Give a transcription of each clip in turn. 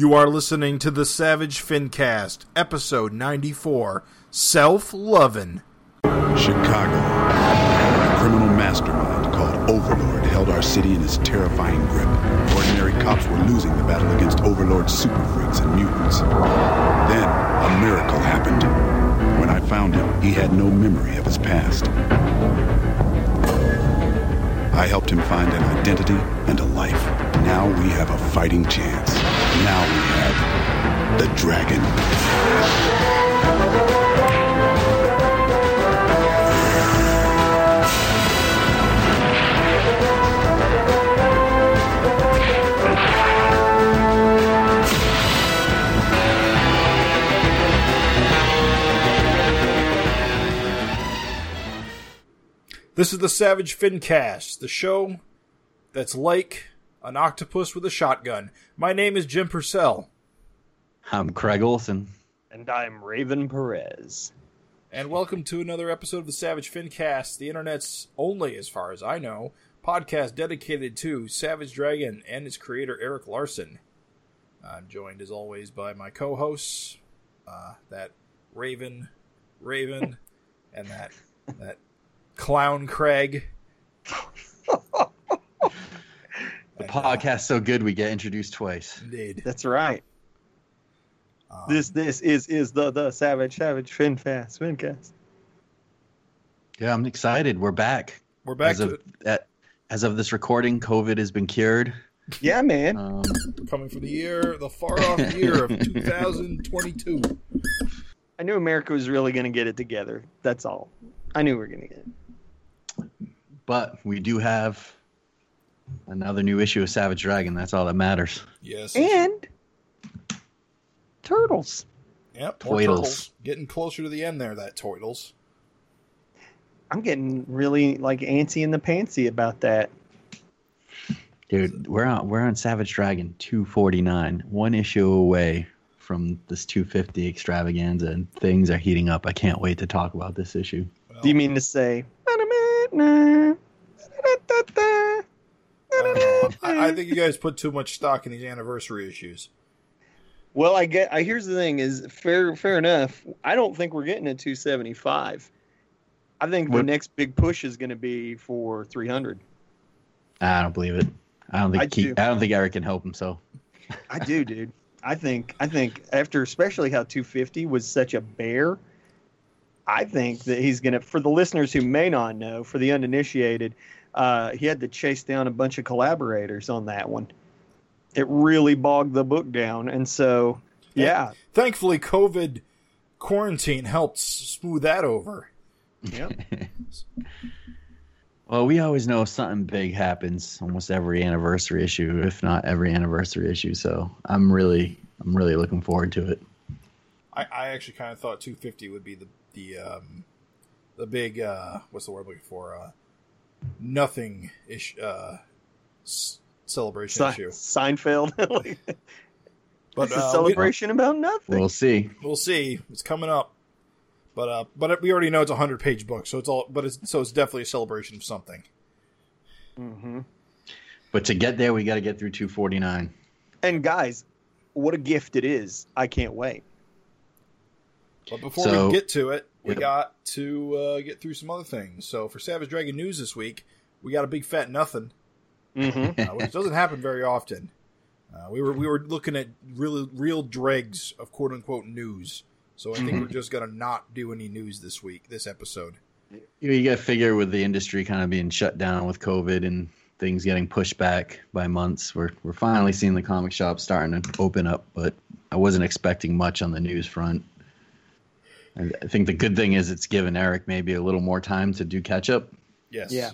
You are listening to the Savage Fincast, episode 94 Self Lovin'. Chicago. A criminal mastermind called Overlord held our city in his terrifying grip. Ordinary cops were losing the battle against Overlord's super freaks and mutants. Then, a miracle happened. When I found him, he had no memory of his past. I helped him find an identity and a life. Now we have a fighting chance. Now we have the dragon. This is the Savage Fincast, the show that's like an octopus with a shotgun. My name is Jim Purcell, I'm Craig Olson. And I'm Raven Perez. and welcome to another episode of the Savage Fincast, the internet's only, as far as I know, podcast dedicated to Savage Dragon and its creator, Erik Larsen. I'm joined, as always, by my co hosts, uh, that Raven, Raven, and that, that clown Craig. The podcast's so good we get introduced twice. Indeed. That's right. Um, This this is is the the Savage Savage Finfast Fincast. Yeah, I'm excited. We're back. we're back as to of at, as of this recording, COVID has been cured. Yeah, man. Um, coming from the year, the far off year of 2022. I knew America was really going to get it together. That's all. I knew we were going to get it. but we do have another new issue of Savage Dragon. That's all that matters. Yes. And turtles. Yep. More Toidles. turtles. Getting closer to the end there, that Toidles. I'm getting really like antsy in the pantsy about that. Dude, we're on we're on Savage Dragon 249, one issue away from this 250 extravaganza, and things are heating up. I can't wait to talk about this issue. Well, Do you mean to say? I, don't know. I, I think you guys put too much stock in these anniversary issues. Well, I get. I here's the thing: is fair. Fair enough. I don't think we're getting a 275. I think the next big push is going to be for 300. I don't believe it. I don't think I he, do. I don't think Erik can help himself. I do, dude. I think. I think after, especially how 250 was such a bear. I think that he's going to. For the listeners who may not know, for the uninitiated, uh, he had to chase down a bunch of collaborators on that one. It really bogged the book down, and so yeah, Thankfully, COVID quarantine helped smooth that over. yep. Well, we always know something big happens almost every anniversary issue, if not every anniversary issue. So I'm really, I'm really looking forward to it. I, I actually kind of thought 250 would be the the um, the big uh, what's the word I'm looking for uh, nothing ish uh, s- celebration Se- issue. Seinfeld. like, But it's a uh, we- celebration about nothing. We'll see. we'll see. It's coming up. But uh, but we already know it's a hundred page book, so it's all. But it's so it's definitely a celebration of something. hmm But to get there, we got to get through 249. And guys, what a gift it is! I can't wait. But before So- we get to it, we got to uh, get through some other things. So for Savage Dragon news this week, we got a big fat nothing, Mm-hmm. uh, which doesn't happen very often. Uh, we were we were looking at really real dregs of quote unquote news. So I think Mm-hmm. we're just gonna not do any news this week, this episode. You, you got to figure with the industry kind of being shut down with COVID and things getting pushed back by months, we're we're finally seeing the comic shop starting to open up. But I wasn't expecting much on the news front. I, I think the good thing is it's given Erik maybe a little more time to do catch up. Yes. Yeah.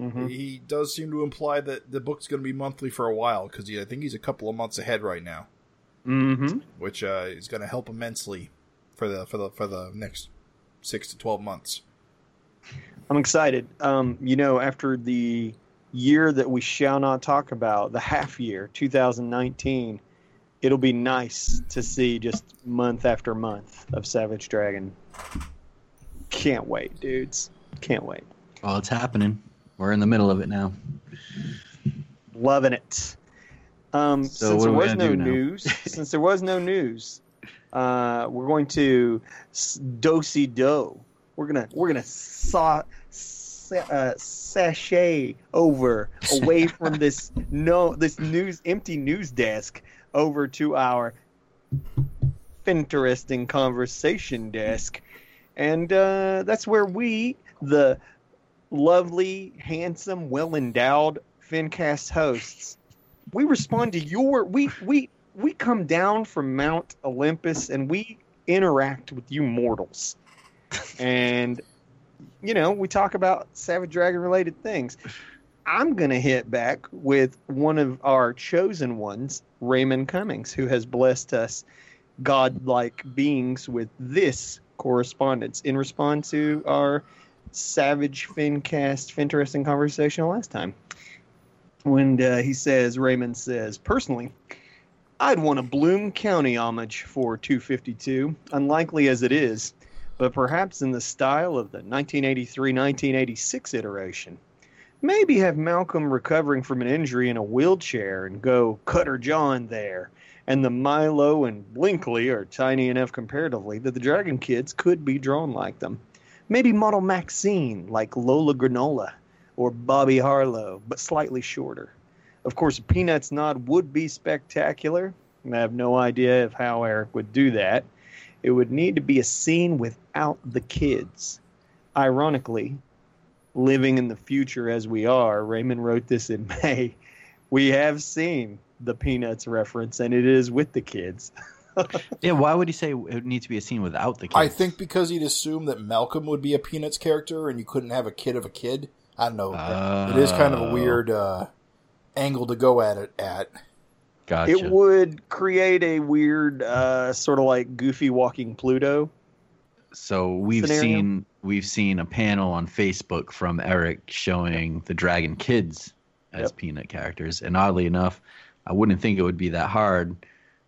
Mm-hmm. He does seem to imply that the book's going to be monthly for a while because I think he's a couple of months ahead right now, Mm-hmm. which uh, is going to help immensely for the for the for the next six to twelve months. I'm excited. Um, you know, after the year that we shall not talk about, the half year, 2019, it'll be nice to see just month after month of Savage Dragon. Can't wait, dudes. Can't wait. Well, it's happening. We're in the middle of it now. Loving it. Um, So since there was no news, since there was no news, uh, we're going to dosey do. We're gonna we're gonna saw uh, sashay over away from this no this news empty news desk over to our interesting conversation desk, and uh, that's where we the lovely, handsome, well endowed FinCast hosts we respond to your we we we come down from Mount Olympus and we interact with you mortals. And you know, we talk about Savage Dragon related things. I'm going to hit back with one of our chosen ones, Raymond Cummings, who has blessed us godlike beings with this correspondence in response to our Savage Fincast Finteresting conversation last time when uh, he says, Raymond says, personally, I'd want a Bloom County homage for 252, unlikely as it is, but perhaps in the style of the 1983 1986 iteration. Maybe have Malcolm recovering from an injury in a wheelchair and go Cutter John there. And the Milo and Binkley are tiny enough comparatively that the Dragon Kids could be drawn like them. Maybe model Maxine like Lola Granola or Bobbi Harlow, but slightly shorter. Of course, a Peanuts nod would be spectacular. I have no idea of how Erik would do that. It would need to be a scene without the kids. Ironically, living in the future as we are, Raymond wrote this in May. We have seen the Peanuts reference, and it is with the kids. Yeah, why would he say it needs to be a scene without the kids? I think because he'd assume that Malcolm would be a Peanuts character and you couldn't have a kid of a kid. I don't know. it is kind of a weird uh, angle to go at it at. Gotcha. It would create a weird, uh, sort of like goofy walking Pluto. So we've scenario? seen we've seen a panel on Facebook from Erik showing the Dragon Kids as Yep. peanut characters, and oddly enough, I wouldn't think it would be that hard,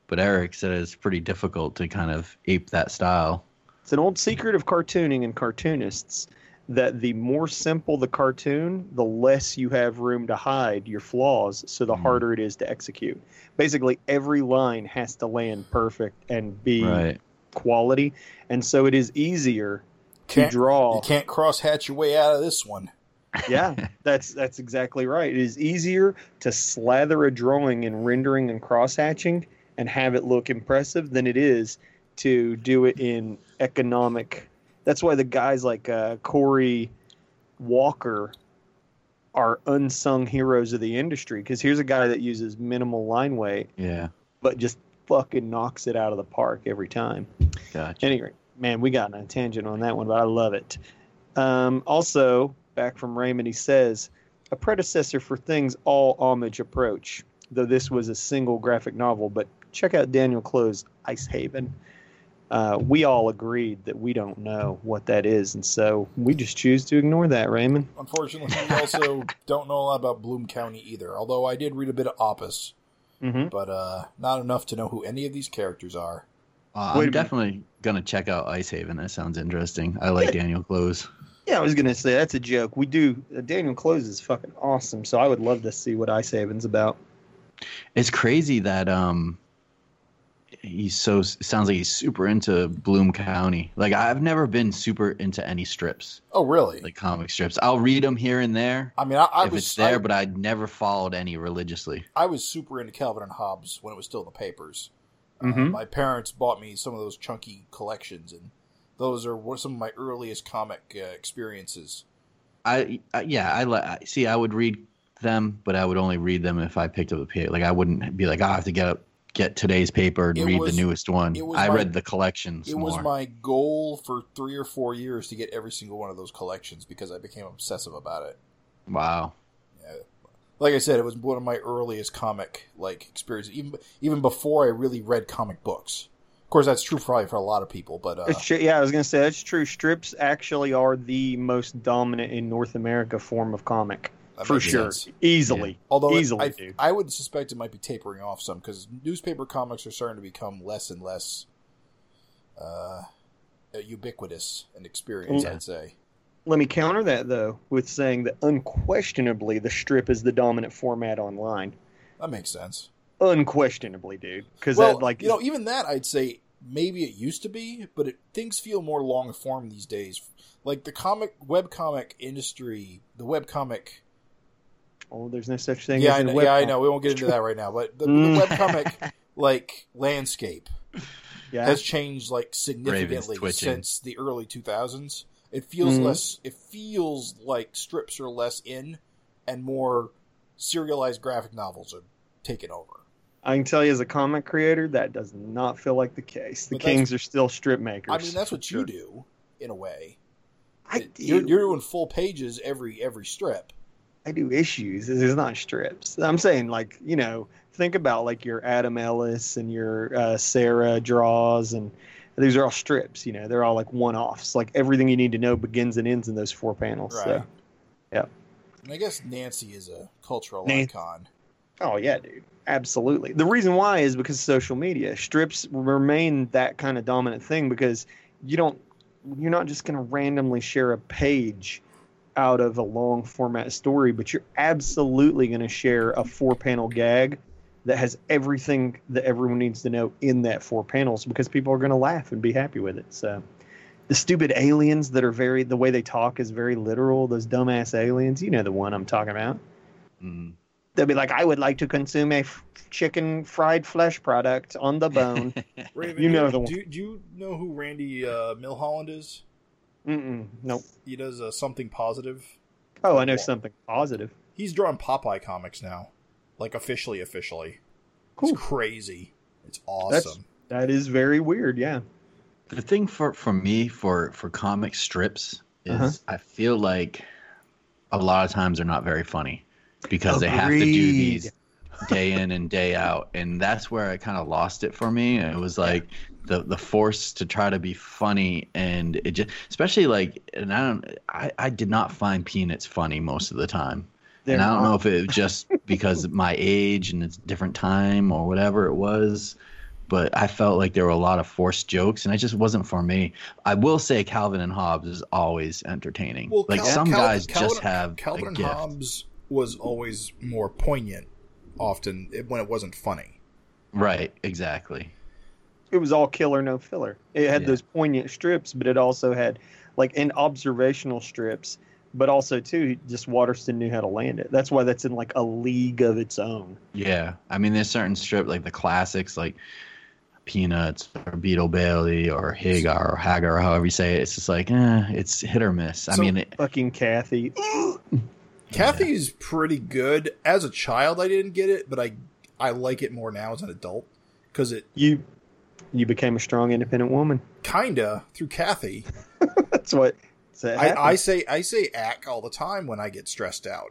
but Erik said it's pretty difficult to kind of ape that style. It's an old secret of cartooning and cartoonists that the more simple the cartoon, the less you have room to hide your flaws, so the Mhm. harder it is to execute. Basically, every line has to land perfect and be Right. Quality, and so it is easier to Can't- draw. You can't cross hatch your way out of this one. yeah, that's that's exactly right. It is easier to slather a drawing in rendering and cross hatching and have it look impressive than it is to do it in economic. That's why the guys like uh, Cory Walker are unsung heroes of the industry. Because here's a guy that uses minimal line weight, Yeah. but just fucking knocks it out of the park every time. Gotcha. Anyway, man, we got on a tangent on that one, but I love it. Um, also, back from Raymond, he says a predecessor for things all homage approach, though this was a single graphic novel. But check out Daniel Clowes, Ice Haven. Uh, we all agreed that we don't know what that is, and so we just choose to ignore that, Raymond. Unfortunately, we also don't know a lot about Bloom County either. Although I did read a bit of Opus, Mm-hmm. but uh, not enough to know who any of these characters are. Uh, Wait a I'm minute. definitely gonna check out Ice Haven. That sounds interesting. I like Daniel Clowes. Yeah, I was gonna say that's a joke. We do. Uh, Daniel Clowes is fucking awesome, so I would love to see what Ice Haven's about. It's crazy that um he's so sounds like he's super into Bloom County. Like I've never been super into any strips, Oh, really? like comic strips. I'll read them here and there I mean, I, I if was it's there, I, but I never followed any religiously. I was super into Calvin and Hobbes when it was still in the papers. Uh, Mhm. my parents bought me some of those chunky collections, and those are some of my earliest comic uh, experiences. I, I yeah, I li- see. I would read them, but I would only read them if I picked up a paper. Like I wouldn't be like, oh, I have to get up, get today's paper and It read was- the newest one. I my- read the collections It more. was my goal for three or four years to get every single one of those collections because I became obsessive about it. wow. Like I said, it was one of my earliest comic like experiences, even even before I really read comic books. Of course, that's true probably for a lot of people, but uh, It's yeah, I was gonna say that's true. Strips actually are the most dominant in North America form of comic that for sure, sense. easily. Although it- easily, I, dude. I would suspect it might be tapering off some because newspaper comics are starting to become less and less uh, ubiquitous and experience. Yeah. I'd say. Let me counter that though with saying that unquestionably the strip is the dominant format online. That makes sense. unquestionably, dude. Because well, like you know, even that I'd say maybe it used to be, but it, things feel more long form these days. Like the comic web comic industry, the web comic. Oh, there's no such thing. Yeah, as I a know, web yeah, I know. We won't get into that right now, but the, the Mm. web comic like landscape Yeah, has changed like significantly since the early 2000s. It feels Mhm. less. It feels like strips are less in, and more serialized graphic novels are taken over. I can tell you as a comic creator, that does not feel like the case. The But Kings are still strip makers. I mean, that's what Sure. you do in a way. I It- do. You're, you're doing full pages every every strip. I do issues. It's not strips. I'm saying, like, you know, think about like your Adam Ellis and your uh, Sarah draws, and these are all strips. You know, they're all like one offs. Like everything you need to know begins and ends in those four panels. Right. So, yeah. And I guess Nancy is a cultural Nan- icon. Oh yeah, dude. Absolutely. The reason why is because social media. Strips remain that kind of dominant thing because you don't you're not just going to randomly share a page out of a long format story, but you're absolutely going to share a four panel gag that has everything that everyone needs to know in that four panels because people are going to laugh and be happy with it. So the stupid aliens that are very the way they talk is very literal. Those dumbass aliens, you know the one I'm talking about Mm. they'll be like, I would like to consume a f- chicken fried flesh product on the bone. Raven, You know the one. Do, do you know who Randy uh, Milholland is? Mm-mm, nope. He does uh, something positive. Oh, I know something positive. He's drawing Popeye comics now, like officially, officially. Cool. It's crazy. It's awesome. That is very weird. Yeah. The thing for for me for for comic strips is Uh-huh. I feel like a lot of times they're not very funny because they have to do these day in and day out, and that's where I kind of lost it for me. It was like the the force to try to be funny, and it just especially like, and I don't, I I did not find Peanuts funny most of the time. They're and I don't not. know if it was just because of my age and it's a different time or whatever it was, but I felt like there were a lot of forced jokes and it just wasn't for me. I will say Calvin and Hobbes is always entertaining. like Cal- some Calvin- guys Calvin- just have Calvin a and gift. Hobbes was always more poignant, often when it wasn't funny. Right, exactly. It was all killer, no filler. It had Yeah. those poignant strips, but it also had like in observational strips. But also too, just Watterson knew how to land it. That's why that's in like a league of its own. Yeah, I mean, there's certain strip like the classics, like Peanuts or Beetle Bailey or Hagar or Hagar, or however you say it. It's just like, eh, it's hit or miss. I So- mean, it, Fucking Cathy. Cathy's pretty good. As a child, I didn't get it, but I I like it more now as an adult because it You you became a strong, independent woman. kinda through Cathy. That's what. what I, I say I say ack all the time when I get stressed out.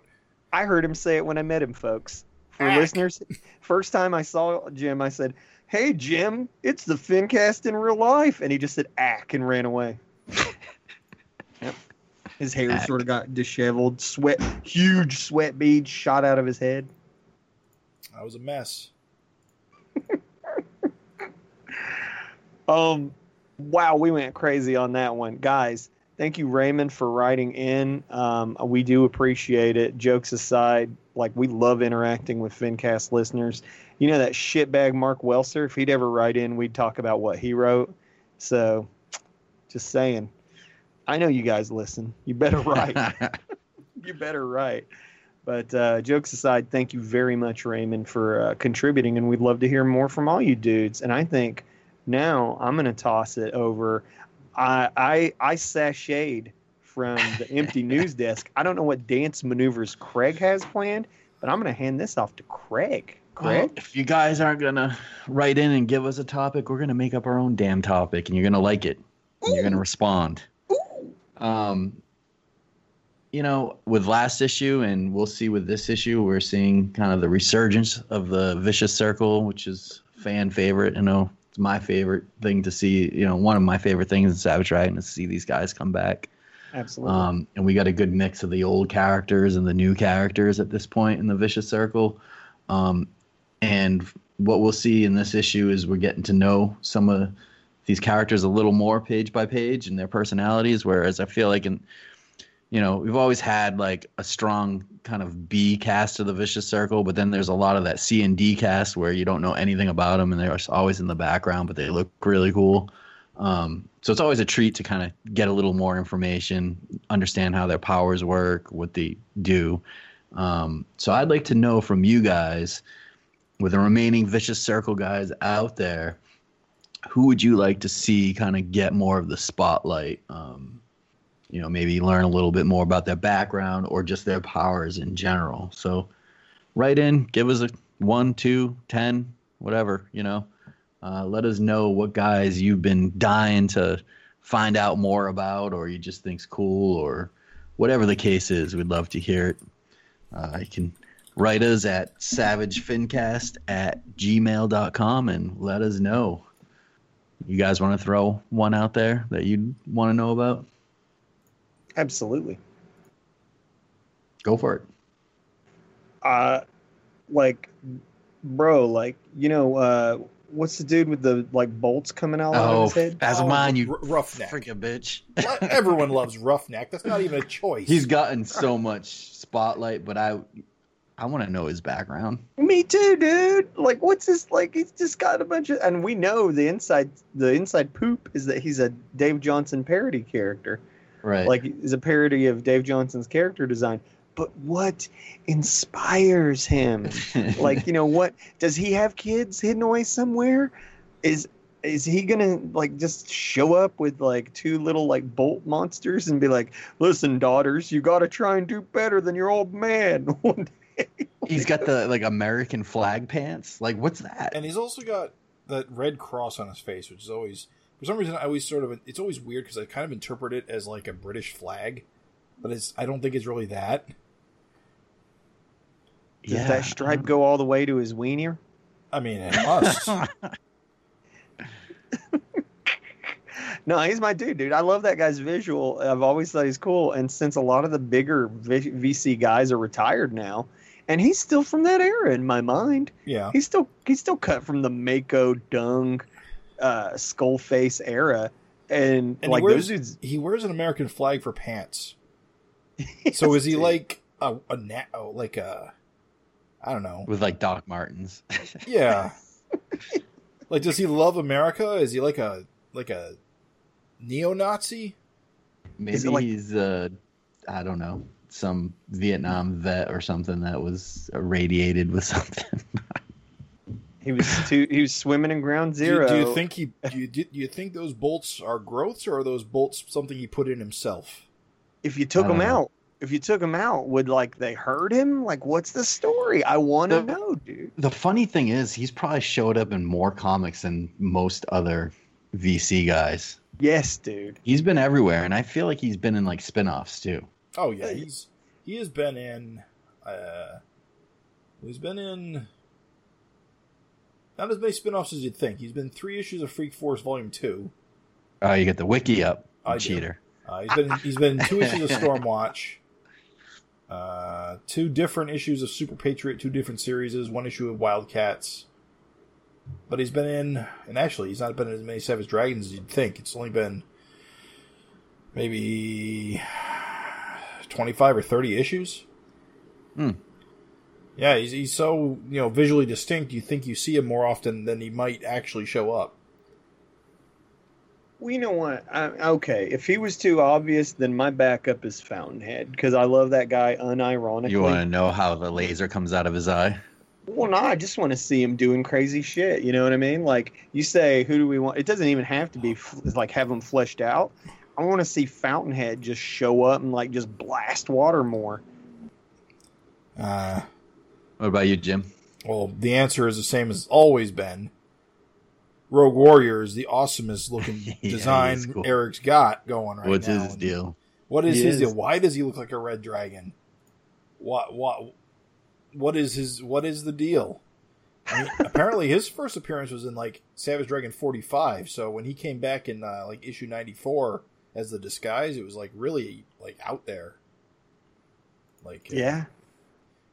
I heard him say it when I met him, folks. For Ack. listeners, first time I saw Jim, I said, "Hey, Jim, it's the FinCast in real life," and he just said "ack" and ran away. yep. His hair Ack. sort of got disheveled, sweat, huge sweat beads shot out of his head. I was a mess. Um, wow, we went crazy on that one, guys. Thank you, Raymond, for writing in. Um, we do appreciate it. Jokes aside, like we love interacting with FinCast listeners. You know that shitbag Mark Welser. If he'd ever write in, we'd talk about what he wrote. So, just saying. I know you guys listen. You better write. you better write. But uh, jokes aside, thank you very much, Raymond, for uh, contributing, and we'd love to hear more from all you dudes. And I think now I'm going to toss it over. I I, I sashayed from the empty news desk. I don't know what dance maneuvers Craig has planned, but I'm going to hand this off to Craig. Well, Craig, if you guys aren't gonna write in and give us a topic, we're gonna make up our own damn topic, and you're gonna like it, and you're gonna respond. Um, you know, with last issue, and we'll see with this issue, we're seeing kind of the resurgence of the vicious circle, which is fan favorite. You know, it's my favorite thing to see. You know, one of my favorite things in Savage Dragon is to see these guys come back. absolutely. Um, and we got a good mix of the old characters and the new characters at this point in the Vicious Circle. Um, and what we'll see in this issue is we're getting to know some of these characters a little more page by page and their personalities. Whereas I feel like in you know, we've always had like a strong kind of B cast of the Vicious Circle, but then there's a lot of that C and D cast where you don't know anything about them and they're always in the background, but they look really cool. Um, so it's always a treat to kind of get a little more information, understand how their powers work, what they do. Um, so I'd like to know from you guys, with the remaining Vicious Circle guys out there, who would you like to see kind of get more of the spotlight? Um, you know, maybe learn a little bit more about their background or just their powers in general. So write in, give us a one, two, ten, whatever, you know. Uh, let us know what guys you've been dying to find out more about or you just think's cool or whatever the case is. We'd love to hear it. Uh, you can write us at savagefincast at gmail.com and let us know. You guys want to throw one out there that you'd want to know about? Absolutely. Go for it. Uh, like, bro, like you know, uh, what's the dude with the like bolts coming out of Oh, his head? as Oh, mine, you R- Roughneck. freaking bitch. Everyone loves Roughneck. That's not even a choice. He's gotten so much spotlight, but I, I want to know his background. Me too, dude. Like, what's this? Like, he's just got a bunch of, and we know the inside, the inside poop is that he's a Dave Johnson parody character. Right. Like, is a parody of Dave Johnson's character design. But what inspires him? like, you know, what does he have kids hidden away somewhere? Is is he gonna like just show up with like two little like bolt monsters and be like, "Listen, daughters, you got to try and do better than your old man"? One day. he's got the like American flag pants. Like, what's that? and he's also got that red cross on his face, which is always for some reason I always sort of it's always weird because I kind of interpret it as like a British flag, but it's I don't think it's really that. Does that stripe go all the way to his wiener? I mean, it must. No, he's my dude, dude. I love that guy's visual. I've always thought he's cool. And since a lot of the bigger v- VC guys are retired now, and he's still from that era in my mind. yeah, He's still he's still cut from the Mako Dung, uh, skull face era, and, and like he wears those dudes. he wears an American flag for pants. So is he Dude. like a, a na- oh, like a I don't know. with like Doc Martens. Yeah. like does he love America? Is he like a like a neo-Nazi? Maybe it like- he's uh, I don't know, some Vietnam vet or something that was irradiated with something. He was too, he was swimming in ground Do you, zero. do you think he do you, do you think those bolts are growths or are those bolts something he put in himself? if you took I him know. out, if you took him out, would like they hurt him? Like, what's the story? I want to know, dude. the funny thing is, he's probably showed up in more comics than most other VC guys. Yes, dude. He's been everywhere, and I feel like he's been in like spin-offs too. Oh yeah, he's he has been in uh he's been in not as many spin-offs as you'd think. He's been three issues of Freak Force Volume Two. Oh, you get the wiki up, I cheater. Uh, he's been he's been two issues of Stormwatch, uh, two different issues of Super Patriot, two different series, one issue of Wildcats. But he's been in, and actually, he's not been in as many Savage Dragons as you'd think. It's only been maybe twenty-five or thirty issues. Hmm. Yeah, he's he's so you know visually distinct. You think you see him more often than he might actually show up. Well, you know what? I, okay, if he was too obvious, then my backup is Fountainhead because I love that guy unironically. You want to know how the laser comes out of his eye? Well, no, I just want to see him doing crazy shit. You know what I mean? Like you say, who do we want? It doesn't even have to be like have him fleshed out. I want to see Fountainhead just show up and like just blast water more. Uh, What about you, Jim? Well, the answer is the same as always been. Rogue Warrior is the awesomest looking Yeah, design cool. Erik's got going right What's now. What's his deal? What is He his is. deal? Why does he look like a red dragon? What what what is his what is the deal? I mean, apparently his first appearance was in like Savage Dragon 45, so when he came back in uh, like issue 94 as the disguise, it was like really like out there. Like uh, Yeah,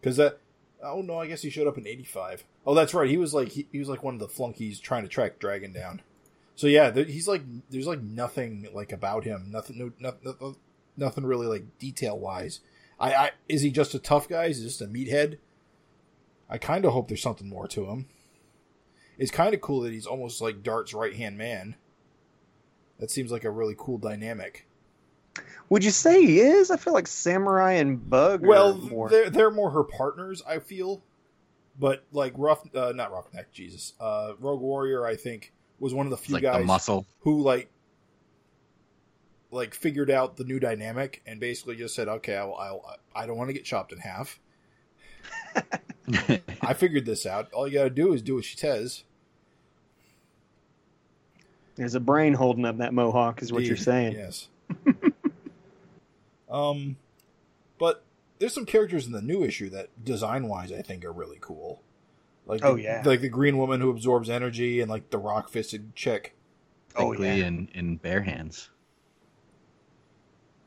because that. Oh no, I guess he showed up in '85. Oh, that's right. He was like he, he was like one of the flunkies trying to track Dragon down. So yeah, there, he's like there's like nothing like about him. Nothing. No, no, no, nothing really like detail wise. I, I is he just a tough guy? Is he just a meathead? I kind of hope there's something more to him. It's kind of cool that he's almost like Dart's right hand man. That seems like a really cool dynamic. Would you say he is? I feel like Samurai and Bug. Well, are more. they're they're more her partners, I feel. But like rough, uh, not roughneck, Jesus, uh, Rogue Warrior, I think was one of the few like guys the muscle. who like like figured out the new dynamic and basically just said, "Okay, I'll, I'll I don't want to get chopped in half. I figured this out. All you got to do is do what she says." There's a brain holding up that mohawk, is what you're saying. Yes. Um, but there's some characters in the new issue that design wise I think are really cool. Like Oh, the- yeah. like the green woman who absorbs energy and like the rock fisted chick. Oh, yeah. in, in bare hands.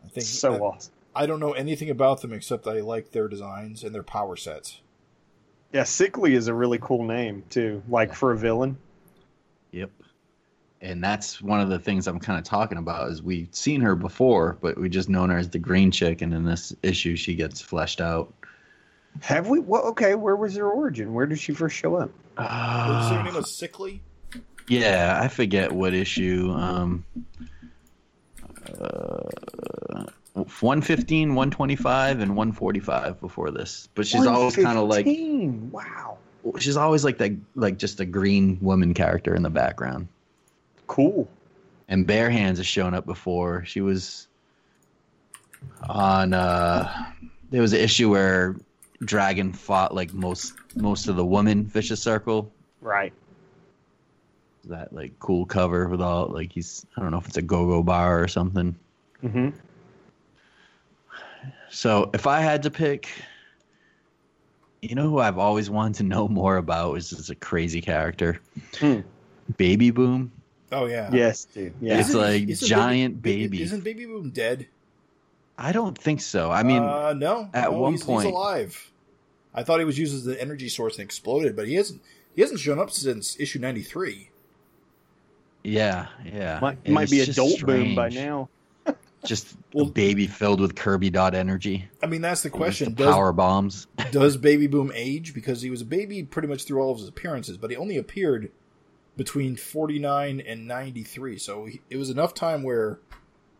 I think So I, awesome. I don't know anything about them except I like their designs and their power sets. Yeah, Sickly is a really cool name too. Like for a villain. Yep. And that's one of the things I'm kind of talking about is we've seen her before, but we just known her as the green chick, and in this issue she gets fleshed out. Have we? Well, okay. Where was her origin? Where did she first show up? Did you say her name Uh, was Sickly? yeah, I forget what issue. Um, uh, 115, 125, and 145 before this. But she's always kind of like Wow. she's always like that, like just a green woman character in the background. Cool. and bare hands has shown up before she was on uh there was an issue where dragon fought like most most of the women vicious circle Right. that like cool cover with all like he's i don't know if it's a go-go bar or something Mm-hmm. so if i had to pick you know who i've always wanted to know more about is just a crazy character Hmm. baby boom Oh yeah. Yes, dude. Yeah. It's Isn't- like isn't giant Baby, baby. Isn't Baby Boom dead? i don't think so i mean uh, no. at no, one he's, point- he's alive. I thought he was used as the energy source and exploded, but he hasn't. He hasn't shown up since issue ninety three. yeah yeah might might be just adult boom by now. just Well- a baby filled with Kirby dot energy. I mean, that's the question. The Does power bombs. does Baby Boom age? Because he was a baby pretty much through all of his appearances, but he only appeared between 49 and 93. So he, it was enough time where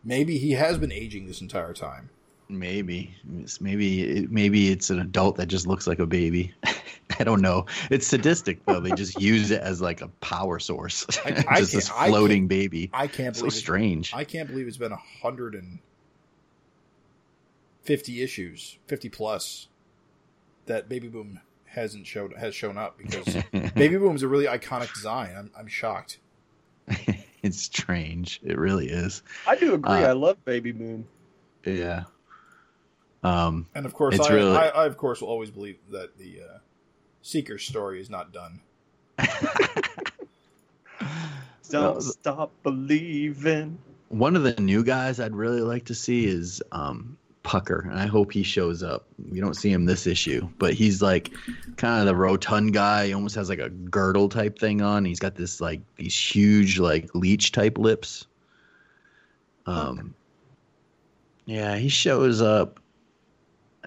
maybe he has been aging this entire time. Maybe it's maybe it, maybe it's an adult that just looks like a baby. I don't know. It's sadistic though. They just use it as like a power source. I- I just this can't- I floating baby. I can't So believe it- strange. I can't believe it's been a hundred and fifty issues, fifty plus, that Baby Boom hasn't showed has shown up because Baby Boom is a really iconic design. I'm I'm shocked. it's strange. It really is. I do agree. Uh, I love Baby Boom. Yeah. Um. And of course, It's I, really- I, I of course will always believe that the uh, Seeker story is not done. Don't Well, stop believing. One of the new guys I'd really like to see is um, Pucker, and I hope he shows up. We don't see him this issue, but he's like kind of the rotund guy. He almost has like a girdle type thing on. He's got this like these huge like leech type lips. Um, yeah, he shows up.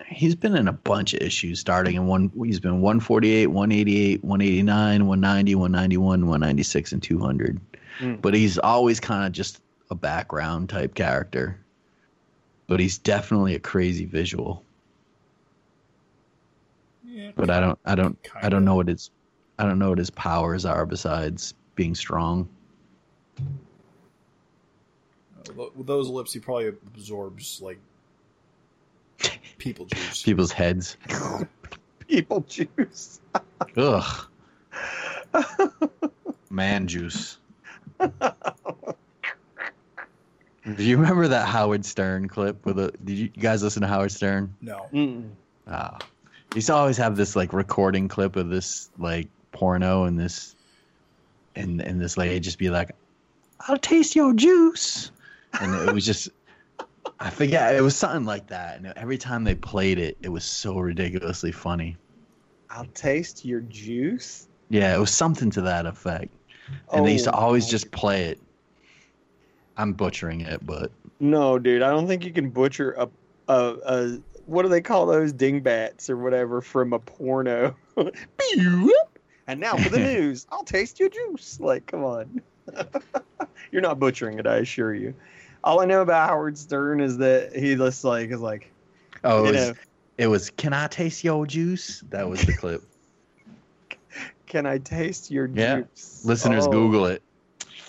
He's been in a bunch of issues starting in one. He's been 148, 188, 189, 190, 191, 196, and 200 Mm. but he's always kind of just a background type character. But he's definitely a crazy visual. Yeah, But I don't, I don't, I Kinda. don't know what his, I don't know what his powers are besides being strong. with those lips, he probably absorbs like people juice. People's heads. People juice. Ugh. Man juice. Do you remember that Howard Stern clip with a? Did you guys listen to Howard Stern? No, Mm-mm. Ah, he used to always have this like recording clip of this like porno and this, and and this lady just be like, "I'll taste your juice," and it was just, I forget, it was something like that. And every time they played it, it was so ridiculously funny. I'll taste your juice. Yeah, it was something to that effect, and they used to Oh, always just play it. I'm butchering it, but No, dude, I don't think you can butcher a a, a what do they call those dingbats or whatever from a porno. and now for the news. I'll taste your juice. Like, come on. You're not butchering it, I assure you. All I know about Howard Stern is that he just like is like Oh, it was, it was. Can I taste your juice? That was the clip. can I taste your Yeah. juice? Listeners, Oh, Google it.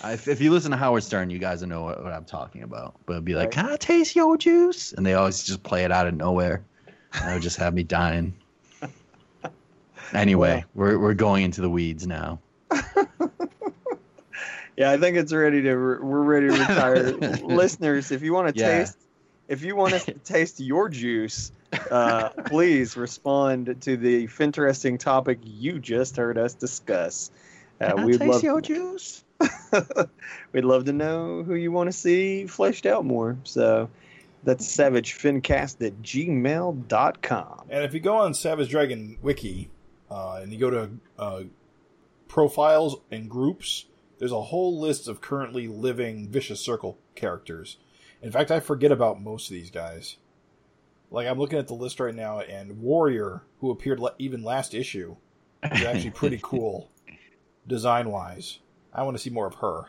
I- If, if you listen to Howard Stern, you guys will know what, what I'm talking about. But it'd be like, Right. "Can I taste your juice?" And they always just play it out of nowhere. That would just have me dying. Anyway, we're we're going into the weeds now. Yeah, I think it's ready to. Re- we're ready to retire. Listeners, if you want to Yeah. taste, if you want us to taste your juice, uh, please respond to the interesting topic you just heard us discuss. Uh, Can I we'd taste love, your juice? we'd love to know who you want to see fleshed out more. So that's savagefincast at gmail.com. And if you go on Savage Dragon Wiki uh, and you go to uh, profiles and groups, there's a whole list of currently living Vicious Circle characters. In fact, I forget about most of these guys. Like, I'm looking at the list right now, and Warrior, who appeared le- even last issue, is actually pretty cool design wise. I want to see more of her.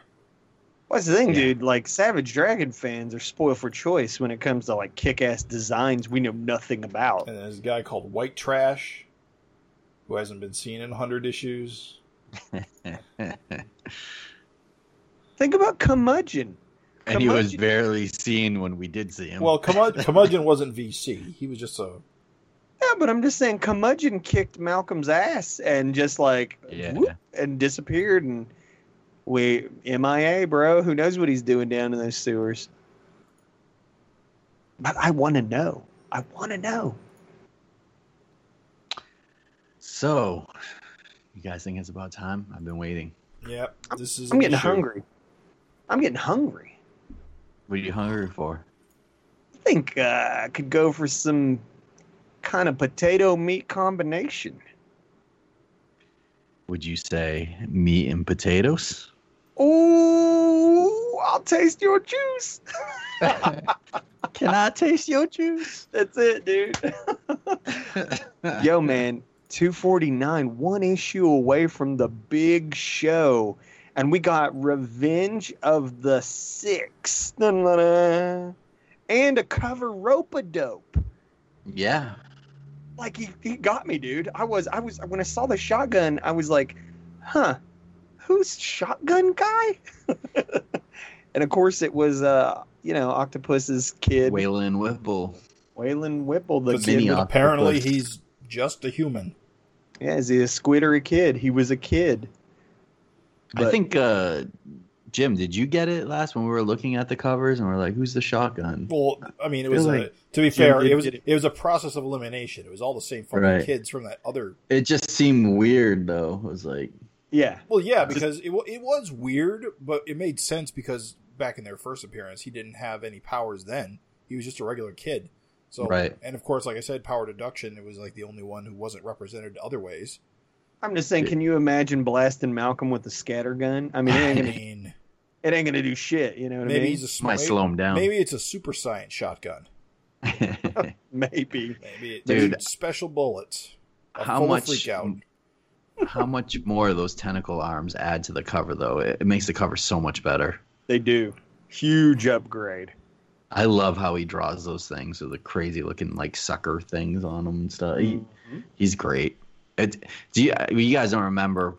What's the thing, Yeah. dude? Like Savage Dragon fans are spoiled for choice when it comes to like kick-ass designs we know nothing about. And there's a guy called White Trash, who hasn't been seen in 100 issues. Think about Curmudgeon. and he was barely seen when we did see him. Well, Curmud- Curmudgeon wasn't VC. He was just a Yeah, but I'm just saying, Curmudgeon kicked Malcolm's ass and just like Yeah. whoop, and disappeared, and we MIA, bro. Who knows what he's doing down in those sewers? But I want to know. I want to know. so, you guys think it's about time? I've been waiting. Yep. This is I'm getting issue. hungry. I'm getting hungry. What are you hungry for? I think uh, I could go for some kind of potato meat combination. Would you say meat and potatoes? Ooh, I'll taste your juice. Can I taste your juice? That's it, dude. Yo, man, 249, one issue away from the big show. And we got Revenge of the Six. Dun-dun-dun. And a cover rope a dope. Yeah. Like he, he got me, dude. I was I was when I saw the shotgun, I was like, huh, who's shotgun guy? and of course it was uh, you know, Octopus's kid, Waylon Whipple. Waylon Whipple, the kid. apparently, octopus. he's just a human. Yeah, is he a squiddery kid? He was a kid. I think, uh, Jim, did you get it last when we were looking at the covers and we're like, who's the shotgun? Well, I mean, it was Feel a, like to be Jim fair, did it was it. it was a process of elimination. It was all the same fucking Right. kids from that other. It just seemed weird, though. It was like, Yeah. Well, yeah, because it it was weird, but it made sense because back in their first appearance, he didn't have any powers. Then he was just a regular kid. So, Right. and of course, like I said, power deduction. It was like the only one who wasn't represented other ways. I'm just saying, can you imagine blasting Malcolm with a scatter gun? I mean, it ain't I gonna, mean, it ain't gonna do shit. You know what maybe I mean? Maybe he's a sm- might maybe, slow him down. Maybe it's a super science shotgun. Maybe. Maybe it Dude. needs special bullets. A How full much? Freak out. How much more those tentacle arms add to the cover, though? It, it makes the cover so much better. They do. Huge upgrade. I love how he draws those things with the crazy looking like sucker things on them and stuff. He, Mhm. he's great. It, do you, you guys don't remember?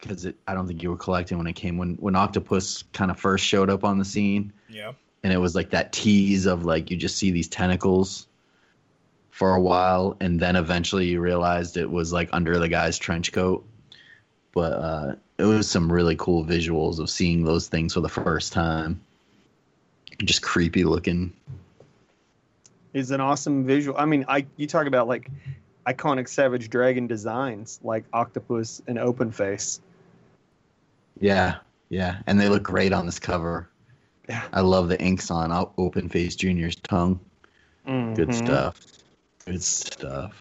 Because I don't think you were collecting when it came when when Octopus kind of first showed up on the scene, Yeah. and it was like that tease of like you just see these tentacles for a while, and then eventually you realized it was like under the guy's trench coat. But uh, it was some really cool visuals of seeing those things for the first time. Just creepy looking. Is an awesome visual. I mean, I you talk about like iconic Savage Dragon designs like Octopus and Open Face. Yeah, yeah, and they look great on this cover. Yeah. I love the inks on Open Face Junior's tongue. Good Mhm. stuff. Good stuff.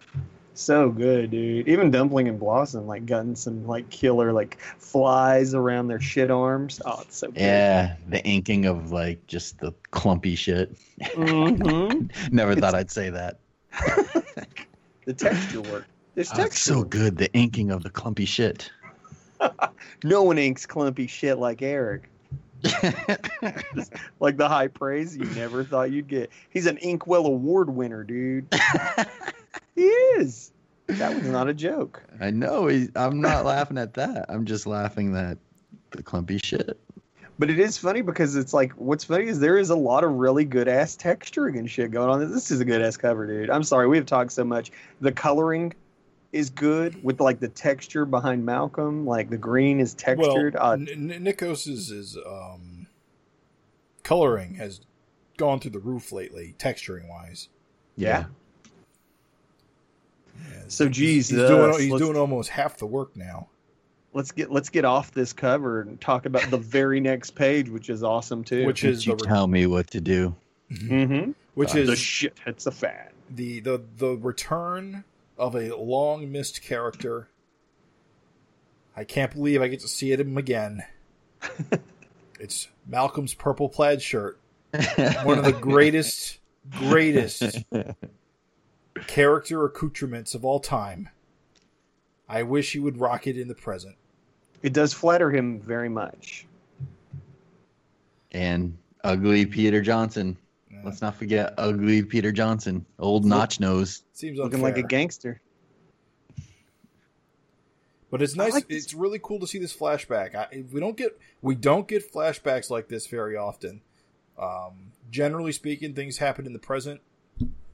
So good, dude. Even Dumpling and Blossom like gotten some like killer like flies around their shit arms. Oh, it's so good. Yeah, the inking of like just the clumpy shit. hmm Never thought I'd say that. the texture work. There's Oh, texture. it's so good, the inking of the clumpy shit. No one inks clumpy shit like Erik. Like the high praise you never thought you'd get. He's an Inkwell Award winner, dude. he is. That was not a joke. I know. he- I'm not laughing at that. I'm just laughing that the clumpy shit. But it is funny because it's like what's funny is there is a lot of really good ass texturing and shit going on. This is a good ass cover, dude. I'm sorry we have talked so much. The coloring is good with like the texture behind Malcolm. Like the green is textured. Well, uh, N- N- Nikos's is um, coloring has gone through the roof lately, texturing wise. yeah. Yeah, So geez, he's, doing he's doing almost half the work now. Let's get let's get off this cover and talk about the very next page, which is awesome too. Which Would is you the tell me what to do? mm-hmm. which Uh, is the shit hits the fan. the the the return of a long missed character. I can't believe I get to see it him again. it's Malcolm's purple plaid shirt, one of the greatest, greatest character accoutrements of all time. I wish he would rock it in the present. It does flatter him very much. and ugly Peter Johnson. Yeah. Let's not forget ugly Peter Johnson, old notch nose. Seems Looking like a gangster. But it's nice. like it's really cool to see this flashback. I, we don't get we don't get flashbacks like this very often. Um, generally speaking, things happen in the present.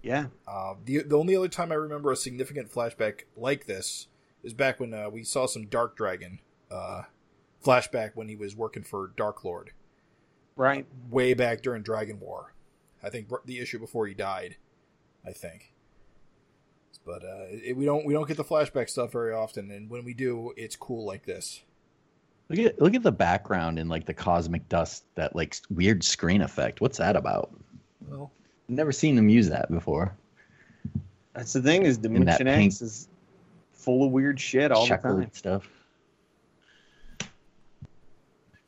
Yeah. Uh, the the only other time I remember a significant flashback like this is back when uh, we saw some Dark Dragon uh, flashback when he was working for Dark Lord Right. way back during Dragon War. I think the issue before he died. I think. But uh, it, we don't we don't get the flashback stuff very often, and when we do, it's cool like this. Look at look at the background and like the cosmic dust, that like weird screen effect. What's that about? Well, Never seen them use that before. That's the thing is Dimension X is full of weird shit all the Checkered time. stuff.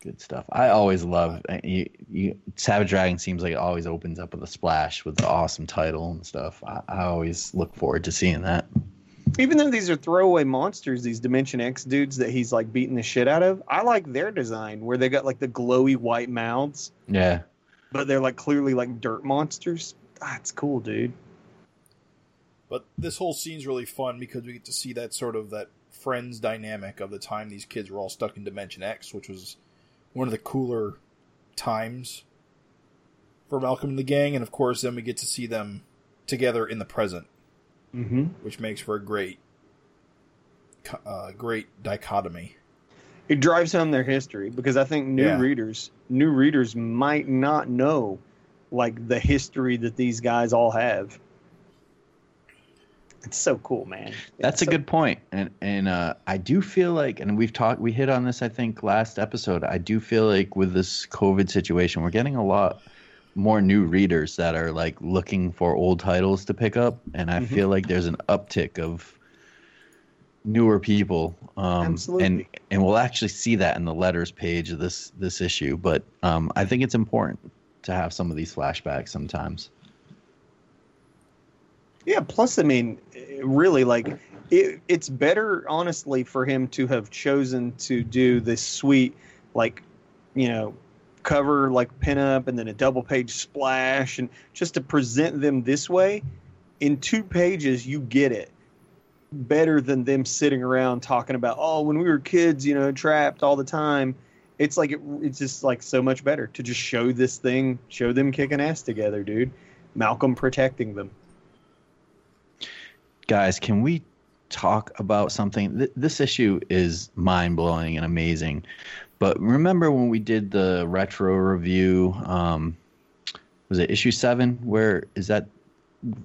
Good stuff. I always love uh, you, you. Savage Dragon seems like it always opens up with a splash with the awesome title and stuff. I, I always look forward to seeing that. Even though these are throwaway monsters, these Dimension X dudes that he's like beating the shit out of, I like their design where they got like the glowy white mouths, Yeah, but they're like clearly like dirt monsters. That's cool, dude. but this whole scene's really fun because we get to see that sort of that friends dynamic of the time these kids were all stuck in Dimension X, which was one of the cooler times for Malcolm and the gang, and of course, then we get to see them together in the present. Mm-hmm. which makes for a great, uh, great dichotomy. It drives home their history because I think new Yeah. readers, new readers might not know like the history that these guys all have. It's so cool, man. that's a so- good point. And and uh, I do feel like, and we've talked, we hit on this, I think, last episode. I do feel like with this COVID situation, we're getting a lot more new readers that are like looking for old titles to pick up, and I Mhm. feel like there's an uptick of newer people. Um, Absolutely. And and we'll actually see that in the letters page of this this issue. But um, I think it's important to have some of these flashbacks sometimes. Yeah. Plus, I mean, really, like, it, it's better, honestly, for him to have chosen to do this sweet, like, you know, cover like pinup and then a double page splash, and just to present them this way. In two pages, you get it better than them sitting around talking about, oh, when we were kids, you know, trapped all the time. It's like it, it's just like so much better to just show this thing, show them kicking ass together, dude. Malcolm protecting them. Guys can we talk about something Th- this issue is mind-blowing and amazing but remember when we did the retro review um was it issue seven where is that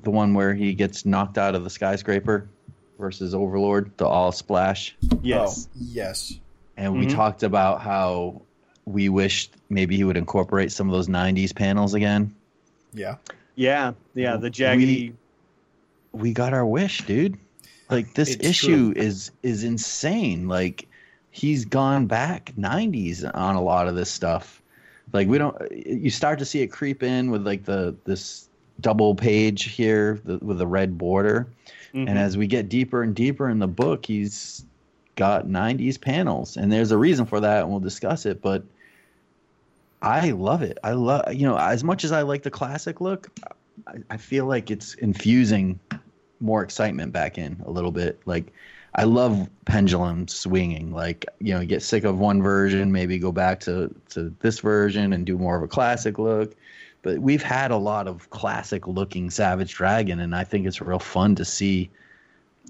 the one where he gets knocked out of the skyscraper versus overlord the all splash Yes. Oh, yes. and we Mhm. talked about how we wished maybe he would incorporate some of those 90s panels again Yeah. Yeah, yeah, the jaggedy. we got our wish dude Like this It's issue is is insane. Like he's gone back 90s on a lot of this stuff. Like we don't you start to see it creep in with like the this double page here the, with the red border. Mhm. And as we get deeper and deeper in the book, he's got 90s panels. And there's a reason for that, and we'll discuss it. But I love it. I love, you know, as much as I like the classic look, I, I feel like it's infusing more excitement back in a little bit. Like, I love pendulum swinging. Like, you know, get sick of one version, maybe go back to, to this version and do more of a classic look. But we've had a lot of classic looking Savage Dragon, and I think it's real fun to see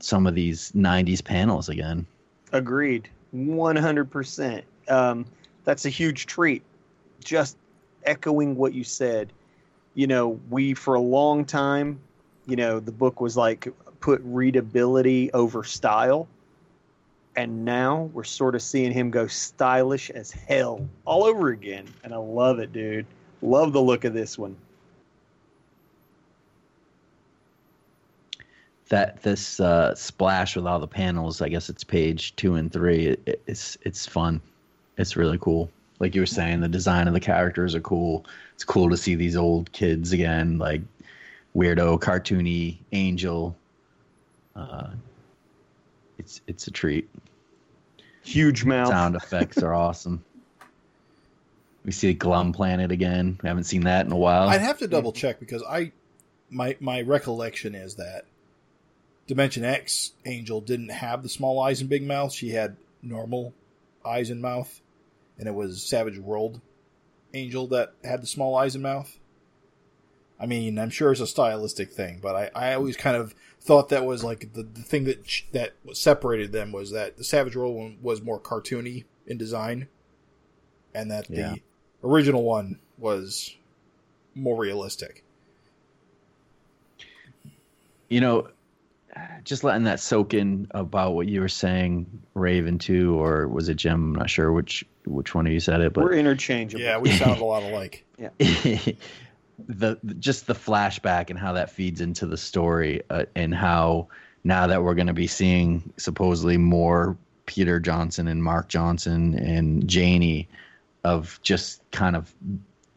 some of these 90s panels again. Agreed, one hundred percent. Um, That's a huge treat. Just echoing what you said. You know, we for a long time, you know, the book was like put readability over style, and now we're sort of seeing him go stylish as hell all over again, and I love it, dude. Love the look of this one. that this uh, splash with all the panels. I guess it's page two and three. It, it- it's it's fun. It's really cool. Like you were saying, the design of the characters are cool. It's cool to see these old kids again, like weirdo, cartoony Angel. Uh, it's it's a treat. Huge mouth. Sound effects are awesome. We see Glum Planet again. We haven't seen that in a while. I'd have to double check because I my my recollection is that Dimension X Angel didn't have the small eyes and big mouth. She had normal eyes and mouth, and it was Savage World Angel that had the small eyes and mouth. I mean, I'm sure it's a stylistic thing, but I, I always kind of thought that was like the, the thing that sh- that separated them was that the Savage World one was more cartoony in design, and that Yeah. the original one was more realistic. you know, just letting that soak in about what you were saying, Raven too, or was it Jim? I'm not sure which which one of you said it, but We're interchangeable. Yeah, we sound a lot alike. the just the flashback and how that feeds into the story, uh, and how now that we're going to be seeing supposedly more Peter Johnson and Mark Johnson and Janie, of just kind of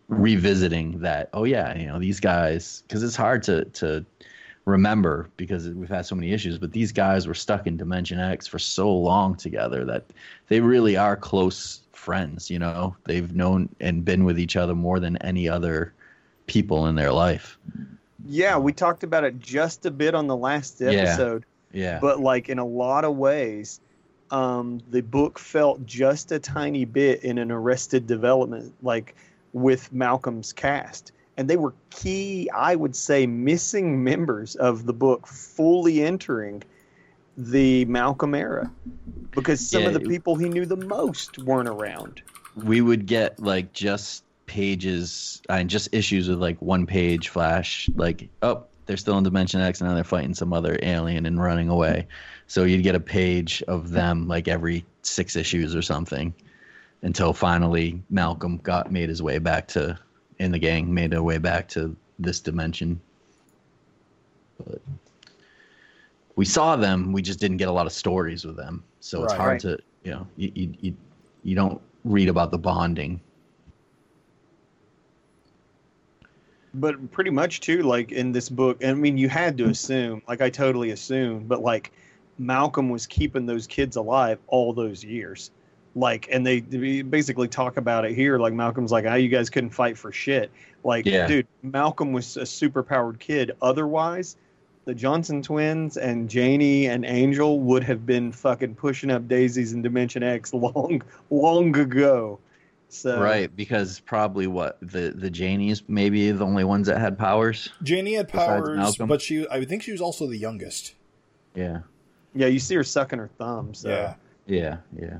revisiting that. Oh yeah, you know these guys because it's hard to to remember because we've had so many issues but these guys were stuck in dimension x for so long together that they really are close friends you know they've known and been with each other more than any other people in their life Yeah, we talked about it just a bit on the last episode, yeah yeah. but like in a lot of ways, um, the book felt just a tiny bit in an Arrested Development, like with Malcolm's cast, and they were key, I would say, missing members of the book, fully entering the Malcolm era, because some Yeah, of the people he knew the most weren't around. we would get like just pages and just issues with like one page flash like oh they're still in dimension x and now they're fighting some other alien and running away so you'd get a page of them like every six issues or something until finally malcolm got made his way back to in the gang made their way back to this dimension but we saw them we just didn't get a lot of stories with them so it's Right. hard Right. to you know you, you, you, you don't read about the bonding but pretty much too like in this book i mean you had to assume like i totally assumed but like malcolm was keeping those kids alive all those years. Like and they, they basically talk about it here like malcolm's like ah you guys couldn't fight for shit. Like Yeah. dude malcolm was a super powered kid. Otherwise the johnson twins and janie and angel would have been fucking pushing up daisies in dimension x long long ago so right because probably what the the janies maybe the only ones that had powers Janie had powers, Malcolm? but she I think she was also the youngest. yeah yeah you see her sucking her thumb so Yeah. yeah yeah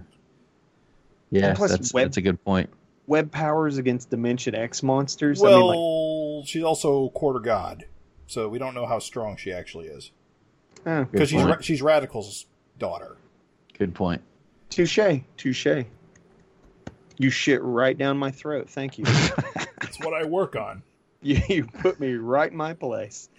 yeah plus that's web- that's a good point web powers against Dimension X monsters. Well, I mean, like, she's also quarter god, so we don't know how strong she actually is eh, because she's point. she's Radical's daughter. good point touche, touche. You shit right down my throat. Thank you. That's what I work on. you, you put me right in my place.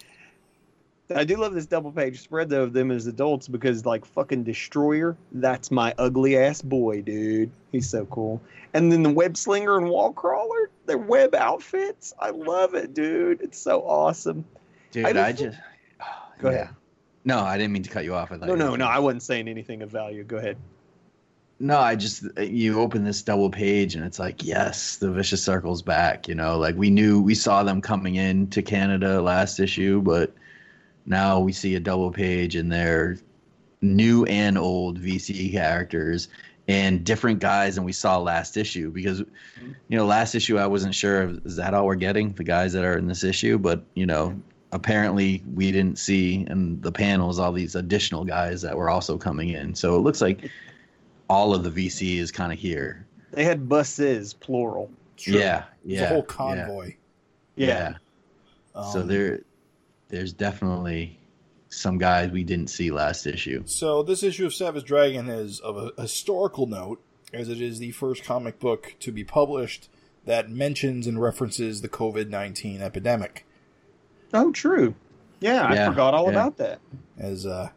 I do love this double page spread though of them as adults because like fucking Destroyer, that's my ugly ass boy, dude. He's so cool. And then the web slinger and wall crawler, their web outfits. I love it, dude. It's so awesome. Dude, I I, just- just Go yeah. ahead. No, I didn't mean to cut you off. I No, no, no. I wasn't saying anything of value. Go ahead. No, I just you open this double page and it's like, yes, the vicious circle's back. You know, like we knew we saw them coming in to Canada last issue, but now we see a double page and they're new and old VC characters and different guys than we saw last issue. Because you know, last issue I wasn't sure is that all we're getting the guys that are in this issue, but you know. Apparently, we didn't see in the panels all these additional guys that were also coming in. So it looks like all of the VC is kind of here. They had buses, plural. True. Yeah, It's yeah, a whole yeah, convoy. Yeah. Um, so there, there's definitely some guys we didn't see last issue. So this issue of Savage Dragon is of a historical note, as it is the first comic book to be published that mentions and references the COVID nineteen epidemic. Oh, true. Yeah, I forgot all yeah. about that. As uh,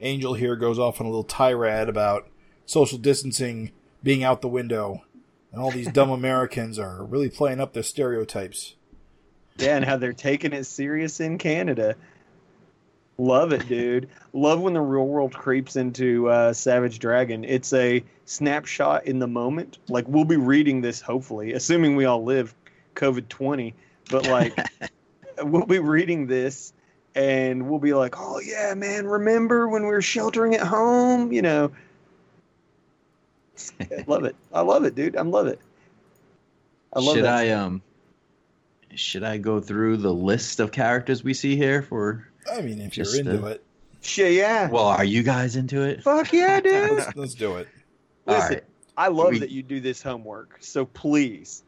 Angel here goes off on a little tirade about social distancing being out the window, and all these dumb Americans are really playing up their stereotypes. Yeah, and how they're taking it serious in Canada. Love it, dude. Love when the real world creeps into uh, Savage Dragon. It's a snapshot in the moment. Like we'll be reading this, hopefully, assuming we all live COVID twenty. But like, we'll be reading this, and we'll be like, "Oh yeah, man! Remember when we were sheltering at home?" You know. I love it. I love it, dude. I love it. I love it. should I stuff. um, should I go through the list of characters we see here for? I mean, if you're into uh, it, Shit, yeah. Well, are you guys into it? Fuck yeah, dude. let's, let's do it. All Listen, right, I love We- that you do this homework. So please.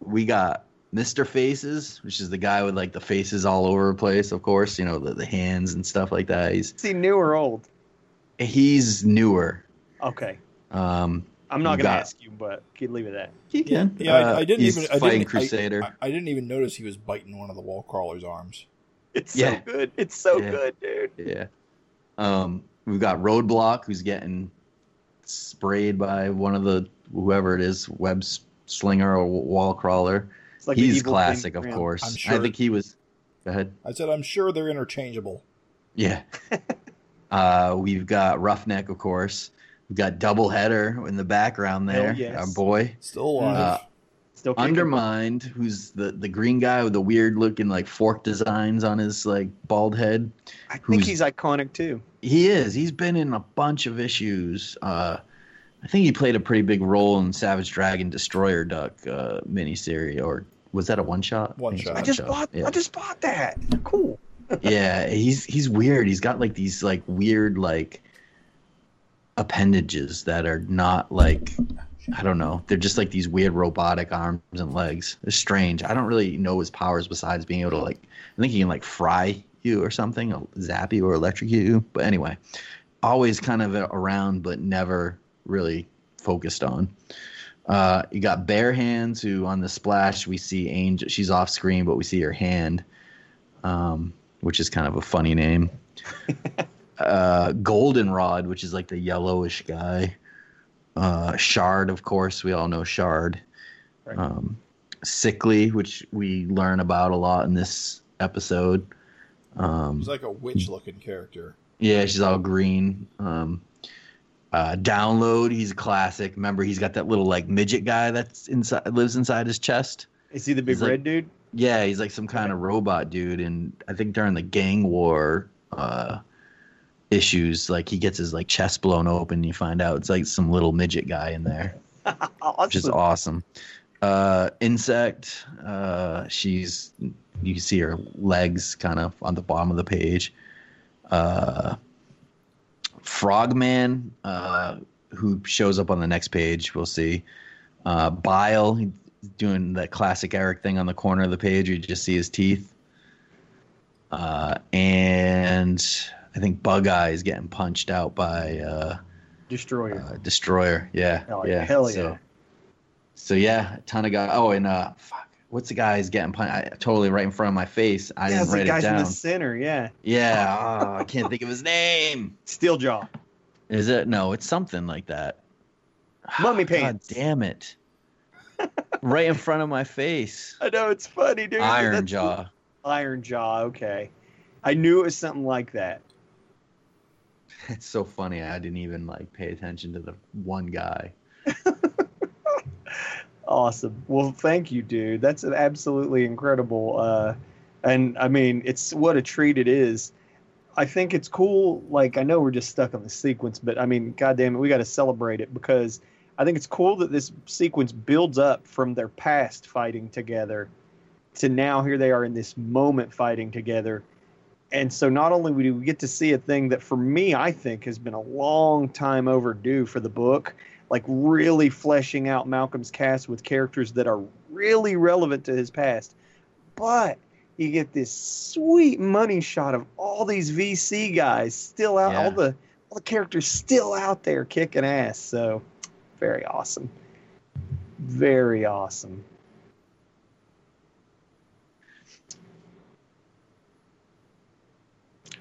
we got Mr. Faces, which is the guy with like the faces all over the place. Of course, you know the, the hands and stuff like that. He's Is he new or old? he's newer. Okay. Um, I'm not going to ask you, but can leave it at that. he can. Yeah, I, Uh, I didn't he's even. I didn't, Crusader. I, I didn't even notice he was biting one of the wall crawler's arms. It's Yeah. so good. It's so Yeah. good, dude. Yeah. Um, we've got Roadblock, who's getting sprayed by one of the whoever it is, web slinger or wall crawler. Like He's classic, thing of around. course. I'm sure- I think he was. Go ahead. I said, I'm sure they're interchangeable. Yeah. uh, we've got Roughneck, of course. We've got Doubleheader in the background Hell there. yes. Our boy. Still alive. Uh, Still kicking. Undermined, who's the, the green guy with the weird looking like fork designs on his like bald head. I think he's iconic too. He is. He's been in a bunch of issues. Uh, I think he played a pretty big role in Savage Dragon Destroyer Duck uh, miniseries, or was that a one shot? One think it's a shot. I just shot. bought. Yeah. I just bought that. Cool. yeah, he's he's weird. He's got like these like weird like appendages that are not like I don't know. They're just like these weird robotic arms and legs. It's strange. I don't really know his powers besides being able to like I think he can like fry you or something, zap you or electrocute you. But anyway, always kind of around but never really focused on. Uh, you got bare hands who on the splash we see Angel. She's off screen, but we see her hand, um, which is kind of a funny name. uh, Goldenrod, which is like the yellowish guy. Uh, Shard, of course, we all know Shard. Right. Um, Sickly, which we learn about a lot in this episode. Um, He's like a witch looking character. yeah, she's all green. Um, uh, download, he's a classic. Remember, he's got that little like midget guy that's inside, lives inside his chest. Is he the big He's like- red dude? Yeah, he's like some kind of robot dude, and I think during the gang war uh, issues, like he gets his like chest blown open. And you find out it's like some little midget guy in there, which is Awesome. awesome. Uh, insect, uh, she's you can see her legs kind of on the bottom of the page. Uh, Frogman, uh, who shows up on the next page, we'll see. Uh, Bile, doing that classic Erik thing on the corner of the page you just see his teeth. Uh, and I think Bug Eye is getting punched out by uh, Destroyer. uh, Destroyer. Yeah, Hell yeah. Hell yeah. So, so yeah, a ton of guys. Oh, and uh, fuck, what's the guy who's getting punched? I, totally right in front of my face. I yeah, didn't write guys it in down. the center. Yeah, Yeah, oh, I can't think of his name. Steeljaw. Is it? No, it's something like that. Mummy God pants. damn it! right in front of my face. I know it's funny, dude. Iron That's- Jaw. Iron Jaw. Okay, I knew it was something like that. It's so funny. I didn't even like pay attention to the one guy. Awesome. Well, thank you, dude. That's an absolutely incredible. Uh, and I mean, it's what a treat it is. I think it's cool. Like, I know we're just stuck on the sequence, but I mean, goddamn it, we got to celebrate it because I think it's cool that this sequence builds up from their past fighting together to now here they are in this moment fighting together. And so not only do we get to see a thing that for me I think has been a long time overdue for the book, like really fleshing out Malcolm's cast with characters that are really relevant to his past. But you get this sweet money shot of all these VC guys still out, Yeah. all the all the characters still out there kicking ass. So very awesome. Very awesome.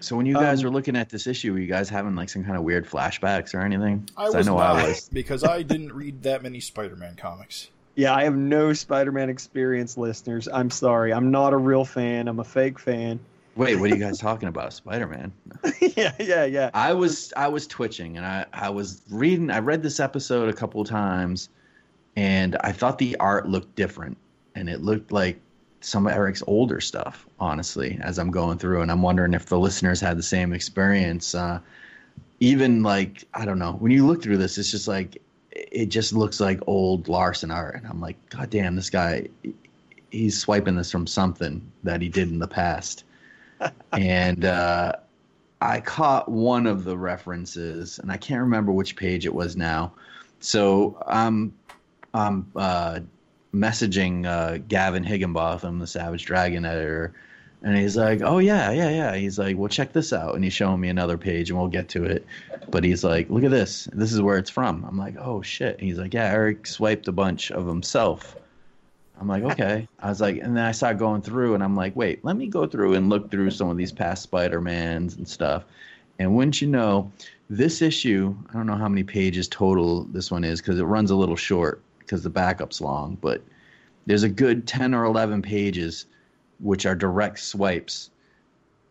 So when you guys Um, were looking at this issue, were you guys having like some kind of weird flashbacks or anything? I 'Cause was know not I was. because I didn't read that many Spider-Man comics. Yeah, I have no Spider-Man experience, listeners. I'm sorry. I'm not a real fan. I'm a fake fan. Wait, what are you guys talking about? Spider Man. yeah, yeah, yeah. I was I was twitching and I, I was reading I read this episode a couple of times and I thought the art looked different and it looked like some of Erik's older stuff, honestly, as I'm going through and I'm wondering if the listeners had the same experience. Uh, even like I don't know, when you look through this, it's just like it just looks like old Larsen art and I'm like, God damn, this guy he's swiping this from something that he did in the past. and uh I caught one of the references, and I can't remember which page it was now. So I'm I'm uh, messaging uh, Gavin Higginbotham, the Savage Dragon editor, and he's like, "Oh yeah, yeah, yeah." He's like, "Well, check this out," and he's showing me another page, and we'll get to it. But he's like, "Look at this. This is where it's from." I'm like, "Oh shit." He's like, "Yeah, Erik swiped a bunch of himself." I'm like, okay. I was like, and then I started going through, and I'm like, wait, let me go through and look through some of these past Spider-Mans and stuff. And wouldn't you know, this issue, I don't know how many pages total this one is because it runs a little short because the backup's long, but there's a good 10 or 11 pages which are direct swipes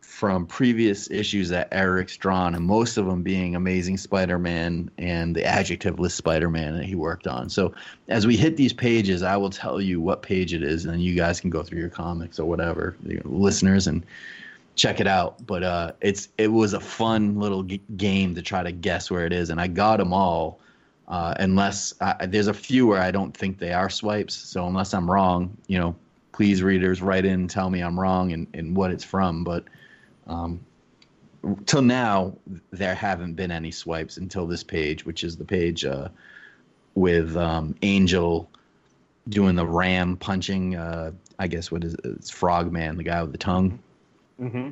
from previous issues that Erik's drawn, and most of them being Amazing Spider-Man and the adjectiveless Spider-Man that he worked on. So as we hit these pages, I will tell you what page it is, and then you guys can go through your comics or whatever, listeners, and check it out. But uh, it's it was a fun little g- game to try to guess where it is, and I got them all. Uh, unless I, there's a few where I don't think they are swipes, so unless I'm wrong, you know, please readers write in and tell me I'm wrong and, and what it's from. But um, till now, there haven't been any swipes until this page, which is the page uh, with um, Angel doing the ram punching. Uh, I guess what is it? it's Frogman, the guy with the tongue. Mm-hmm.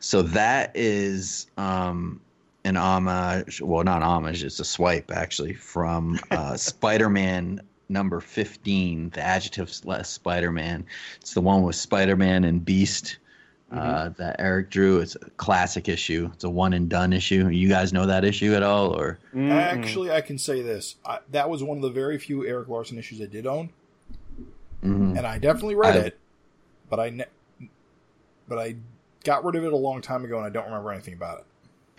So that is um, an homage. Well, not homage. It's a swipe actually from uh, Spider-Man number fifteen, the adjectiveless Spider-Man. It's the one with Spider-Man and Beast uh, that Erik drew. It's a classic issue. It's a one and done issue. You guys know that issue at all, or Actually, I can say this: I, that was one of the very few Erik Larsen issues I did own, Mhm. and I definitely read I- it. But I, ne- but I got rid of it a long time ago, and I don't remember anything about it.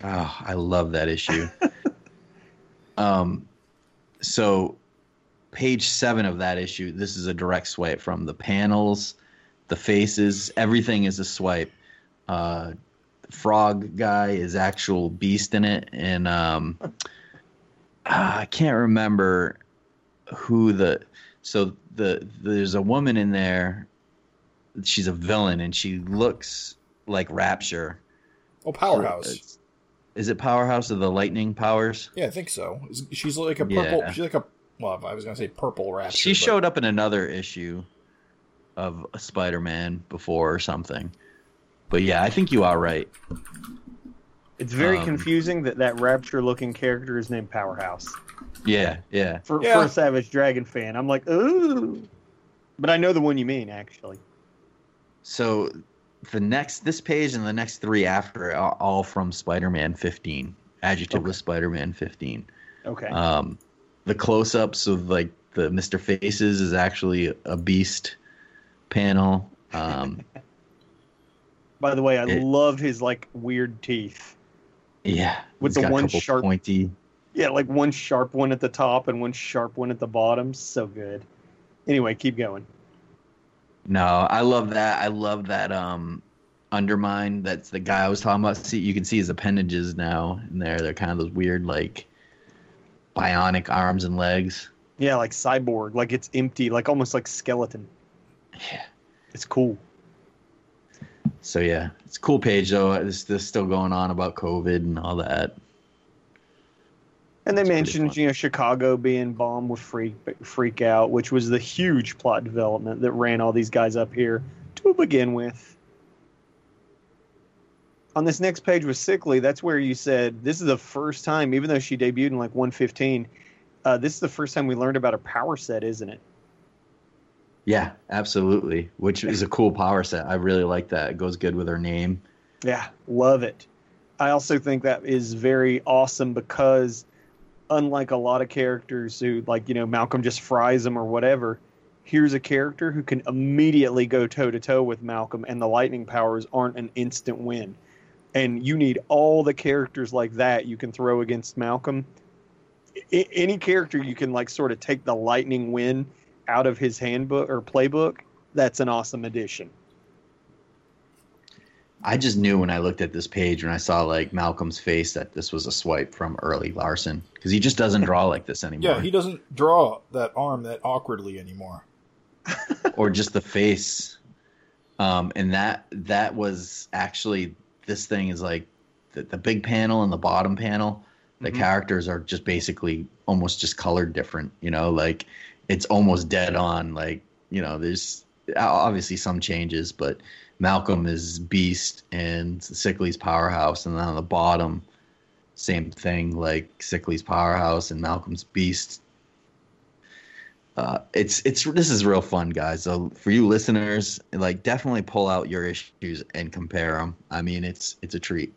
Oh, I love that issue. um, so page seven of that issue, this is a direct swipe from the panels, the faces, everything is a swipe. Uh, frog guy is actual beast in it, and um, ah, I can't remember who the so the there's a woman in there. She's a villain, and she looks like Rapture. Oh, Powerhouse. It's- Is it Powerhouse of the Lightning Powers? yeah, I think so. She's like a purple. Yeah. She's like a. Well, I was gonna say purple raptor. She but- showed up in another issue of Spider-Man before or something. But yeah, I think you are right. It's very Um, confusing that that rapture-looking character is named Powerhouse. Yeah, yeah. For, Yeah. for a Savage Dragon fan, I'm like, ooh. but I know the one you mean actually. So the next this page and the next three after are all from Spider-Man 15. Adjective Okay. with Spider-Man 15. Okay. Um, the close-ups of like the Mister Faces is actually a Beast panel. Um, By the way, I it- love his like weird teeth. yeah, With the one sharp- pointy. Yeah, like one sharp one at the top and one sharp one at the bottom. So good. Anyway, keep going. No, I love that. I love that. Um, undermine. That's the guy I was talking about. See, you can see his appendages now in there. They're kind of those weird, like bionic arms and legs. Yeah, like cyborg, like it's empty, like almost like skeleton. Yeah. It's cool. So yeah, it's a cool page though. This this still going on about COVID and all that. And they It's mentioned, you know, Chicago being bombed with freak freak out, which was the huge plot development that ran all these guys up here to begin with. On this next page with Sickly, that's where you said this is the first time, even though she debuted in like 115, uh, this is the first time we learned about her power set, isn't it? Yeah, absolutely. Which is a cool power set. I really like that. It goes good with her name. Yeah, love it. I also think that is very awesome because, unlike a lot of characters who, like, you know, Malcolm just fries them or whatever, here's a character who can immediately go toe to toe with Malcolm, and the lightning powers aren't an instant win. And you need all the characters like that you can throw against Malcolm. I- any character you can, like, sort of take the lightning win out of his handbook or playbook, that's an awesome addition. I just knew when I looked at this page when I saw like Malcolm's face that this was a swipe from early Larsen because he just doesn't draw like this anymore. Yeah, he doesn't draw that arm that awkwardly anymore. or just the face. Um, and that that was actually this thing is like the, the big panel and the bottom panel. The Mhm. characters are just basically almost just colored different. You know, like it's almost dead on. Like you know, there's obviously some changes, but Malcolm is Beast and Sickly's Powerhouse, and then on the bottom, same thing like Sickly's Powerhouse and Malcolm's Beast uh, it's it's this is real fun, guys. So for you listeners, like definitely pull out your issues and compare them. I mean, it's it's a treat.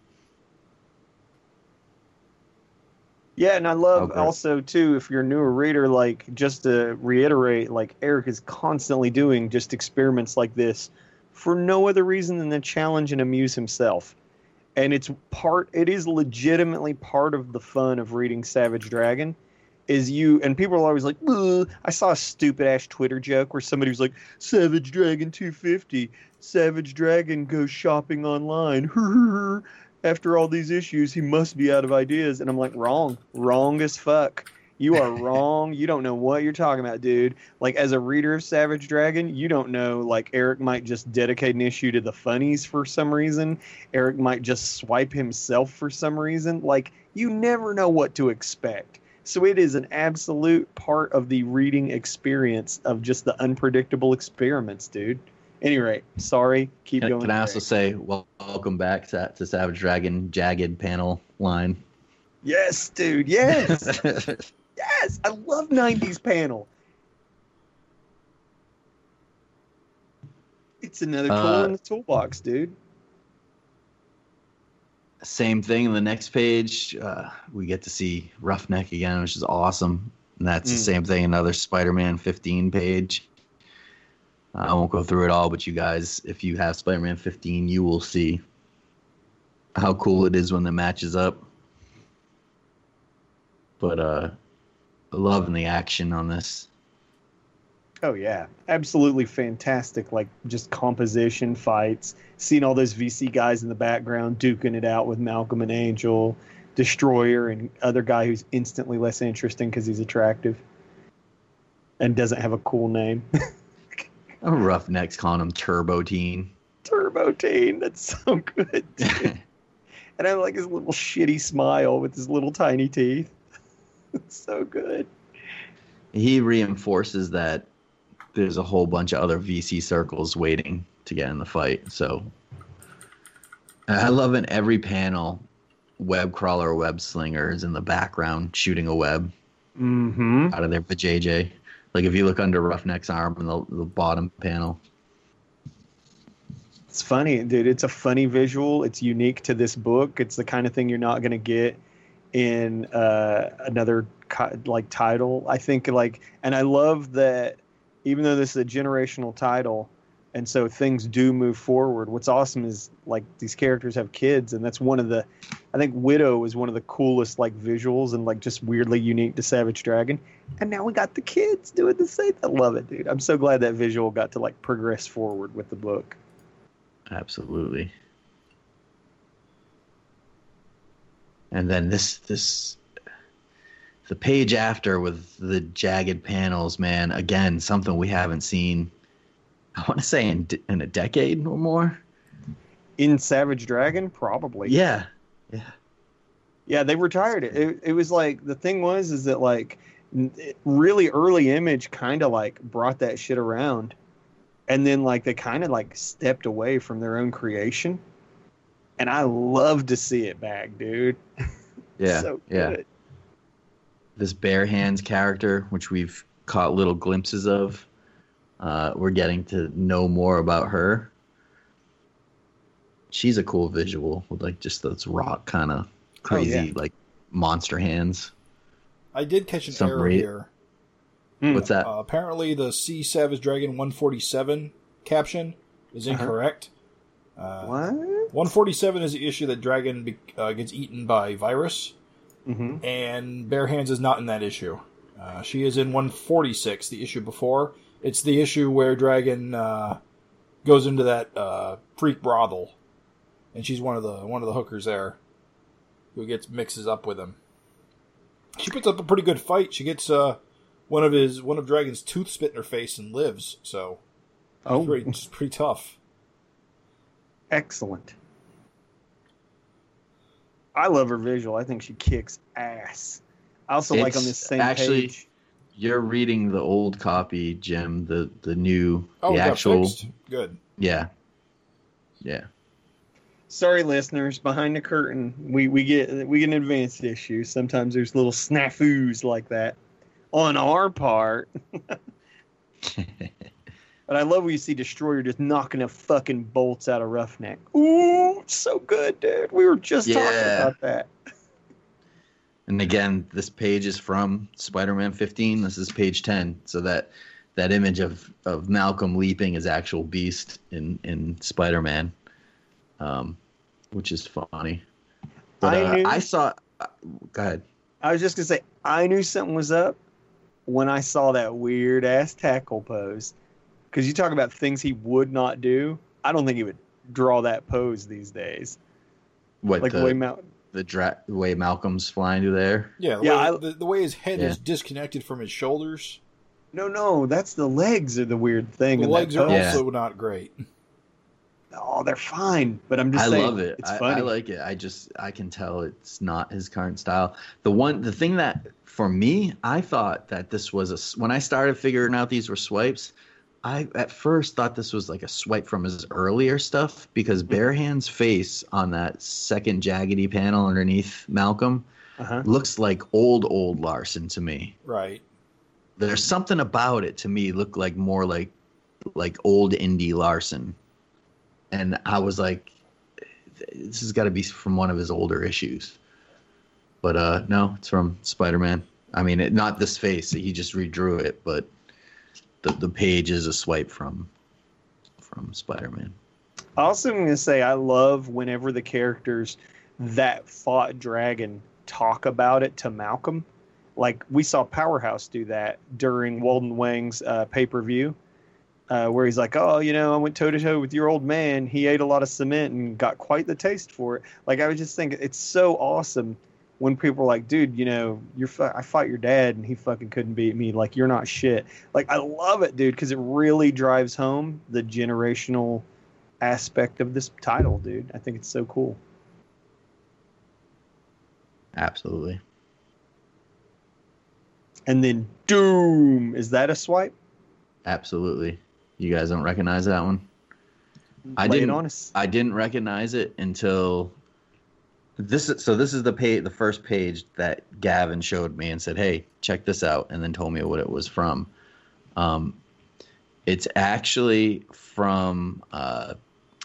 Yeah, and I love Okay. also too if you're a newer reader, like just to reiterate, like Erik is constantly doing just experiments like this for no other reason than to challenge and amuse himself. And it's part it is legitimately part of the fun of reading Savage Dragon. Is you and people are always like. I saw a stupid ass Twitter joke where somebody was like, Savage Dragon 250, Savage Dragon goes shopping online. after all these issues, he must be out of ideas. And I'm like, wrong, wrong as fuck. You are wrong. You don't know what you're talking about, dude. Like, as a reader of Savage Dragon, you don't know. Like, Erik might just dedicate an issue to the funnies for some reason. Erik might just swipe himself for some reason. Like, you never know what to expect. So it is an absolute part of the reading experience of just the unpredictable experiments, dude. Any rate, sorry. Keep Can, going. can I also say wel- welcome back to, to Savage Dragon Jagged panel line? Yes, dude. Yes. Yes, I love '90s panel. It's another tool Uh, in the toolbox, dude. Same thing. The next page, uh, we get to see Roughneck again, which is awesome. And that's the Mm. same thing. Another Spider-Man 15 page. I won't go through it all, but you guys, if you have Spider-Man 15, you will see how cool it is when it matches up. But uh, loving the action on this. Oh yeah, absolutely fantastic. Like just composition fights, seeing all those VC guys in the background duking it out with Malcolm and Angel, Destroyer, and other guy who's instantly less interesting because he's attractive and doesn't have a cool name. A Roughnecks calling him Turbo Teen. Turbo Teen, that's so good. And I like his little shitty smile with his little tiny teeth. It's so good. he reinforces that there's a whole bunch of other VC circles waiting to get in the fight. So I love in every panel, web crawler or web slinger is in the background shooting a web Mm-hmm. out of their vajayjay. Like if you look under Roughneck's arm in the, the bottom panel. It's funny, dude. It's a funny visual. It's unique to this book. It's the kind of thing you're not going to get in uh, another like title. I think like, and I love that even though this is a generational title, and so things do move forward. What's awesome is like these characters have kids, and that's one of the. I think Widow is one of the coolest like visuals and like just weirdly unique to Savage Dragon. And now we got the kids doing the same. I love it, dude. I'm so glad that visual got to like progress forward with the book. Absolutely. And then this this the page after with the jagged panels, man. Again, something we haven't seen. I want to say in in a decade or more. In Savage Dragon, probably. Yeah, yeah, yeah. They retired it. It, it was like the thing was is that like really early image kind of like brought that shit around and then like they kind of like stepped away from their own creation and i love to see it back dude yeah so yeah this bare hands character which we've caught little glimpses of uh, we're getting to know more about her she's a cool visual with like just those rock kind of crazy oh, yeah. like monster hands I did catch an Some error here. Hmm. What's that? Uh, apparently, the Sea Savage Dragon 147 caption is uh-huh. incorrect. Uh-huh. Uh, what? 147 is the issue that Dragon be- uh, gets eaten by virus, mm-hmm. and Bare Hands is not in that issue. Uh, she is in 146, the issue before. It's the issue where Dragon uh, goes into that uh, freak brothel, and she's one of the one of the hookers there, who gets mixes up with him she puts up a pretty good fight. She gets uh, one of his one of Dragon's tooth spit in her face and lives. So, oh, it's pretty, it's pretty tough. Excellent. I love her visual. I think she kicks ass. I also it's like on this same actually, page. You're reading the old copy, Jim. The the new oh, the actual good. Yeah. Yeah sorry listeners behind the curtain we, we get we get an advanced issue sometimes there's little snafus like that on our part but i love when you see destroyer just knocking the fucking bolts out of roughneck ooh so good dude we were just yeah. talking about that and again this page is from spider-man 15 this is page 10 so that that image of of malcolm leaping is actual beast in in spider-man um, which is funny. But I, uh, knew, I saw. Uh, go ahead. I was just gonna say I knew something was up when I saw that weird ass tackle pose. Because you talk about things he would not do. I don't think he would draw that pose these days. What like the, the way Mal- the, dra- way Malcolm's flying through there? Yeah, the yeah. Way, I, the, the, way his head yeah. is disconnected from his shoulders. No, no, that's the legs are the weird thing. The legs are also yeah. not great oh, they're fine. But I'm just I saying, love it. It's funny. I, I like it. I just I can tell it's not his current style. The one the thing that for me, I thought that this was a when I started figuring out these were swipes. I at first thought this was like a swipe from his earlier stuff because mm-hmm. Bare Hand's face on that second jaggedy panel underneath Malcolm uh-huh. looks like old old Larsen to me. Right. There's something about it to me look like more like like old Indy Larsen, and I was like, this has got to be from one of his older issues. But uh, no, it's from Spider Man. I mean, it, not this face. He just redrew it, but the the page is a swipe from from Spider Man. Also, I'm gonna say I love whenever the characters that fought Dragon talk about it to Malcolm. Like we saw Powerhouse do that during Walden Wang's uh, pay per view uh, where he's like, "Oh, you know, I went toe to toe with your old man. He ate a lot of cement and got quite the taste for it." Like I was just thinking, it's so awesome when people are like, "Dude, you know, you're fu- I fought your dad and he fucking couldn't beat me. Like you're not shit." Like I love it, dude, because it really drives home the generational aspect of this title, dude. I think it's so cool. Absolutely. And then Doom, is that a swipe? Absolutely. You guys don't recognize that one? I didn't. I didn't recognize it until this. Is, so this is the page, the first page that Gavin showed me and said, "Hey, check this out," and then told me what it was from. Um, it's actually from uh,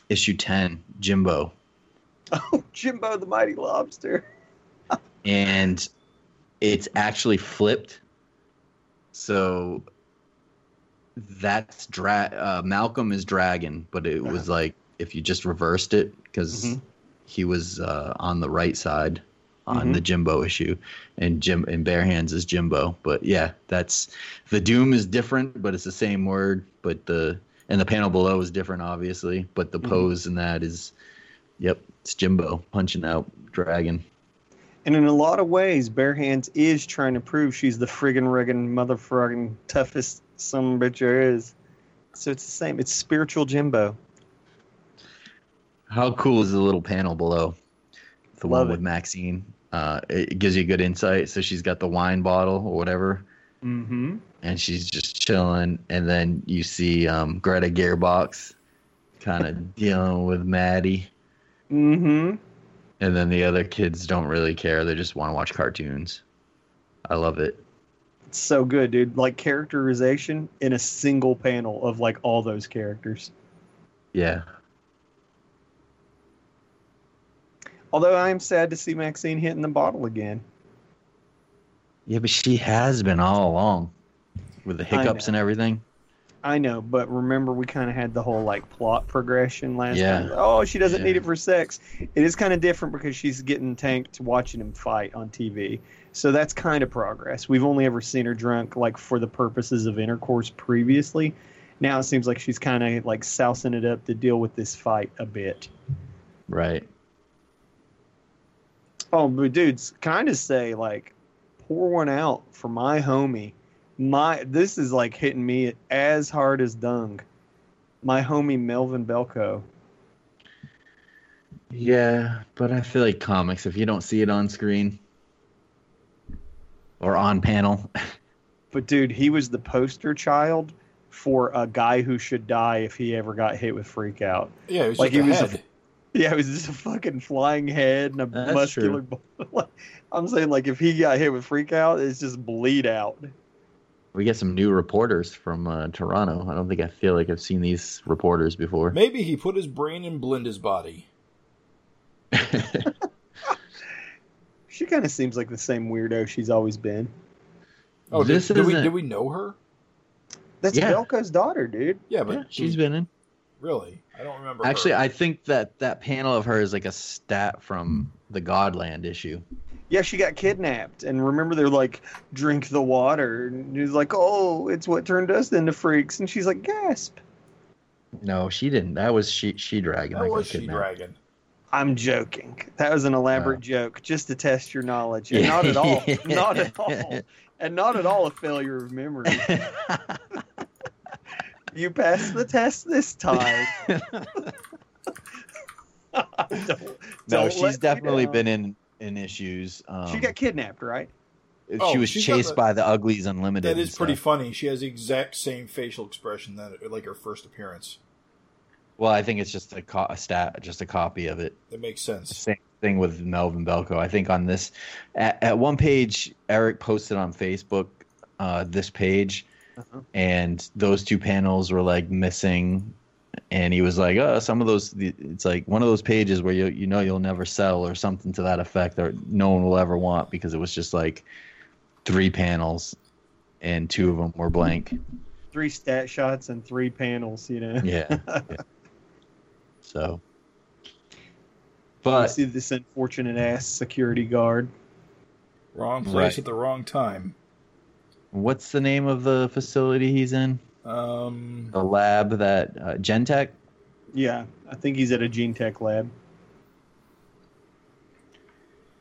issue 10, Jimbo. Oh, Jimbo the Mighty Lobster. and it's actually flipped. So that's dra- uh, Malcolm is dragon, but it was like if you just reversed it because Mhm. He was uh, on the right side on Mhm. the Jimbo issue, and Jim and Bare Hands is Jimbo. But yeah, that's the Doom is different, but it's the same word. But the and the panel below is different, obviously. But the Mhm. pose in that is, yep, it's Jimbo punching out dragon. And in a lot of ways, Bare Hands is trying to prove she's the friggin' riggin' motherfucking toughest some bitch there is. So it's the same. It's spiritual Jimbo. How cool is the little panel below? The Love one with. Maxine. Uh, it gives you good insight. So she's got the wine bottle or whatever, Mm-hmm. and she's just chilling. And then you see um, Greta Gearbox kind of dealing with Maddie. Mm-hmm. And then the other kids don't really care. They just want to watch cartoons. I love it. It's so good, dude. Like characterization in a single panel of like all those characters. Yeah. Although I am sad to see Maxine hitting the bottle again. Yeah, but she has been all along with the hiccups and everything. I know, but remember we kind of had the whole like plot progression last Yeah. time. Oh, she doesn't Yeah. need it for sex. It is kind of different because she's getting tanked watching him fight on TV. So that's kind of progress. We've only ever seen her drunk like for the purposes of intercourse previously. Now it seems like she's kind of like sousing it up to deal with this fight a bit. Right. Oh, but dudes, kind of say, like, pour one out for my homie. My this is like hitting me as hard as dung. My homie Melvin Belko. Yeah, but I feel like comics, if you don't see it on screen or on panel, But dude, he was the poster child for a guy who should die if he ever got hit with freak out. Yeah, it was Like just he a was a- head. Yeah, it was just a fucking flying head and a That's muscular. I'm saying, like, if he got hit with freak out, it's just bleed out. we get some new reporters from uh, Toronto. I don't think I feel like I've seen these reporters before. Maybe he put his brain in Blinda's body. She kind of seems like the same weirdo she's always been. Oh, This did, did we isn't- did we know her? That's Yeah. Belko's daughter, dude. Yeah, but yeah, she's been in. Really. I don't remember. Actually, her. I think that that panel of her is like a stat from hmm. the Godland issue. Yeah, she got kidnapped, and remember they're like, "Drink the water," and he's like, "Oh, it's what turned us into freaks," and she's like, "Gasp." No, she didn't. That was she she dragon. that that was she dragon. I'm joking. That was an elaborate Oh. joke, just to test your knowledge, and Yeah. not at all, not at all, and not at all a failure of memory. You passed the test this time. Don't- no, don't let she's definitely been in in issues. Um, She got kidnapped, right? she Oh, was she's chased the- by the Uglies Unlimited. That and is pretty funny. She has the exact same facial expression that like her first appearance. Well, I think it's just a, co- a stat, just a copy of it. That makes sense. Same thing with Melvin Belko. I think on this, at, at one page, Erik posted on Facebook uh, this page, Uh-huh. and those two panels were like missing. And he was like, "Oh, some of those. It's like one of those pages where you you know you'll never sell or something to that effect, or no one will ever want because it was just like three panels, and two of them were blank. Three stat shots and three panels. You know. Yeah. yeah. So, you but see this unfortunate ass security guard. Wrong place Right. at the wrong time. What's the name of the facility he's in? Um, The lab that uh, Gentech. Yeah, I think he's at a gene tech lab.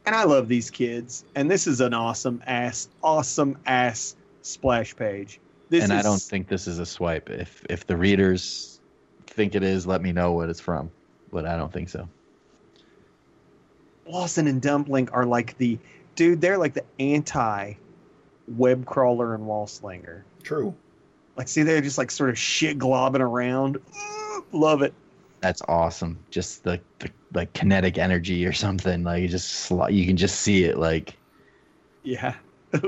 And I love these kids. And this is an awesome ass, awesome ass splash page. This and is, I don't think this is a swipe. If if the readers think it is, let me know what it's from. But I don't think so. Blossom and Dumpling are like the dude. They're like the anti web crawler and wall slinger. true. Like, see, they're just like sort of shit globbing around. Love it. That's awesome. Just the, the like kinetic energy or something. Like you just sli- you can just see it. Like Yeah.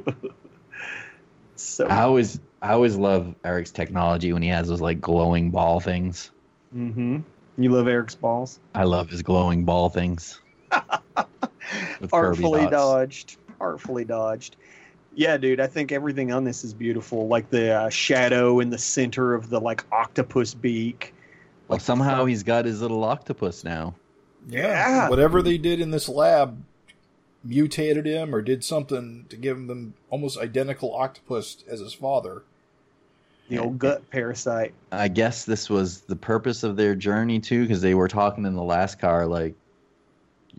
so I always I always love Erik's technology when he has those like glowing ball things. Mm-hmm. You love Erik's balls. I love his glowing ball things. Artfully dodged. Artfully dodged. Yeah, dude. I think everything on this is beautiful. Like the uh, shadow in the center of the like octopus beak. Like the somehow he's got his little octopus now. Yeah. Whatever they did in this lab mutated him or did something to give him them almost identical octopus as his father. the old gut parasite. I guess this was the purpose of their journey too, because they were talking in the last car, like,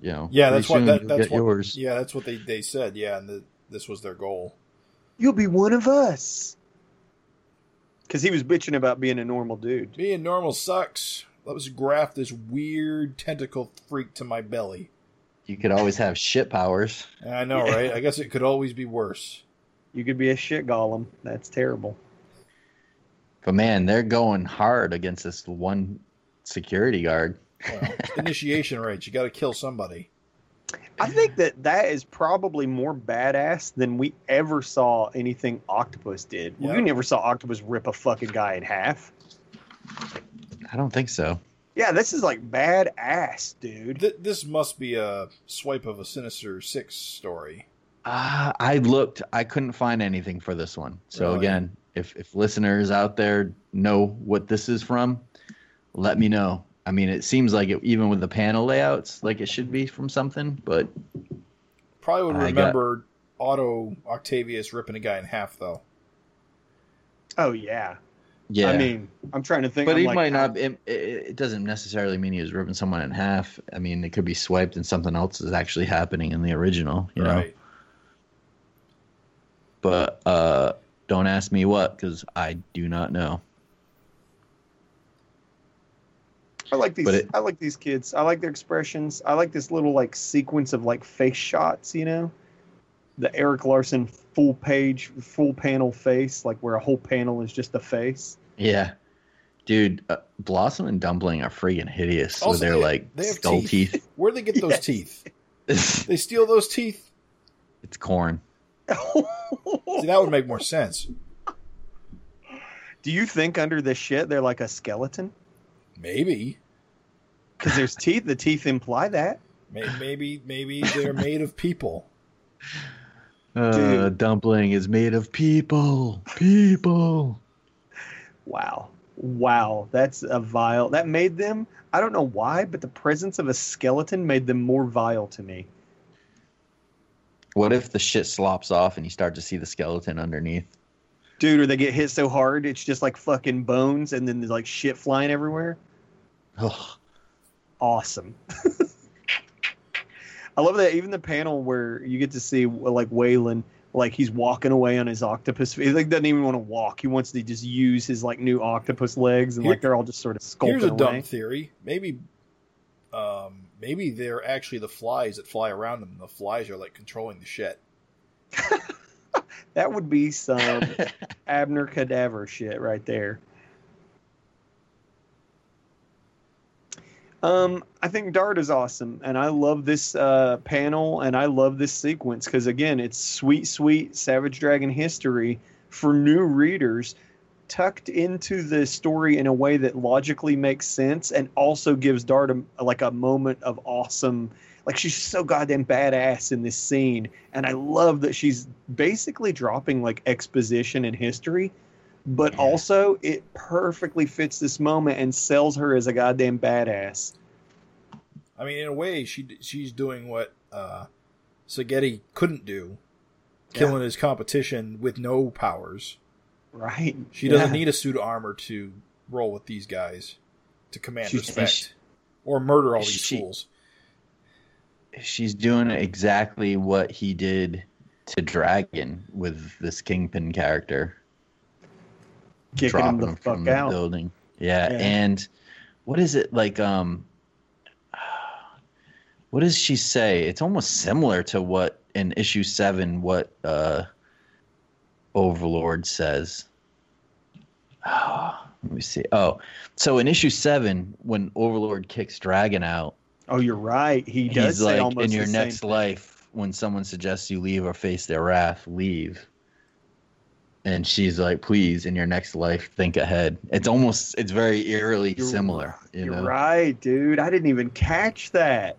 you know, Yeah, that's what that, that's what, yours. Yeah, that's what they, they said. Yeah, and the, this was their goal. You'll be one of us. Because he was bitching about being a normal dude. Being normal sucks. Let's graft this weird tentacle freak to my belly. You could always have shit powers. I know, Yeah. right? I guess it could always be worse. You could be a shit golem. That's terrible. But man, they're going hard against this one security guard. Well, initiation rites. You got to kill somebody. I think that that is probably more badass than we ever saw anything Octopus did. Yeah. We never saw Octopus rip a fucking guy in half. I don't think so. Yeah, this is like badass, dude. Th- this must be a swipe of a Sinister Six story. Uh, I looked, I couldn't find anything for this one. So Really? again, if if listeners out there know what this is from, let me know. I mean, it seems like it, even with the panel layouts, like it should be from something, but Probably would I got- remember Otto Octavius ripping a guy in half, though. Oh yeah. yeah. I mean, I'm trying to think. but I'm he like, might not. It, it, it doesn't necessarily mean he was ripping someone in half. I mean, it could be swiped and something else is actually happening in the original. You know. But uh, don't ask me what, because I do not know. I like these. but it- I like these kids. I like their expressions. I like this little like sequence of like face shots. You know, the Erik Larsen full page, full panel face, like where a whole panel is just a face. Yeah, dude, uh, Blossom and Dumpling are freaking hideous with Also, their they- like they have skull teeth. teeth. Where do they get those Yes. teeth? They steal those teeth? It's corn. See, that would make more sense. Do you think under the shit they're like a skeleton? Maybe. Because there's teeth. The teeth imply that. Maybe, maybe they're made of people. Uh, dumpling is made of people. People. Wow. Wow. That's a vile. That made them. I don't know why, but the presence of a skeleton made them more vile to me. What if the shit slops off and you start to see the skeleton underneath? Dude, or they get hit so hard it's just like fucking bones and then there's like shit flying everywhere. Ugh. Awesome. I love that even the panel where you get to see like Waylon, like he's walking away on his octopus. He like doesn't even want to walk. He wants to just use his like new octopus legs and Here- like they're all just sort of sculpting Here's a dumb theory. Maybe, um, maybe they're actually the flies that fly around them. The flies are like controlling the shit. That would be some Abner cadaver shit right there. Um, I think Dart is awesome, and I love this uh, panel, and I love this sequence because again, it's sweet, sweet Savage Dragon history for new readers, tucked into the story in a way that logically makes sense, and also gives Dart a, like a moment of awesome. Like she's so goddamn badass in this scene, and I love that she's basically dropping like exposition and history, but Yeah. also it perfectly fits this moment and sells her as a goddamn badass. I mean, in a way, she she's doing what uh, Seghetti couldn't do, killing his competition with no powers. Right? She doesn't Yeah. need a suit of armor to roll with these guys to command She's- respect or murder all these she- fools. She's doing exactly what he did to Dragon with this Kingpin character. Kicking him dropping the fuck from out. the building. Yeah, Yeah. and what is it like? Um, what does she say? It's almost similar to what in issue seven, what uh, Overlord says. let me see. Oh, so in issue seven, when Overlord kicks Dragon out, Oh, you're right. He does he's say like, almost "In your next life, when someone suggests you leave or face their wrath, leave." And she's like, "Please, in your next life, think ahead." It's almost, it's very eerily You're- similar. You You're know, right, dude. I didn't even catch that.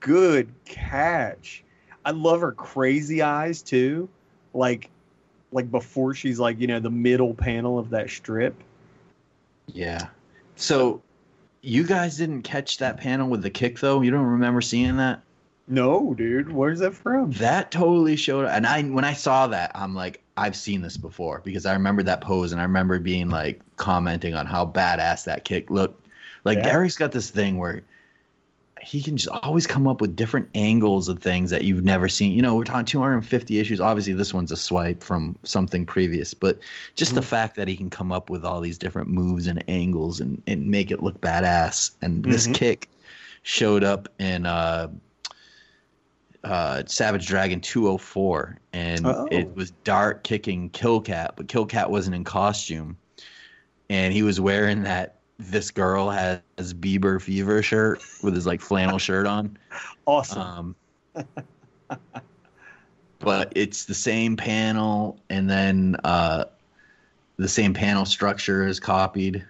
Good catch. I love her crazy eyes too. Like like before she's like, you know, the middle panel of that strip. Yeah. So, you guys didn't catch that panel with the kick though. You don't remember seeing that? No, dude. Where's that from? That totally showed. And I, when I saw that, I'm like, I've seen this before because I remember that pose and I remember being like commenting on how badass that kick looked. Like Yeah. Derek's got this thing where he can just always come up with different angles of things that you've never seen. You know, we're talking 250 issues. Obviously, this one's a swipe from something previous, but just the fact that he can come up with all these different moves and angles and, and make it look badass. And this Mhm. kick showed up in uh, uh, Savage Dragon 204, and Oh. it was Dart kicking Killcat, but Killcat wasn't in costume, and he was wearing that this girl has Bieber fever shirt with his like flannel shirt on. Awesome. Um, but it's the same panel, and then uh, the same panel structure is copied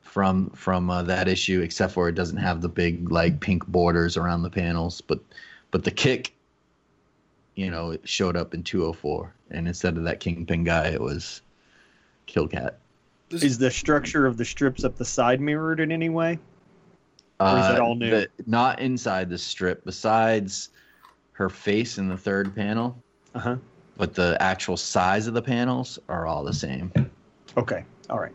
from from uh, that issue, except for it doesn't have the big like pink borders around the panels. But but the kick, you know, it showed up in 204, and instead of that Kingpin guy, it was Killcat. This Is the structure of the strips up the side mirrored in any way? Or is that all new? Uh, the- not inside the strip. Besides her face in the third panel, Uh-huh. but the actual size of the panels are all the same. Okay. All right.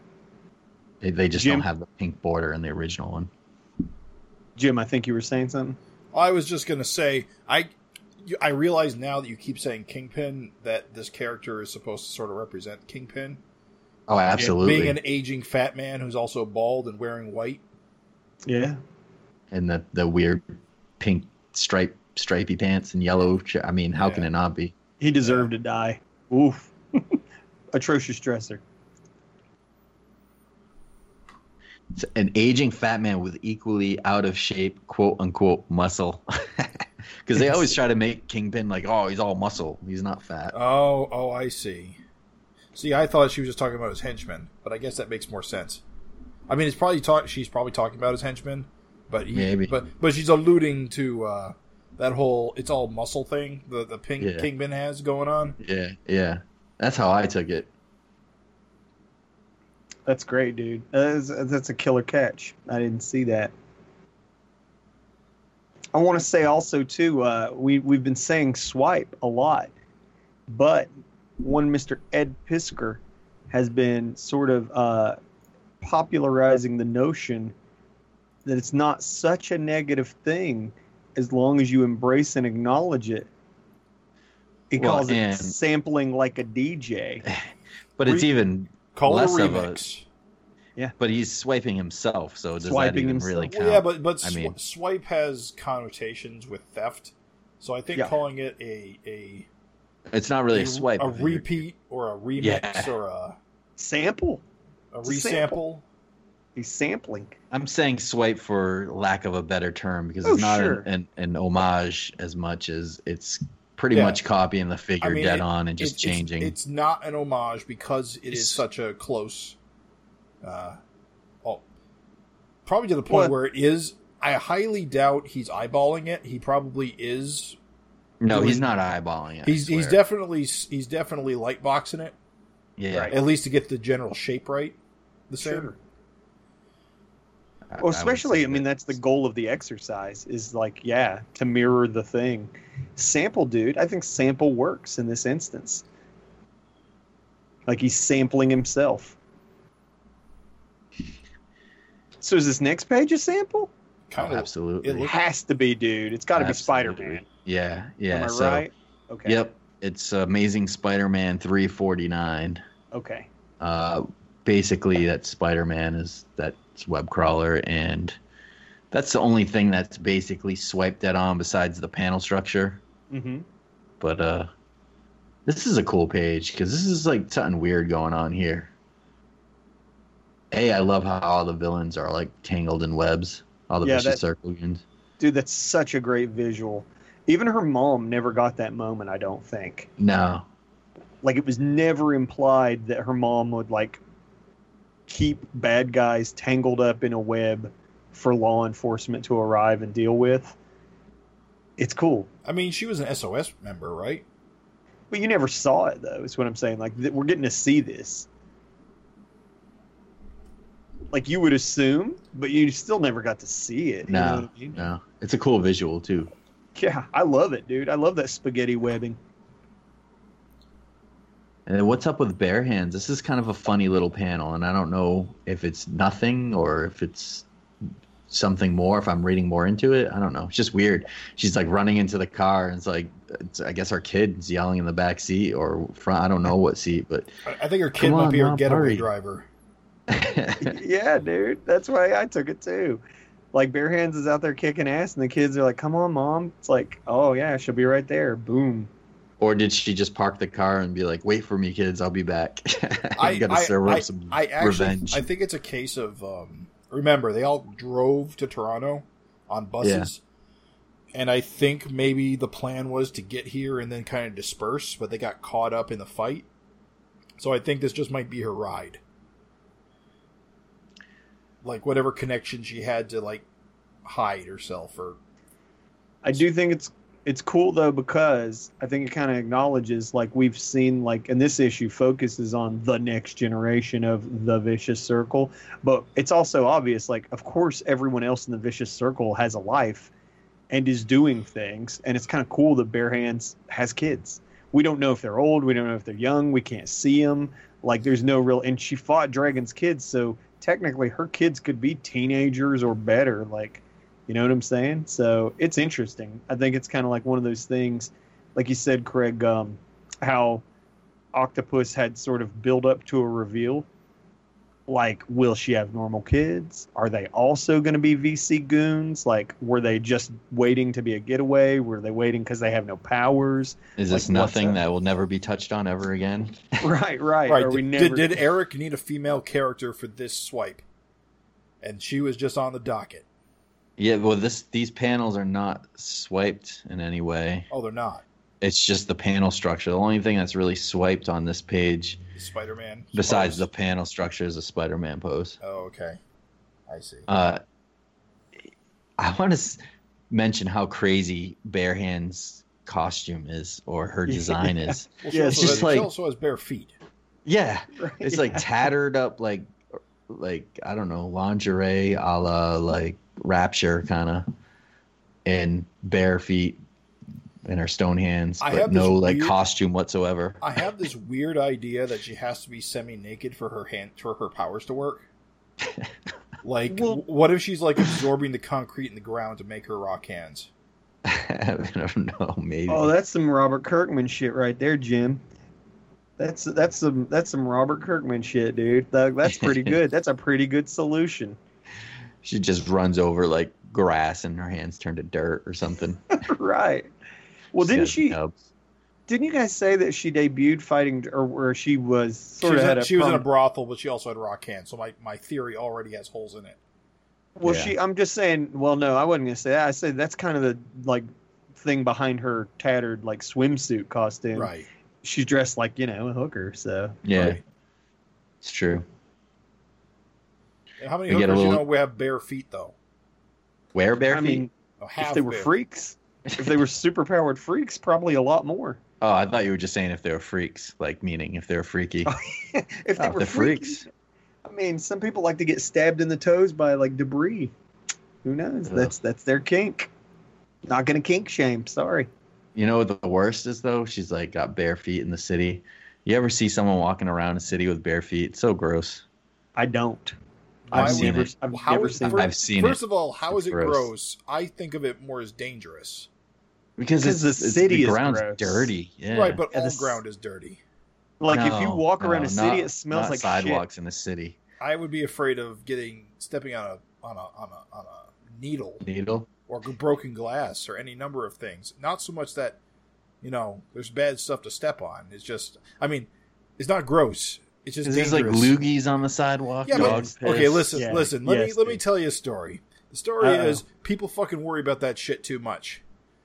They, they just Jim? don't have the pink border in the original one. Jim, I think you were saying something. I was just gonna say I. I realize now that you keep saying Kingpin that this character is supposed to sort of represent Kingpin, Oh, absolutely. being an aging fat man who's also bald and wearing white. Yeah. and the the weird pink stripe stripy pants and yellow. I mean, how can it not be? He deserved to die. Oof. Atrocious dresser. It's an aging fat man with equally out of shape, quote unquote, muscle. Because they always try to make Kingpin like, oh, he's all muscle. He's not fat. Oh, oh, I see. See, I thought she was just talking about his henchmen, but I guess that makes more sense. I mean, it's probably talk. She's probably talking about his henchmen, but he, Maybe. but but she's alluding to uh, that whole it's all muscle thing the the pink Yeah. Kingpin has going on. Yeah, yeah. That's how I took it. That's great, dude. That's, that's a killer catch. I didn't see that. I want to say also too, uh, we we've been saying swipe a lot, but one Mister Ed Piskor has been sort of uh, popularizing the notion that it's not such a negative thing as long as you embrace and acknowledge it. He Well, calls it sampling like a DJ. But it's even Call less it a of a. remix. But he's swiping himself, so does Swiping that even himself. really Well, count? yeah, but but I sw- mean- swipe has connotations with theft, so I think Yeah. calling it a a it's not really a swipe. a repeat or a remix Yeah. or a Sample. a It's a resample. sample. He's sampling. I'm saying swipe for lack of a better term because Oh, it's not sure. an, an, an homage as much as it's pretty Yeah. much copying the figure I mean, dead it- on and just It's- it's- changing. It's, not an homage because it is It's- such a close. Uh, oh, probably to the point Well- where it is. I highly doubt he's eyeballing it. He probably is. no, doing- he's not eyeballing it. He's he's definitely he's definitely light boxing it yeah. Right. at least to get the general shape right. The same. Sure. I- I Well, especially, say I mean, that's the goal of the exercise is like, yeah, to mirror the thing. Sample, dude. I think sample works in this instance. Like he's sampling himself. So is this next page a sample? Kind Oh, of. absolutely. it It has to be, dude. It's got to be Spider Man. Yeah, yeah. Am I so, right? Okay. Yep, it's Amazing Spider-Man 349. Okay. Uh, basically, that Spider-Man is that web crawler, and that's the only thing that's basically swiped dead on besides the panel structure. Mm-hmm. But uh, this is a cool page because this is like something weird going on here. A, I love how all the villains are like tangled in webs, all the Yeah, vicious that- circle goons. Dude, that's such a great visual. Even her mom never got that moment, I don't think. No, Like it was never implied that her mom would like keep bad guys tangled up in a web for law enforcement to arrive and deal with. It's cool. I mean, she was an SOS member, right? But you never saw it though. Is what I'm saying. Like th- we're getting to see this. Like you would assume, but you still never got to see it. you know No, I mean? no, it's a cool visual too. Yeah, I love it, dude. I love that spaghetti webbing. And then what's up with bare hands? This is kind of a funny little panel, and I don't know if it's nothing or if it's something more. If I'm reading more into it, I don't know. It's just weird. She's like running into the car, and it's like, it's, I guess our kid's yelling in the back seat or front. I don't know what seat, but I I think her kid might on, be her getaway hurry. driver. yeah, dude. That's why I took it too. Like Bare Hands is out there kicking ass, and the kids are like, "Come on, mom." It's like, "Oh yeah, she'll be right there." Boom. Or did she just park the car and be like, "Wait for me, kids, I'll be back." I got to serve I- up some I actually, revenge. I think it's a case of um, remember they all drove to Toronto on buses, and I think maybe the plan was to get here and then kind of disperse, but they got caught up in the fight. So I think this just might be her ride, like whatever connection she had to like hide herself or I do think it's it's cool though because I think it kind of acknowledges like we've seen like and this issue focuses on the next generation of the vicious circle, but it's also obvious like of course everyone else in the vicious circle has a life and is doing things and it's kind of cool that Bare Hands has kids. We don't know if they're old, we don't know if they're young, we can't see them. Like there's no real and she fought Dragon's kids, so technically her kids could be teenagers or better like you know what I'm saying? So it's interesting. I think it's kind of like one of those things, like you said, Craig, um, how Octopus had sort of built up to a reveal. Like, will she have normal kids? Are they also going to be VC goons? Like, were they just waiting to be a getaway? Were they waiting because they have no powers? Is this like, what's nothing that will never be touched on ever again? right, right. right. Are we Did, never... did, did Erik need a female character for this swipe? And she was just on the docket. Yeah, well, this these panels are not swiped in any way. Oh, they're not. It's just the panel structure. The only thing that's really swiped on this page, Spider Man. besides the panel structure, is a Spider-Man pose. Oh, okay. I see. Uh, I want to s- mention how crazy Bare Hands' costume is, or her design is. Well, she, Yeah, also it's just has, like- she also has bare feet. Yeah, Right, it's like tattered up, like like I don't know, lingerie a la like Rapture kind of, and bare feet and her stone hands, I but have this no like weird- costume whatsoever. I have this weird idea that she has to be semi-naked for her hand for her powers to work. Like, Well- what if she's like absorbing the concrete in the ground to make her rock hands? I don't know, maybe. Oh, that's some Robert Kirkman shit right there, Jim. That's that's some that's some Robert Kirkman shit, dude. That, that's pretty good. That's a pretty good solution. she just runs over like grass and her hands turn to dirt or something. right. Well, She's didn't she? nubs. Didn't you guys say that she debuted fighting, or where she was She sort was, of in, had a she was in a brothel, but she also had rock hands. So my, my theory already has holes in it. Well, Yeah. she. I'm just saying. Well, no, I wasn't gonna say that. I said that's kind of the like thing behind her tattered like swimsuit costume. Right. She's dressed like you know a hooker. So Yeah, Right. it's true. How many We get a hookers you know we have bare feet though? Wear bare I feet. mean, Oh, if half they were bare. freaks, if they were super powered freaks, probably a lot more. oh, I thought you were just saying if they were freaks, like meaning if they were freaky. if they Oh, were the freaky, freaks. I mean, some people like to get stabbed in the toes by like debris. Who knows? Ugh. That's that's their kink. Not gonna kink shame. Sorry. You know what the worst is though? She's like got bare feet in the city. You ever see someone walking around a city with bare feet? It's so gross. I don't. Why I've seen never, it. I've How never seen fir- it. I've seen First it of all, how It's is it gross. gross. I think of it more as dangerous. because Because it's, the it's- city the is ground's gross. dirty. Yeah. Right, but Yeah, all this- ground is dirty. Like if you No, walk around no, a city, not- it smells not like sidewalks in the city. I would be afraid of getting stepping on a on a on a on a needle Needle. Or broken glass or any number of things. Not so much that you know there's bad stuff to step on. It's just I mean, it's not gross. It's just There's like dangerous. loogies on the sidewalk. Yeah, dog but okay, listen, Yeah, listen. Let yes, me let me tell you a story. The story Uh-oh. is people fucking worry about that shit too much.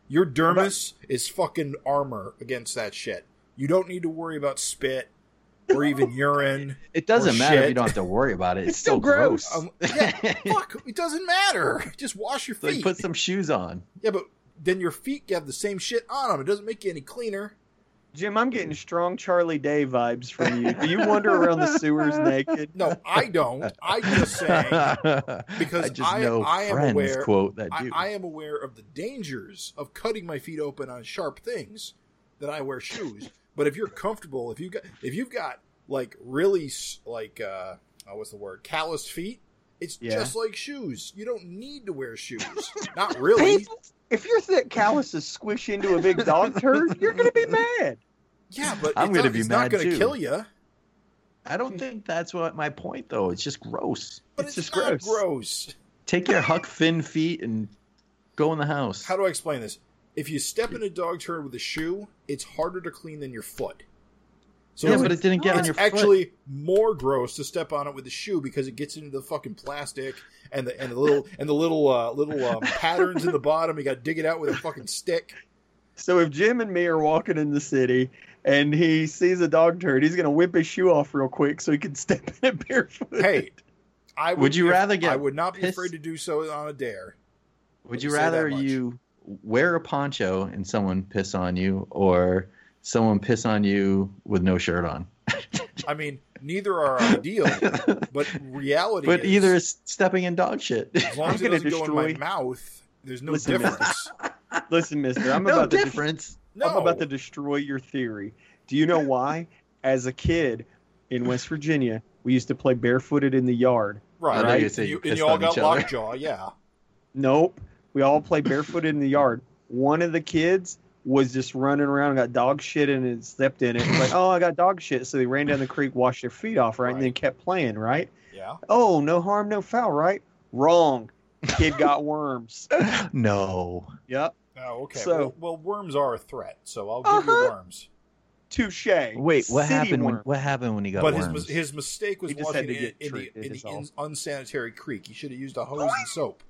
Your dermis is fucking armor against that shit. You don't need to worry about spit or even urine. It doesn't Or matter if shit. you don't have to worry about it. It's, It's still still gross. gross. Um, yeah, fuck, it doesn't matter. Just wash your like feet. put some shoes on. yeah, but then your feet have the same shit on them. It doesn't make you any cleaner. Jim, I'm getting strong Charlie Day vibes from you. Do you wander around the sewers naked? No, I don't. I just saying because I just I- know I am friends aware- quote that I. I am aware of the dangers of cutting my feet open on sharp things that I wear shoes. But if you're comfortable, if you got if you've got like really like uh oh, what's the word calloused feet, it's Yeah. just like shoes. You don't need to wear shoes. Not really. People, if your thick calluses squish into a big dog turd, you're going to be mad. Yeah, but I'm it's gonna not, be it's not mad, going to too. kill you. I don't think that's what my point though. It's just gross. But It's it's, just not gross. gross. Take your Huck Finn feet and go in the house. How do I explain this? If you step in a dog turd with a shoe, it's harder to clean than your foot. So yeah, but it didn't get on it's your foot. actually more gross to step on it with the shoe because it gets into the fucking plastic and the and the little and the little uh, little um, patterns in the bottom. You got to dig it out with a fucking stick. So if Jim and me are walking in the city and he sees a dog turd, he's going to whip his shoe off real quick so he can step in it barefoot. Hey, I Would you be- rather get I would not be pissed- afraid to do so on a dare. Would you me say that rather you wear a poncho and someone piss on you, or someone piss on you with no shirt on? I mean, neither are ideal, but reality. But is, either is stepping in dog shit. as long I'm as it gonna doesn't go in my mouth, there's no Listen, difference. Listen, mister, I'm no about to de- difference. No, I'm about to destroy your theory. Do you know why? As a kid in West Virginia, we used to play barefooted in the yard. right. Right. you and you you, and you all got each other. lockjaw. Yeah. Nope. We all play barefooted in the yard. One of the kids was just running around and got dog shit in it and stepped in it. Like, oh, I got dog shit. So they ran down the creek, washed their feet off, right? And then kept playing, right? Yeah. Oh, no harm, no foul, right? Wrong. Kid got worms. No. Yep. Oh, okay. So- well, well, worms are a threat, so I'll give you Uh-huh. worms. Touche. Wait, what City happened when what happened when he got But his worms? mis- his mistake was He washing it in, in the, in the in, unsanitary creek. He should have used a hose and soap.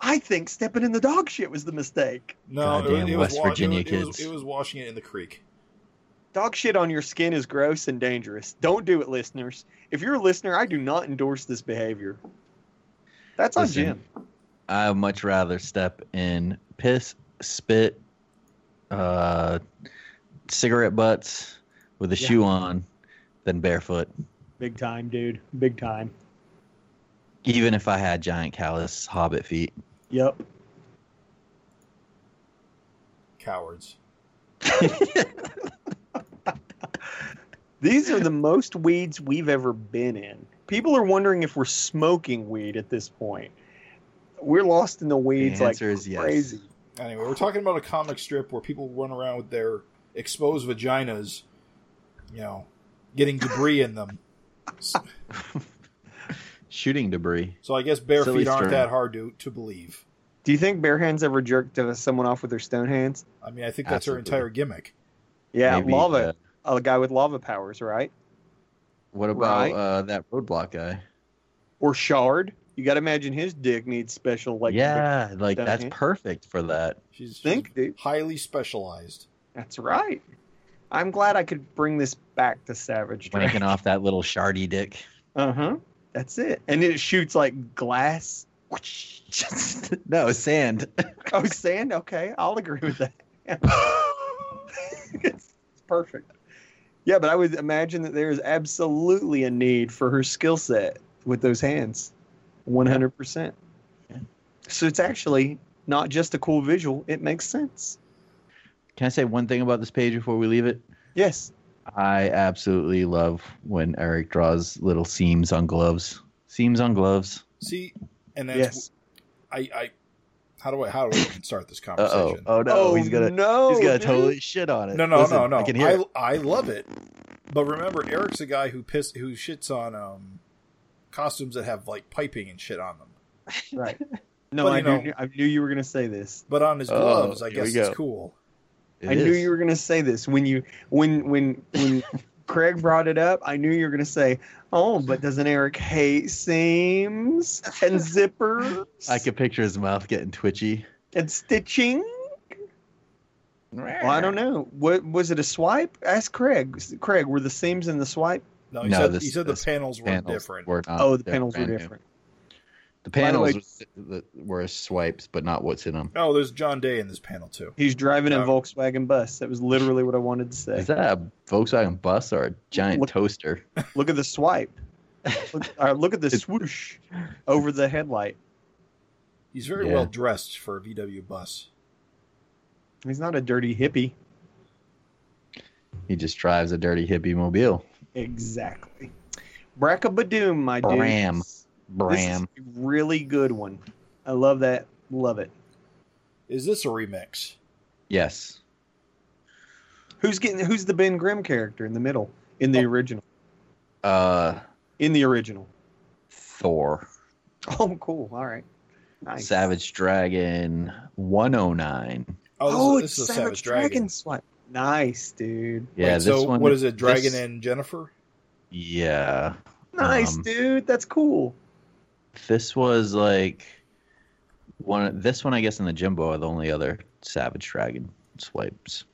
I think stepping in the dog shit was the mistake. No, it, Goddamn it was West wa- it Virginia was- it was, kids. It was washing it in the creek. Dog shit on your skin is gross and dangerous. Don't do it, listeners. If you're a listener, I do not endorse this behavior. That's on Jim. I would much rather step in piss, spit, uh, cigarette butts with a Yeah. shoe on than barefoot, Big time, dude. Big time. even if I had giant callous hobbit feet. Yep. Cowards. These are the most weeds we've ever been in. People are wondering if we're smoking weed at this point. We're lost in the weeds like answer is yes. crazy. Anyway, we're talking about a comic strip where people run around with their exposed vaginas, you know, getting debris in them. So, Shooting debris. so I guess bare Silly feet aren't string. that hard to to believe. Do you think bare hands ever jerked uh, someone off with their stone hands? I mean, I think that's her entire gimmick. Yeah, Maybe, lava. uh, a guy with lava powers, right? what about Right. uh, that roadblock guy? Or shard. You got to imagine his dick needs special like. yeah, like that's here. perfect for that. She's, Think, she's dude. highly specialized. That's right. I'm glad I could bring this back to Savage. Wanking off that little shardy dick. Uh huh. That's it. And it shoots like glass. no, sand. Oh, sand. Okay, I'll agree with that. it's perfect. Yeah, but I would imagine that there is absolutely a need for her skill set with those hands. 100%. Yeah. So it's actually not just a cool visual, it makes sense. Can I say one thing about this page before we leave it? Yes. I absolutely love when Erik draws little seams on gloves. Seams on gloves. See, and that's Yes. I, I. How do I how do I start this oh. conversation? Oh no, oh, he's gonna no, he's gonna dude. totally shit on it. No, no, Listen, no, no. I can hear it. I, I love it, but remember, Erik's a guy who piss who shits on um costumes that have like piping and shit on them. Right. No, But, I, you knew, know- I knew you were going to say this. But on his Oh, gloves, I guess it's cool. It I knew you were going to say this when you when when when Craig brought it up. I knew you were going to say, "Oh, but doesn't Erik hate seams and zippers I could picture his mouth getting twitchy. and stitching?" Well, I don't know. What was it? A swipe? Ask Craig. Craig, were the seams in the swipe? No, he No, said, this- he said the panels were Panels different. were oh, the they're panels were brand new. different. The By the panels way- was, were swipes, but not what's in them. Oh, there's John Day in this panel too. He's driving a Um, Volkswagen bus. That was literally what I wanted to say. Is that a Volkswagen bus or a giant Look- toaster? Look at the swipe. Look, uh, look at the swoosh over the headlight. He's very Yeah. well dressed for a VW bus. He's not a dirty hippie. He just drives a dirty hippie mobile. Exactly. Brackabadoom, my dude. Bram. Bram. This is a really good one. I love that. Love it. Is this a remix? Yes. Who's getting? Who's the Ben Grimm character in the middle in the Oh. original? Uh, In the original. Thor. Oh, cool. All right. Nice. Savage Dragon 109. Oh, this, it's this is a Savage, Savage Dragon. Dragon. swipe. Nice, dude. Yeah, Wait, this so one. what is it? Dragon this- and Jennifer? Yeah. Nice, Um, dude. That's cool. This was like one. This one, I guess, in the Jimbo are the only other Savage Dragon swipes.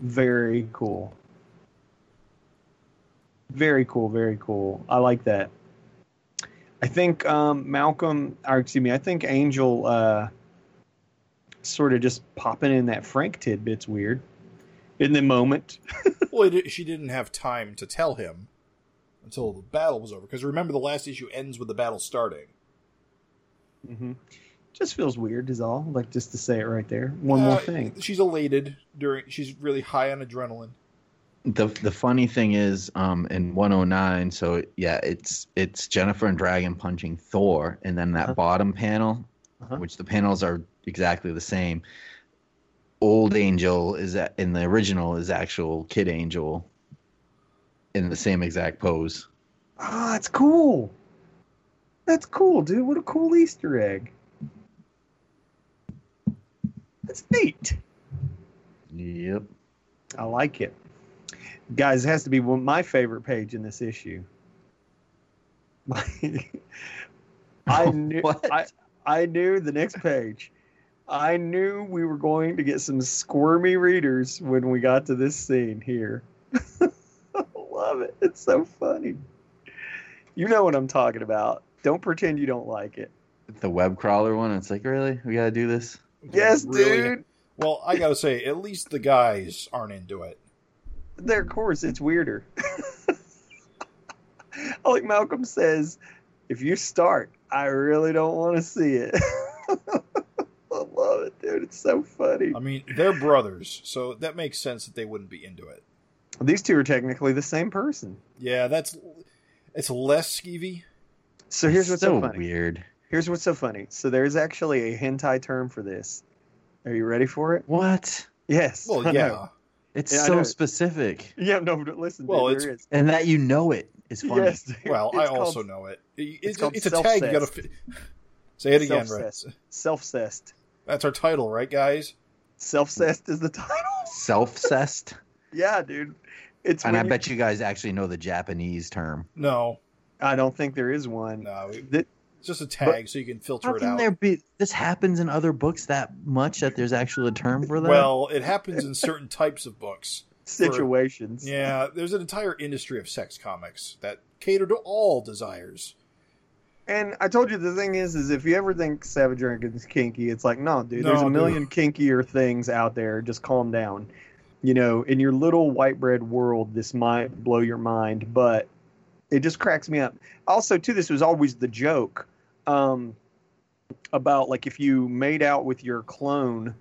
Very cool. Very cool. Very cool. I like that. I think um, Malcolm, or excuse me, I think Angel uh, sort of just popping in that Frank tidbit's weird in the moment. well, it, she didn't have time to tell him until the battle was over. Because remember, the last issue ends with the battle starting. Hmm Just feels weird, is all. Like just to say it right there. One Uh, more thing. She's elated during. She's really high on adrenaline. The the funny thing is, um, in 109, so yeah, it's it's Jennifer and Dragon punching Thor, and then that Uh-huh. bottom panel, Uh-huh. which the panels are exactly the same. Old Angel is a- in the original is actual Kid Angel in the same exact pose. Ah, that's cool. That's cool, dude. What a cool Easter egg. That's neat. Yep. I like it. Guys, it has to be one my favorite page in this issue. My, I knew What? I, I knew the next page. I knew we were going to get some squirmy readers when we got to this scene here. I love it. It's so funny. You know what I'm talking about. Don't pretend you don't like it. The web crawler one. It's like, really, we gotta do this. Yes, Really- dude. Well, I gotta say, at least the guys aren't into it. There, of course, it's weirder. like Malcolm says, if you start, I really don't want to see it. I love it, dude. It's so funny. I mean, they're brothers, so that makes sense that they wouldn't be into it. These two are technically the same person. Yeah, that's it's less skeevy. So here's what's so, so funny. weird. Here's what's so funny. So there's actually a hentai term for this. Are you ready for it? What? Yes. Well, yeah. It's Yeah, so specific, Yeah, no, but listen, Well, dude, it's- there is. and that you know it is funny. Yes, dude. Well, I It's also know it. It- It's, called it's, a tag you gotta selfcest. Say it again, right? Selfcest. Selfcest. That's our title, right, guys? Selfcest is the title. Selfcest, yeah, dude. It's and I you- bet you guys actually know the Japanese term. No, I don't think there is one. no. That- It's just a tag, so you can filter How it can out. there be? This happens in other books that much that there's actually a term for that. Well, it happens in certain types of books. situations. Yeah, there's an entire industry of sex comics that cater to all desires. And I told you the thing is, is if you ever think Savage Dragon's kinky, it's like, no, dude. No, there's a dude. million kinkier things out there. Just calm down. You know, in your little white bread world, this might blow your mind, but it just cracks me up. Also, too, this was always the joke um, about like if you made out with your clone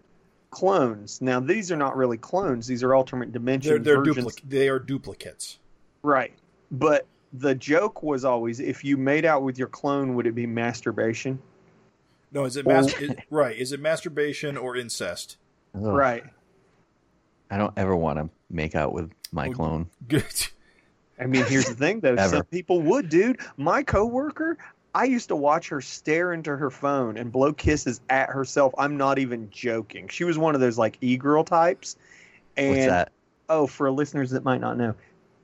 clones. Now, these are not really clones; these are alternate dimension They're, they're versions. duplic- They are duplicates. Right. But the joke was always if you made out with your clone, would it be masturbation? No, is it mas- is, right? Is it masturbation or incest? Ugh. Right. I don't ever want to make out with my clone. Good. I mean, here's the thing though. Some people would, dude. My coworker, I used to watch her stare into her phone and blow kisses at herself. I'm not even joking. She was one of those like e-girl types. And What's that? oh, for listeners that might not know,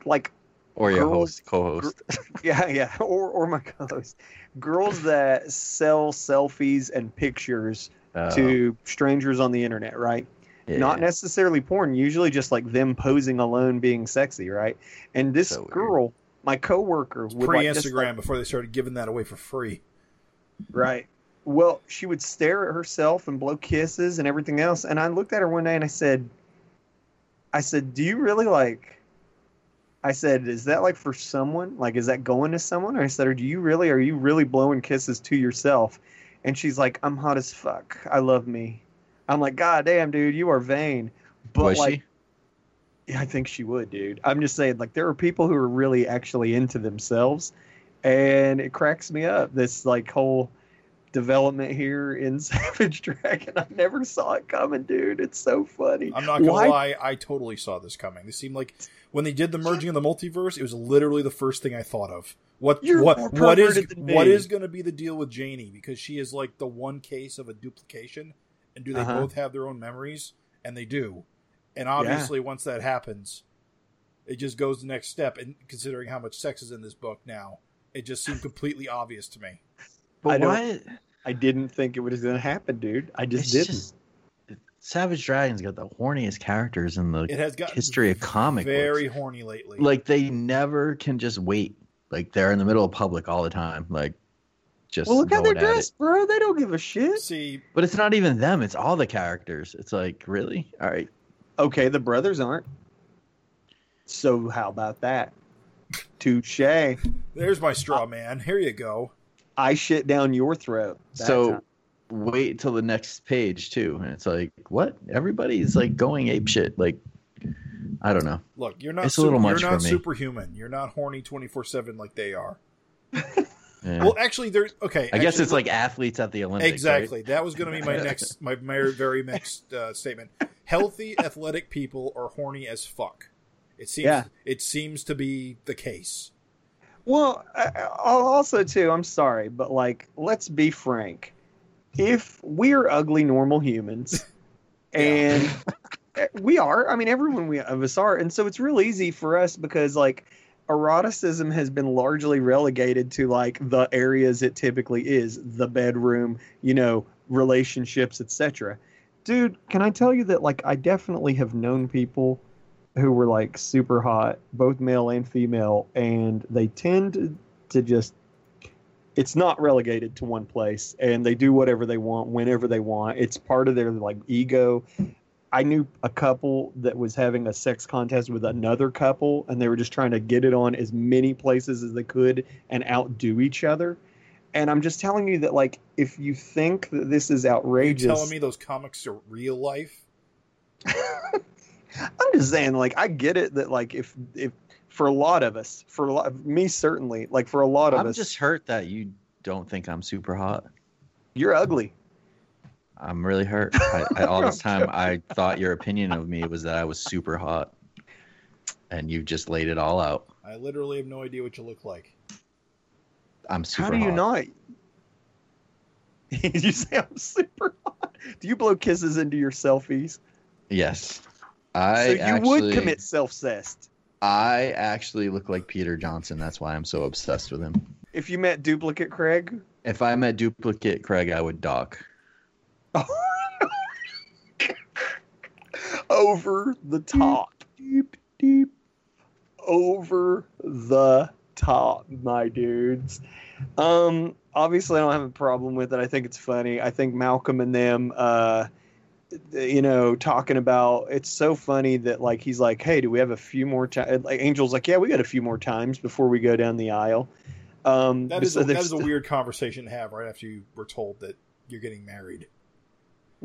like Or your girls- host, co-host. yeah, yeah, or or my co-host, girls that sell selfies and pictures Uh, to strangers on the internet, right? Yeah. not necessarily porn, usually just like them posing alone being sexy, right? And this So girl, my coworker, would Pre like, Instagram like- before they started giving that away for free. right? Well, she would stare at herself and blow kisses and everything else. And I looked at her one day and I said, I said, "Do you really like?" I said, "Is that like for someone? Like, is that going to someone?" Or I said, "Or do you really? Are you really blowing kisses to yourself?" And she's like, "I'm hot as fuck. I love me." I'm like, "God damn, dude, you are vain." But Was like, she? yeah, I think she would, dude. I'm just saying, like, there are people who are really actually into themselves, and it cracks me up. This like whole development here in Savage Dragon. I never saw it coming, dude. It's so funny. I'm not gonna Why- lie, I totally saw this coming. This seemed like when they did the merging of the multiverse, it was literally the first thing I thought of. What You're what more what is perverted than what me. is going to be the deal with Janie because she is like the one case of a duplication, and do they Uh-huh. both have their own memories? And they do, and obviously once that happens, it just goes the next step. And considering how much sex is in this book now, it just seemed completely obvious to me. I But don't- why? I didn't think it was going to happen, dude. I just It's didn't. just Savage Dragon's got the horniest characters in the It has got history of comic very books. horny lately. Like they never can just wait. Like they're in the middle of public all the time. Like just well, look how they're at it. dressed, bro. They don't give a shit. see, But it's not even them. It's all the characters. It's like really all right. Okay, the brothers aren't. So how about that? Touche. There's my straw man. Here you go. I shit down your throat. that so time. wait till the next page too, and it's like what? Everybody's like going ape shit. Like I don't know. Look, you're not. It's a little super- much you're not for me. superhuman. You're not horny twenty four seven like they are. Yeah. Well, actually, there's okay. I guess it's like athletes at the Olympics. right? exactly. That was going to be my next, my, my very next uh, statement. Healthy, athletic people are horny as fuck. It seems. Yeah. It seems to be the case. Well, I, I'll also too. I'm sorry, but like, let's be frank. If we're ugly, normal humans, and we are, I mean, everyone we of us are, and so it's real easy for us because like eroticism has been largely relegated to like the areas it typically is, the bedroom, you know, relationships, etc. Dude, can I tell you that like I definitely have known people who were like super hot, both male and female, and they tend to, just it's not relegated to one place and they do whatever they want whenever they want. It's part of their like ego. I knew a couple that was having a sex contest with another couple and they were just trying to get it on as many places as they could and outdo each other. And I'm just telling you that like if you think that this is Are you outrageous telling me those comics are real life? I'm just saying, like, I get it that, like, if if for a lot of us, for a lot, me certainly, like, for a lot of us I'm us, just hurt that you don't think I'm super hot. you're ugly. I'm really hurt. I, I, all this time, I thought your opinion of me was that I was super hot, and you just laid it all out. I literally have no idea what you look like. I'm super. How do you hot. not? Did you say I'm super hot? Do you blow kisses into your selfies? Yes, I so you actually, would commit self-cest I actually look like Peter Johnson. That's why I'm so obsessed with him. if you met duplicate Craig. If I met duplicate Craig, I would dock. over the top. Deep, deep. Over the top, my dudes. Um, obviously, I don't have a problem with it. I think it's funny. I think Malcolm and them, uh, you know, talking about it's so funny that like he's like, "Hey, do we have a few more times?" Like Angel's like, "Yeah, we got a few more times before we go down the aisle." Um, That is a, that there's a weird conversation to have right after you were told that you're getting married.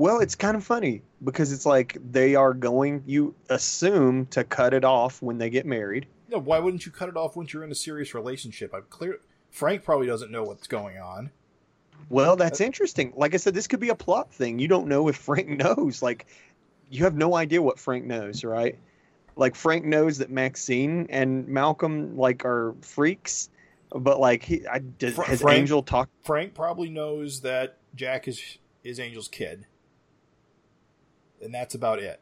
Well, it's kind of funny because it's like they are going. You assume to cut it off when they get married. No, why wouldn't you cut it off once you're in a serious relationship? I'm clear. Frank probably doesn't know what's going on. Well, that's interesting. Like I said, this could be a plot thing. You don't know if Frank knows. Like, you have no idea what Frank knows, right? Like Frank knows that Maxine and Malcolm like are freaks, but like he, I did, Fra- has Frank- Angel talked? Frank probably knows that Jack is is Angel's kid, and that's about it.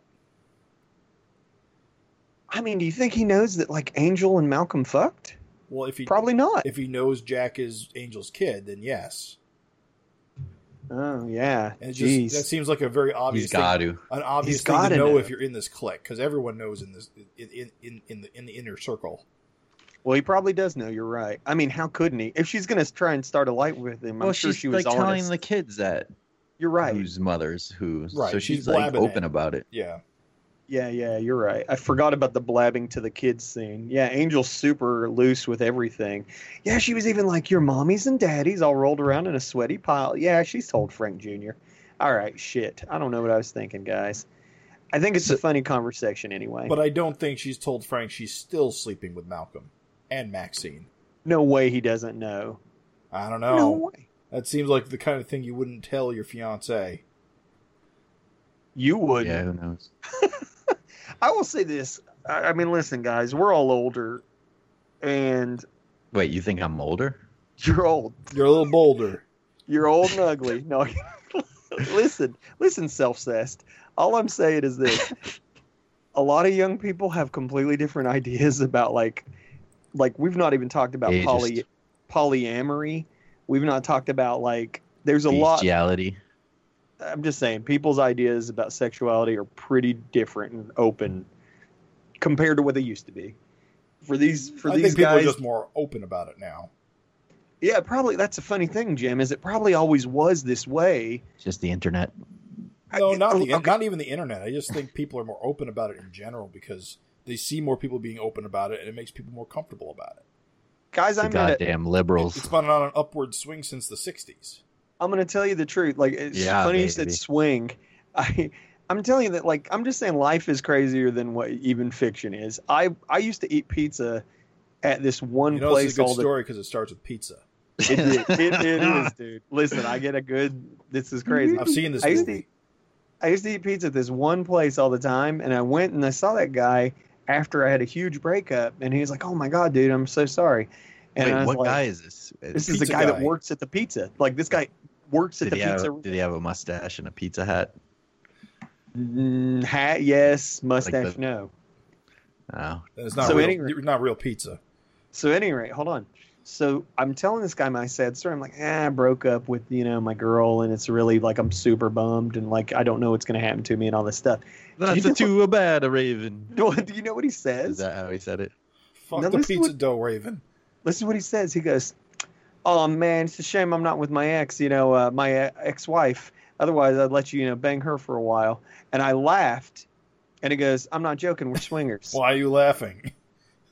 I mean, do you think he knows that like Angel and Malcolm fucked? Well, if he Probably not. if he knows Jack is Angel's kid, then yes. Oh yeah. And it just that seems like a very obvious He's thing, got to. an obvious He's thing to gotta know, know. if you're in this clique because everyone knows in this in, in, in, in the in the inner circle. well, he probably does know. You're right. I mean, how couldn't he? If she's gonna try and start a light with him, I'm Well, sure she's she was like telling the kids that You're right. whose mothers who. Right, So she's she's, like open it. about it. Yeah, Yeah, yeah, you're right. I forgot about the blabbing to the kids scene. Yeah, Angel's super loose with everything. Yeah, she was even like, Your mommies and daddies all rolled around in a sweaty pile. Yeah, she's told Frank Jr. All right, shit. I don't know what I was thinking, guys. I think it's a funny conversation anyway. but I don't think she's told Frank she's still sleeping with Malcolm and Maxine. no way he doesn't know. I don't No, know. way. That seems like the kind of thing you wouldn't tell your fiance. You would. Yeah, who knows? I will say this. I, I mean, listen, guys, we're all older, and Wait, you think I'm older? you're old. You're a little bolder. You're old and ugly. No, listen, listen, self-cessed. All I'm saying is this: a lot of young people have completely different ideas about like, like we've not even talked about Ageist. poly polyamory. We've not talked about like. There's a lot. Bestiality. I'm just saying, people's ideas about sexuality are pretty different and open compared to what they used to be. For these, for I these think people guys, are just more open about it now. yeah, probably that's a funny thing, Jim. Is it probably always was this way? Just the internet. No, not the, okay. not even the internet. I just think people are more open about it in general because they see more people being open about it, and it makes people more comfortable about it. Guys. The I'm gonna, goddamn liberals. It's been on an upward swing since the '60s. I'm gonna tell you the truth. Like it's Yeah, funny you said swing. I I'm telling you that like I'm just saying life is crazier than what even fiction is. I I used to eat pizza at this one You know, it's place a all good the story because it starts with pizza. it, it, it, it is, dude. Listen, I get a good. This is crazy. I've seen this I used to movie. eat, I used to eat pizza at this one place all the time, and I went and I saw that guy after I had a huge breakup, and he was like, "Oh my god, dude, I'm so sorry." And Wait, I was what like, guy is this? This is the Pizza guy, that works at the pizza. Like this guy works at did, he the pizza have, did he have a mustache and a pizza hat? Mm, hat, yes. Mustache, the- no. Oh, it's not So real, anyway- not real pizza. So, at any rate, hold on. So I'm telling this guy my sad story. I'm like, ah, I broke up with you know my girl, and it's really like I'm super bummed, and like I don't know what's gonna happen to me, and all this stuff. That's you a too bad, a raven. Do you know what he says? Is that how he said it? Fuck Now the pizza what- dough raven. Listen to what he says. He goes, "Oh man, it's a shame I'm not with my ex. You know, uh, my uh, ex-wife. Otherwise, I'd let you, you know, bang her for a while." And I laughed, and he goes, "I'm not joking. We're swingers." Why are you laughing?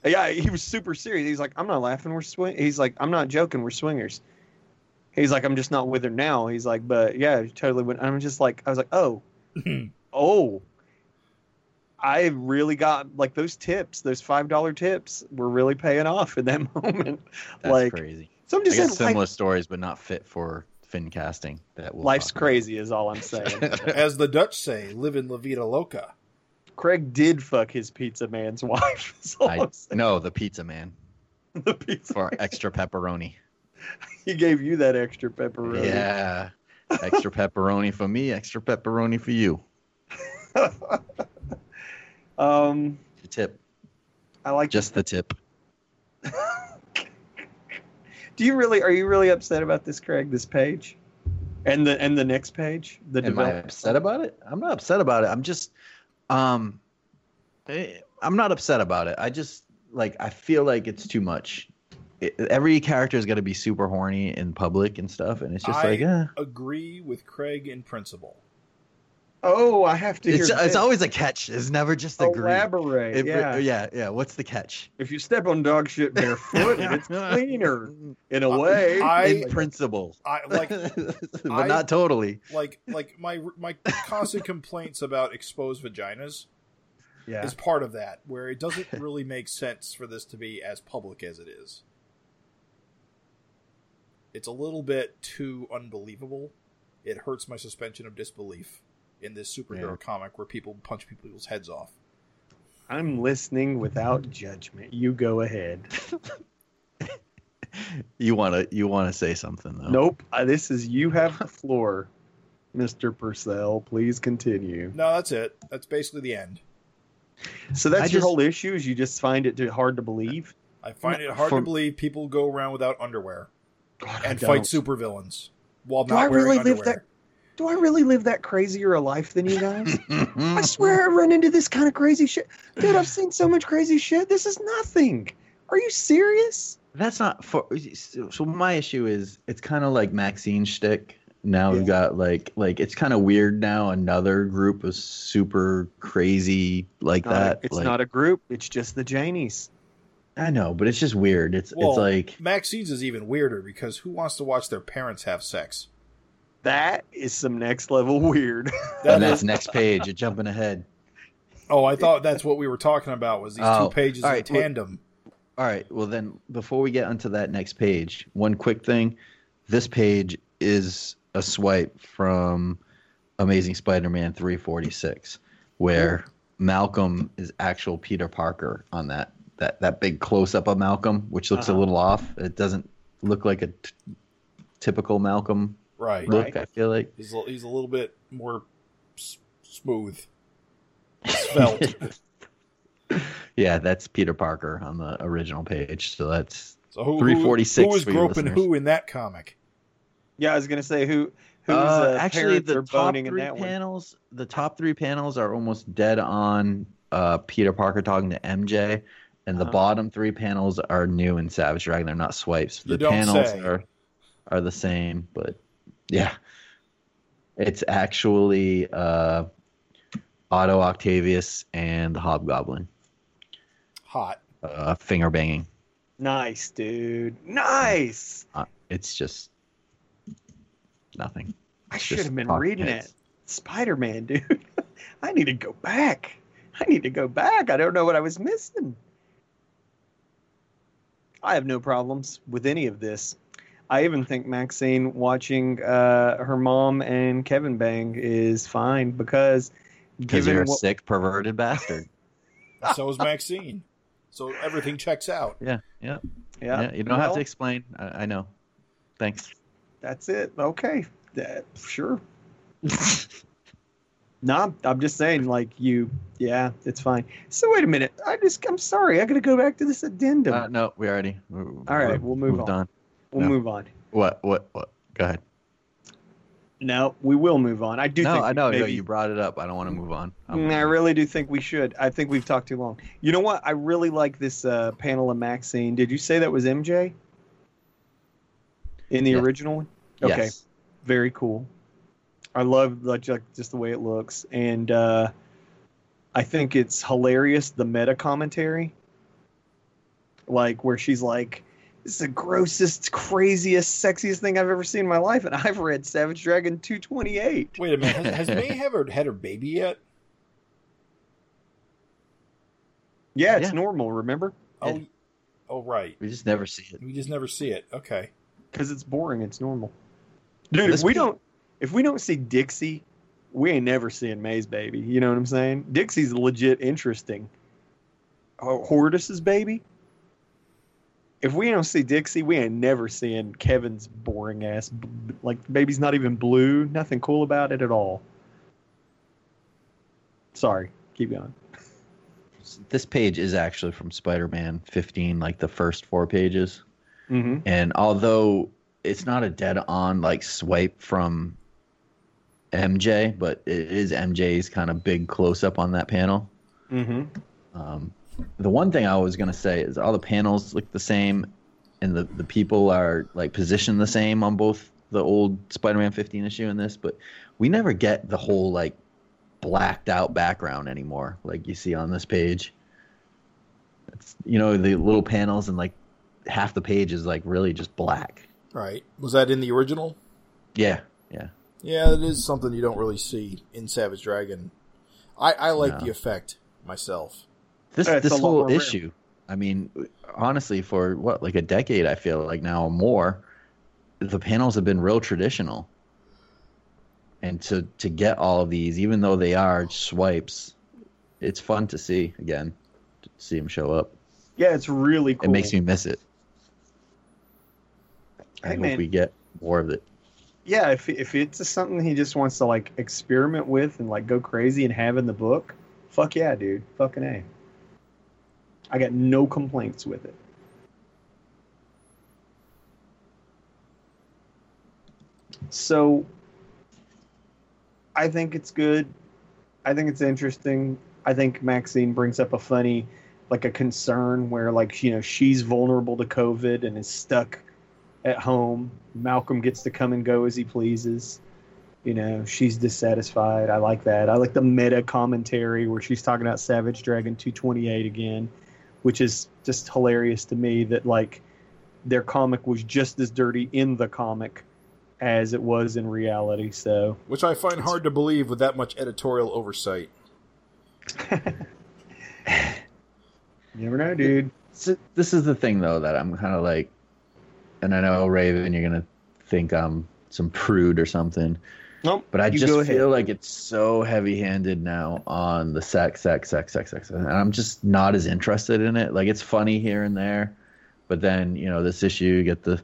Yeah, he was super serious. He's like, I'm not laughing. We're swing. He's like, I'm not joking. We're swingers. He's like, I'm just not with her now. He's like, but yeah, totally. Would. I'm just like, I was like, oh, oh. I really got like those tips, those five dollar tips were really paying off in that moment. That's like, crazy. so I'm I just got saying, similar life, stories, but not fit for fin casting. That we'll life's talk about. crazy, is all I'm saying. As the Dutch say, live in La Vida Loca. Craig did fuck his pizza man's wife. I no, the pizza man The pizza for man. extra pepperoni. he gave you that extra pepperoni. Yeah, extra pepperoni for me, extra pepperoni for you. Um, The tip, I like just the tip. Do you really are you really upset about this, Craig? This page, and the and the next page, the Am I upset about it? I'm not upset about it. I'm just, um, I'm not upset about it. I just like I feel like it's too much. It, every character is going to be super horny in public and stuff, and it's just I like, eh. agree with Craig in principle. Oh, I have to. It's, this. it's always a catch. It's never just a elaborate. It- yeah. yeah, yeah. What's the catch? If you step on dog shit barefoot, it's cleaner in a way. I- in principle, I like but I- not totally. like like my my constant complaints about exposed vaginas yeah. is part of that, where it doesn't really make sense for this to be as public as it is. It's a little bit too unbelievable. It hurts my suspension of disbelief in this superhero Yeah. comic where people punch people's heads off. I'm listening without judgment. You go ahead. You wanna you wanna say something though? Nope. Uh, this is you have the floor, Mister Purcell. Please continue. No, that's it. That's basically the end. So that's I your just- whole issue. Is you just find it hard to believe. I find it hard For- to believe people go around without underwear God, and fight supervillains. while Do not I wearing really live underwear. Do I really live that crazier a life than you guys? I swear I run into this kind of crazy shit. Dude, I've seen so much crazy shit. This is nothing. Are you serious? That's not for. So my issue is it's kind of like Maxine shtick. Now we've got like like it's kind of weird now. Another group is super crazy like Not a- that. it's like, not a group. It's just the Janies. I know, but it's just weird. It's Well, it's like Maxine's is even weirder because who wants to watch their parents have sex? That is some next level weird. And that's next page. You're jumping ahead. oh, I thought that's what we were talking about was these Oh, two pages all in right, well- tandem. All right. Well, then before we get onto that next page, one quick thing. This page is a swipe from Amazing Spider-Man 346, where Malcolm is actual Peter Parker on that that that big close-up of Malcolm, which looks Uh-huh. a little off. It doesn't look like a t- typical Malcolm Right. look. Right. I feel like. He's a, he's a little bit more s- smooth. Svelte. Yeah, that's Peter Parker on the original page. So that's So who, who, 346 who was groping who in that comic? yeah, I was gonna say who who's Uh, uh, actually parents the are top boning in three that one. panels the top three panels are almost dead on uh, peter parker talking to mj and the Uh-huh. bottom three panels are new in savage dragon they're not swipes the panels say. are are the same but yeah it's actually uh, otto octavius and the hobgoblin Hot. uh, finger banging Nice, dude. Nice. uh, it's just nothing I should have been reading heads. it. Spider Man, dude. I need to go back. I need to go back. I don't know what I was missing. I have no problems with any of this. I even think Maxine watching uh, her mom and Kevin bang is fine because because you're a what- sick perverted bastard So is Maxine. So everything checks out. yeah yeah yeah, Yeah, you don't have to explain. I, I know. Thanks. That's it. Okay, that, sure. no, I'm, I'm just saying, like you, yeah, it's fine. So wait a minute. I just, I'm sorry. I got to go back to this addendum. Uh, no, we already. we All right, we'll move moved on. We'll no. move on. What? What? What? Go ahead. No, we will move on. I do. no, think I know. Maybe, No, you brought it up. I don't want to move on. I'm- Mm, I really do think we should. I think we've talked too long. You know what? I really like this uh, panel of Maxine. Did you say that was MJ in the Yeah. original one? Okay. Yes. very cool. I love like, just the way it looks, and uh, I think it's hilarious the meta commentary, like where she's like, "This is the grossest, craziest, sexiest thing I've ever seen in my life," and I've read Savage Dragon two twenty eight. Wait a minute. Has, has May ever had her baby yet? Yeah, it's Yeah. normal. Remember? Oh, oh, right. We just never see it. We just never see it. Okay. Because it's boring. It's normal. Dude, This if we pe- don't, if we don't see Dixie, we ain't never seeing May's baby. You know what I'm saying? Dixie's legit interesting. Oh, Hortus's baby. If we don't see Dixie, we ain't never seeing Kevin's boring ass. Like the baby's not even blue. Nothing cool about it at all. Sorry, keep going. This page is actually from Spider-Man 15, like the first four pages. Mm-hmm. And although it's not a dead-on like swipe from MJ, but it is MJ's kind of big close-up on that panel. Mm-hmm. Um, the one thing I was gonna say is all the panels look the same, and the the people are like positioned the same on both the old Spider-Man 15 issue and this, but we never get the whole like blacked out background anymore, like you see on this page. It's you know the little panels and like half the page is like really just black. Right. Was that in the original? Yeah, yeah. Yeah, it is something you don't really see in Savage Dragon. I, I like No. the effect myself. This It's this whole rare. issue, I mean, honestly, for what like a decade, I feel like now or more, the panels have been real traditional. And to to get all of these, even though they are swipes, it's fun to see again, to see them show up. Yeah, it's really cool. It makes me miss it. I Hey, hope man. we get more of it. yeah, if if it's something he just wants to like experiment with and like go crazy and have in the book, fuck yeah, dude, fucking a. I got no complaints with it. So I think it's good. I think it's interesting. I think Maxine brings up a funny, like a concern where, like, you know, she's vulnerable to COVID and is stuck at home. Malcolm gets to come and go as he pleases. You know, she's dissatisfied. I like that. I like the meta commentary where she's talking about Savage Dragon 228 again, which is just hilarious to me that, like, their comic was just as dirty in the comic as it was in reality. So, Which I find hard to believe with that much editorial oversight. you never know, dude. So this is the thing though that I'm kind of like, and I know Raven, you're gonna think I'm some prude or something, Nope. but I just feel ahead. like it's so heavy-handed now on the sex, sex, sex, sex, sex, and I'm just not as interested in it. Like it's funny here and there, but then you know this issue, you get the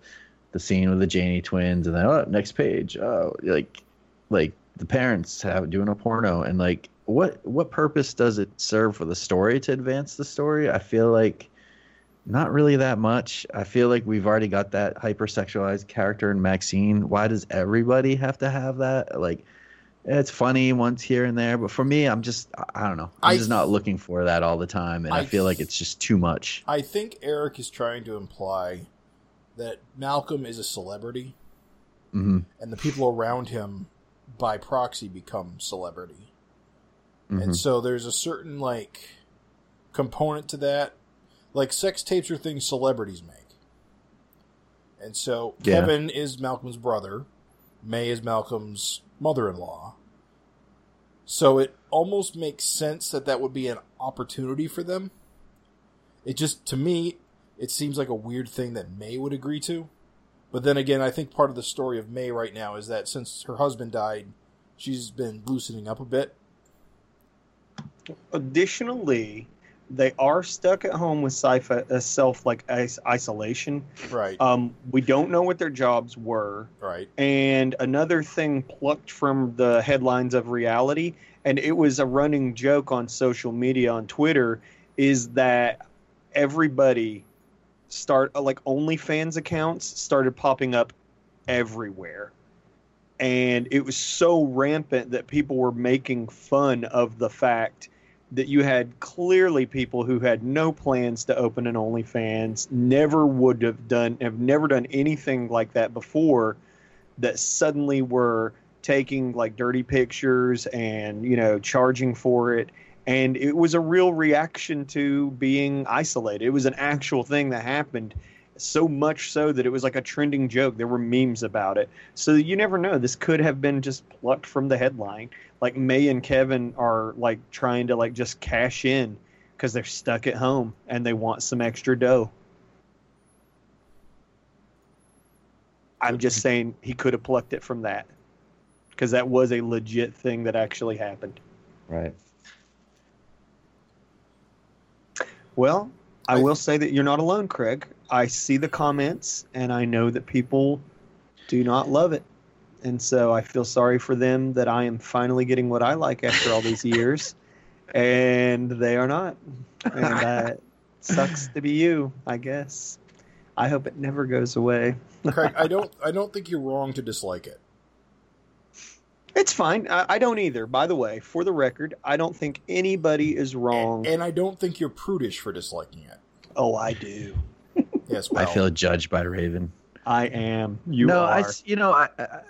the scene with the Janie twins, and then oh, next page, oh, like like the parents have doing a porno, and like what what purpose does it serve for the story to advance the story? I feel like not really that much. I feel like we've already got that hypersexualized character in Maxine. Why does everybody have to have that? Like, it's funny once here and there, but for me, I'm just I don't know. I'm I- just not looking for that all the time, and I, I feel like it's just too much. I think Erik is trying to imply that Malcolm is a celebrity hmm and the people around him by proxy become celebrity. Mhm. And so there's a certain like component to that. Like sex tapes are things celebrities make. And so Yeah. Kevin is Malcolm's brother, May is Malcolm's mother-in-law. So it almost makes sense that that would be an opportunity for them. It just to me it seems like a weird thing that May would agree to. But then again, I think part of the story of May right now is that since her husband died, she's been loosening up a bit. Additionally, they are stuck at home with uh, self like is- isolation. Right. Um, we don't know what their jobs were. right. And another thing plucked from the headlines of reality, and it was a running joke on social media on Twitter, is that everybody start like OnlyFans accounts started popping up everywhere. And it was so rampant that people were making fun of the fact that you had clearly people who had no plans to open an OnlyFans, never would have done, have never done anything like that before, that suddenly were taking like dirty pictures and you know charging for it. And it was a real reaction to being isolated. It was an actual thing that happened so much so that it was like a trending joke. There were memes about it. So you never know. This could have been just plucked from the headline. Like may and kevin are like trying to like just cash in because they're stuck at home and they want some extra dough. I'm just saying he could have plucked it from that because that was a legit thing that actually happened. Right. Well, I I- will say that you're not alone, Craig. I see the comments and I know that people do not love it. And so I feel sorry for them that I am finally getting what I like after all these years and they are not. And that sucks to be you, I guess. I hope it never goes away. Craig, I don't I don't think you're wrong to dislike it. It's fine. I, I don't either. By the way, for the record, I don't think anybody is wrong. And I don't think you're prudish for disliking it. oh, I do. Yes, well, I feel judged by Raven. I am. You no, are. I s- you know I, I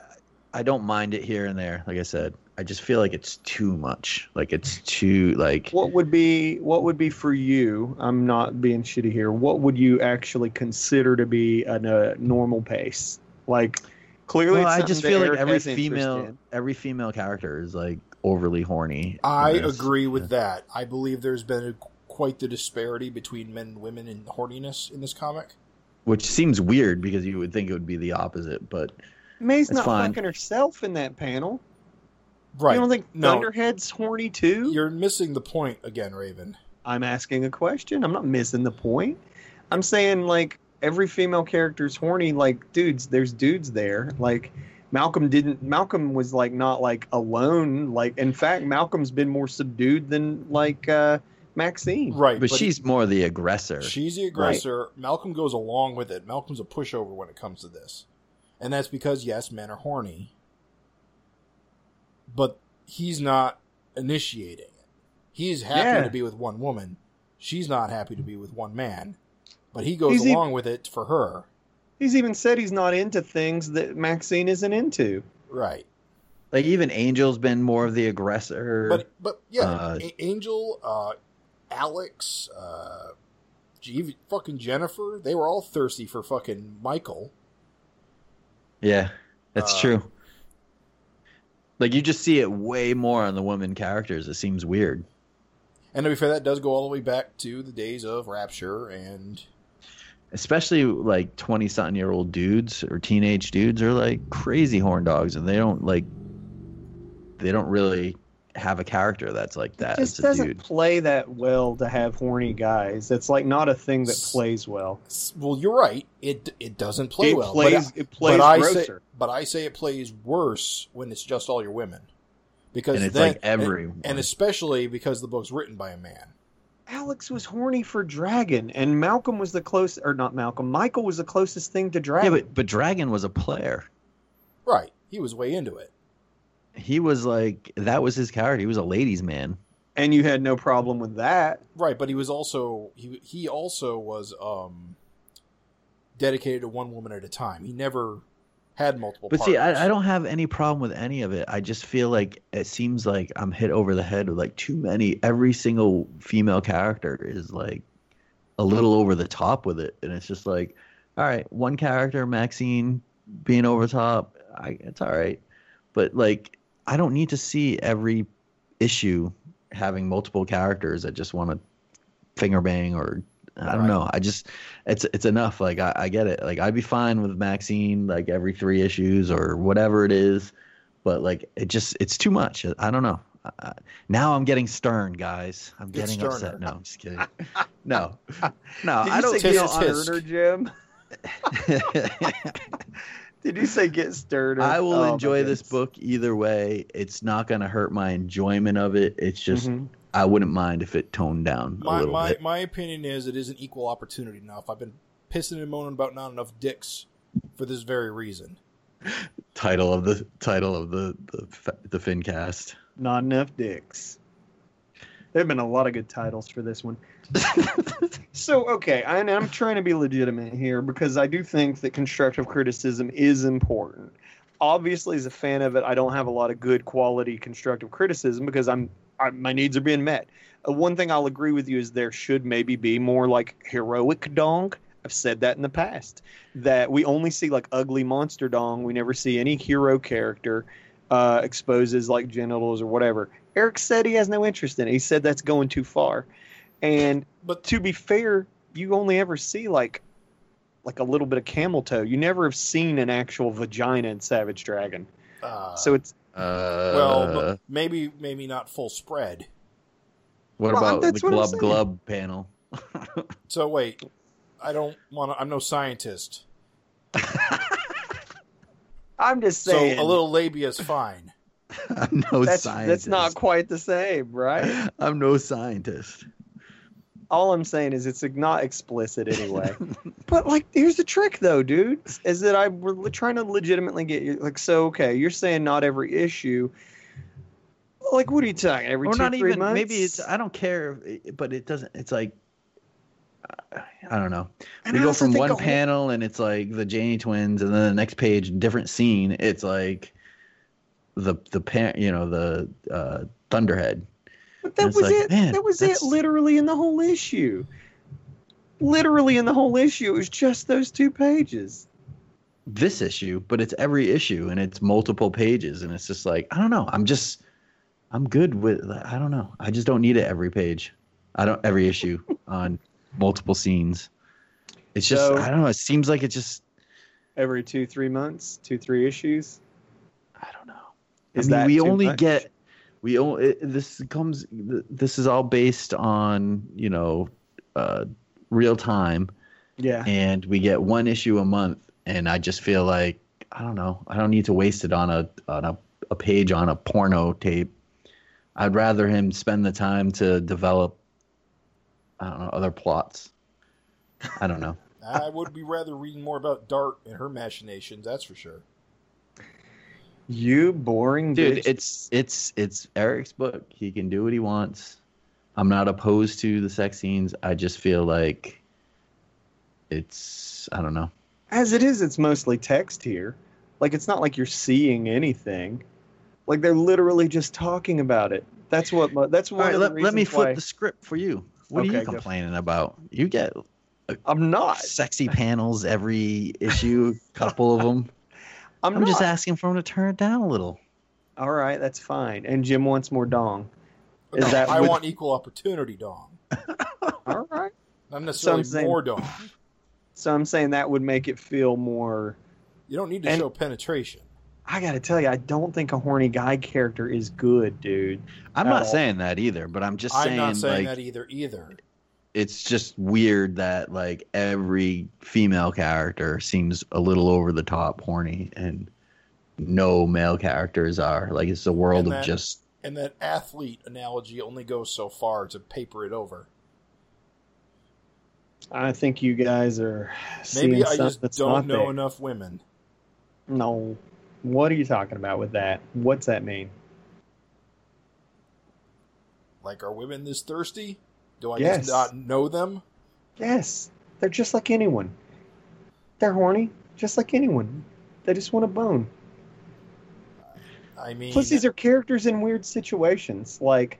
I don't mind it here and there. Like I said, I just feel like it's too much. Like it's too like What would be what would be for you? I'm not being shitty here. What would you actually consider to be a, a uh, normal pace? Like clearly, Well, it's I just feel like every female every female character is like overly horny. I agree with that. I believe there's been a, quite the disparity between men and women in horniness in this comic. Which seems weird because you would think it would be the opposite, but May's not fine. fucking herself in that panel. Right. You don't think no, Thunderhead's horny too? you're missing the point again, Raven. I'm asking a question. I'm not missing the point. I'm saying like every female character's horny. Like dudes, there's dudes there. Like Malcolm didn't. Malcolm was like not like alone. Like in fact, Malcolm's been more subdued than like uh, Maxine. Right. but, she's more the aggressor. she's the aggressor. Malcolm goes along with it. Malcolm's a pushover when it comes to this. and that's because yes, men are horny, but he's not initiating it. He's happy Yeah. to be with one woman. She's not happy to be with one man, but he goes He's e- along with it for her. He's even said he's not into things that Maxine isn't into. Right. Like even Angel's been more of the aggressor. But but yeah, Uh, A- Angel, uh, Alex, uh, fucking Jennifer, they were all thirsty for fucking Michael. yeah, that's uh, true. Like you just see it way more on the women characters. It seems weird. And to be fair, that does go all the way back to the days of Rapture and especially like 20 something year old dudes or teenage dudes are like crazy horn dogs and they don't like they don't really have a character that's like that it just as a doesn't dude play that well to have horny guys. It's like not a thing that plays well. well, you're right. It it doesn't play it well. plays but, it plays but I grosser. say, but I say it plays worse when it's just all your women, because and it's then, like every and, and especially because the book's written by a man. Alex was horny for Dragon, and Malcolm was the close, or not Malcolm. Michael was the closest thing to yeah Dragon. but but dragon was a player Right. He was way into it. He was like that was his character he was a ladies man and you had no problem with that. Right, but he was also he he also was um dedicated to one woman at a time. He never had multiple. but see. I, I don't have any problem with any of it i just feel like it seems like i'm hit over the head with like too many every single female character is like a little over the top with it and it's just like all right one character maxine being over the top I, it's all right but like i don't need to see every issue having multiple characters that just want to finger bang or i don't Right. know. I just it's it's enough. Like I, I get it. Like i'd be fine with maxine like every three issues or whatever it is but like it just it's too much. I don't know. I- now i'm getting stern guys. I'm Get getting upset. no i'm just kidding. No. No Did i don't say tisk, get tisk. sterner, Jim? Did you say get sterner? I will Oh, enjoy this book either way. It's not going to hurt my enjoyment of it. It's just Mhm. I wouldn't mind if it toned down a my little my bit. my opinion is it isn't equal opportunity enough. I've been pissing and moaning about not enough dicks for this very reason. Title of the title of the the the FinCast. Not enough dicks. There have been a lot of good titles for this one. so okay, I, I'm trying to be legitimate here because I do think that constructive criticism is important. Obviously, as a fan of it, I don't have a lot of good quality constructive criticism because I'm I, my needs are being met. Uh, one thing I'll agree with you is there should maybe be more like heroic dong. I've said that in the past that we only see like ugly monster dong. We never see any hero character uh, exposes like genitals or whatever. Erik said he has no interest in it. He said that's going too far. And But to be fair, you only ever see like like a little bit of camel toe. You never have seen an actual vagina in Savage Dragon. uh, So it's Uh, well, maybe maybe not full spread. what well, about the that's what glub glub panel? So wait, I don't want to. I'm no scientist, I'm just saying so a little labia is fine. I'm no that's scientist. that's not quite the same, right? I'm no scientist. All I'm saying is it's not explicit anyway. but like, here's the trick, though, dude, is that I we're trying to legitimately get you like. So okay, you're saying not every issue. Like, what are you talking? Every or two, not three even months? maybe it's I don't care, but it doesn't. It's like I don't know. And we I go from one panel and it's like the Janie twins, and then the next page, different scene. It's like the the pan, you know, the uh, Thunderhead. But that was like, it. man, that was that's- it. Literally in the whole issue. Literally in the whole issue, it was just those two pages. This issue, but it's every issue and it's multiple pages, and it's just like I don't know. I'm just I'm good with I don't know. I just don't need it every page. I don't every issue on multiple scenes. It's just So- I don't know. It seems like it just Every two, three months, two, three issues. I don't know. Is I mean, that we only much? get we only it, this comes this is all based on you know uh, real time, Yeah. and we get one issue a month, and I just feel like I don't know. I don't need to waste it on a on a, a page on a porno tape. I'd rather him spend the time to develop I don't know other plots. I don't know. I would be rather reading more about Dart and her machinations. That's for sure. You boring Dude, bitch. it's it's it's Erik's book. He can do what he wants. I'm not opposed to the sex scenes. I just feel like it's I don't know. As it is, it's mostly text here. Like it's not like you're seeing anything. Like they're literally just talking about it. That's what. That's one right, let, let me flip why the script for you. What are you complaining about? You get I'm not. sexy panels every issue, couple of them. I'm, I'm, just asking for him to turn it down a little. All right, that's fine. And Jim wants more dong. Is No, that I what- want equal opportunity dong, All right. not necessarily saying- more dong. So I'm saying that would make it feel more. You don't need to And- show penetration. I got to tell you, I don't think a horny guy character is good, dude. I'm not all. saying that either, but I'm just saying I'm saying, not saying like that either. Either. It's just weird that like every female character seems a little over the top horny and no male characters are. Like it's a world And of just And that athlete analogy only goes so far to paper it over. I think you guys are. seeing Maybe I just that's don't not know there. enough women. No. What are you talking about with that? What's that mean? Like, are women this thirsty? Do I Yes. just not know them? Yes, they're just like anyone. They're horny, just like anyone. They just want a bone. I mean, Plus, these are characters in weird situations. Like,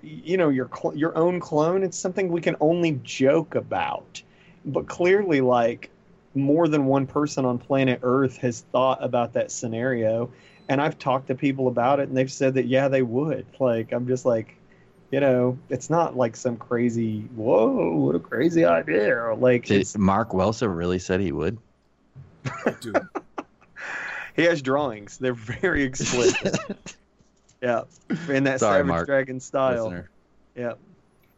you know, your cl- your own clone. It's something we can only joke about, but clearly, like, more than one person on planet Earth has thought about that scenario, and I've talked to people about it, and they've said that yeah, they would. Like, I'm just like, you know, it's not like some crazy whoa, what a crazy idea. Like, Did Mark Welser really said he would? dude, he has drawings. They're very explicit. yeah, in that Sorry, Savage Mark, Dragon style. Listener. Yeah.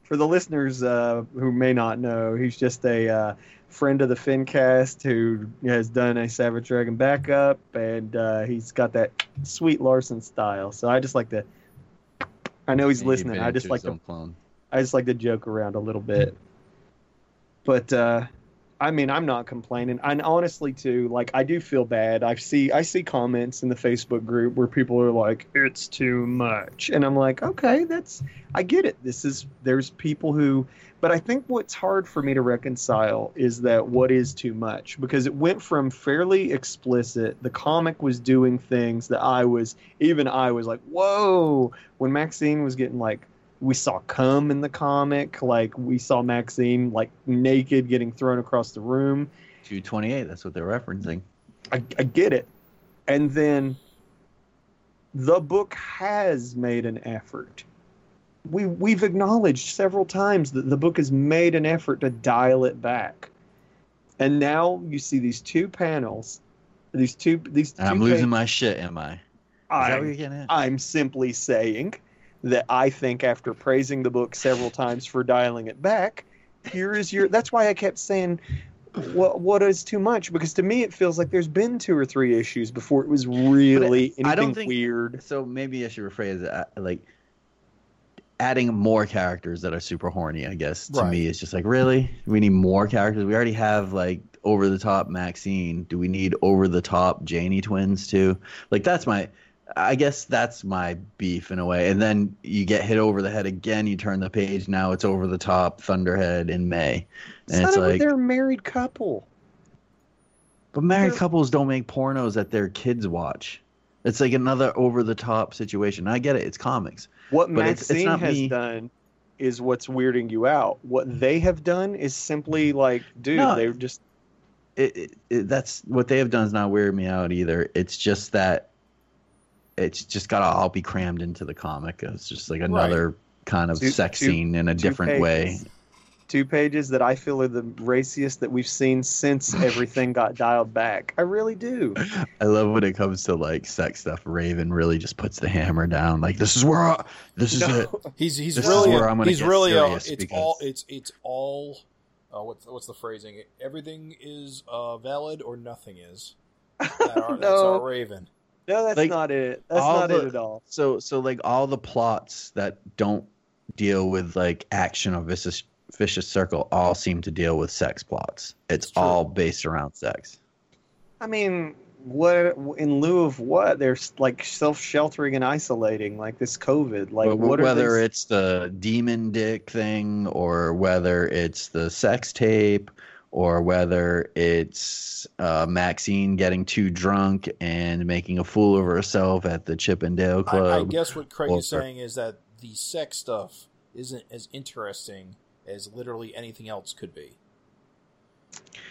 For the listeners uh, who may not know, he's just a uh, friend of the FinCast who has done a Savage Dragon backup, and uh, he's got that sweet Larsen style. So I just like to. I know he's listening. I just like to. I just like to joke around a little bit. But uh, I mean, I'm not complaining. And honestly, too, like I do feel bad. I see I see comments in the Facebook group where people are like, "It's too much," and I'm like, "Okay, that's I get it. This is there's people who." But I think what's hard for me to reconcile is that what is too much because it went from fairly explicit. The comic was doing things that I was even I was like, "Whoa!" When Maxine was getting like we saw cum in the comic like we saw maxine like naked getting thrown across the room 228. That's what they're referencing. I, I get it and then the book has made an effort we we've acknowledged several times that the book has made an effort to dial it back and now you see these two panels these two these two I'm losing pa- my shit, am I? Is I'm- what you're getting at? I'm simply saying that I think after praising the book several times for dialing it back, here is your. That's why I kept saying, "What what is too much?" Because to me, it feels like there's been two or three issues before it was really anything I don't think- weird. So maybe I should rephrase it. Like adding more characters that are super horny. I guess to Right. me, it's just like really we need more characters. We already have like over the top Maxine. Do we need over the top Janie twins too? Like that's my. I guess that's my beef in a way. And then you get hit over the head again. You turn the page. Now it's over the top Thunderhead in May, and it's like. they're a married couple. But married They're- couples don't make pornos that their kids watch. It's like another over the top situation. I get it. It's comics. What But it's- it's Maxine not has me. done is what's weirding you out. What they have done is simply like, dude, No. they're just It, it, it, that's what they have done is not weird me out either. It's just that it's just got to all be crammed into the comic. It's just like another kind of Two- sex two- scene in a two different way. Two pages that I feel are the raciest that we've seen since everything got dialed back. I really do. I love when it comes to like sex stuff. Raven really just puts the hammer down. Like this is where I, this is No. it. he's he's This is really where I'm gonna he's get really uh, serious it's because- all it's it's all uh, what's what's the phrasing? Everything is uh, valid or nothing is. That are, That's No. our Raven. No, that's Like, not it. That's not the- it at all. So so like all the plots that don't deal with like action or vicious vicious circle all seem to deal with sex plots. It's all based around sex. I mean, what in lieu of what? They're like self-sheltering and isolating, like this COVID. Like are whether it's the demon dick thing or whether it's the sex tape or whether it's uh, Maxine getting too drunk and making a fool of herself at the Chip and Dale I, Club. I guess what Craig or- is saying is that the sex stuff isn't as interesting as literally anything else could be.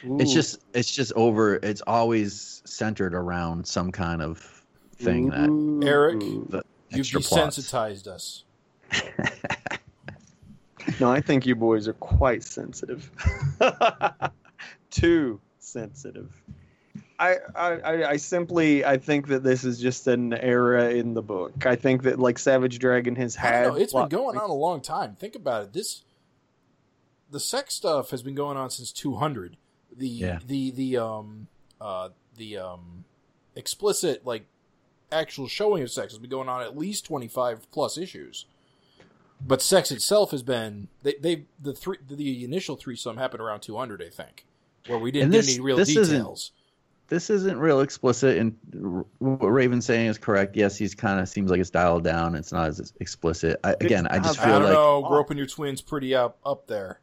It's just it's just over. It's always centered around some kind of thing that Erik, the You've extra plots. desensitized us. No, I think you boys are quite sensitive. Too sensitive. I, I, I- I simply I think that this is just an era in the book. I think that like Savage Dragon has had don't know. It's been going on a long time. Think about it. This the sex stuff has been going on since 200. The Yeah. the the um uh the um explicit like actual showing of sex has been going on at least 25 plus issues. But sex itself has been they they the three the initial threesome happened around 200, I think, where we didn't And get this- any real this isn't- details. this isn't real explicit and r- what raven's saying is correct yes he's kind of seems like it's dialed down it's not as explicit I, again i just I I feel don't like know. Groping your twins pretty up up there.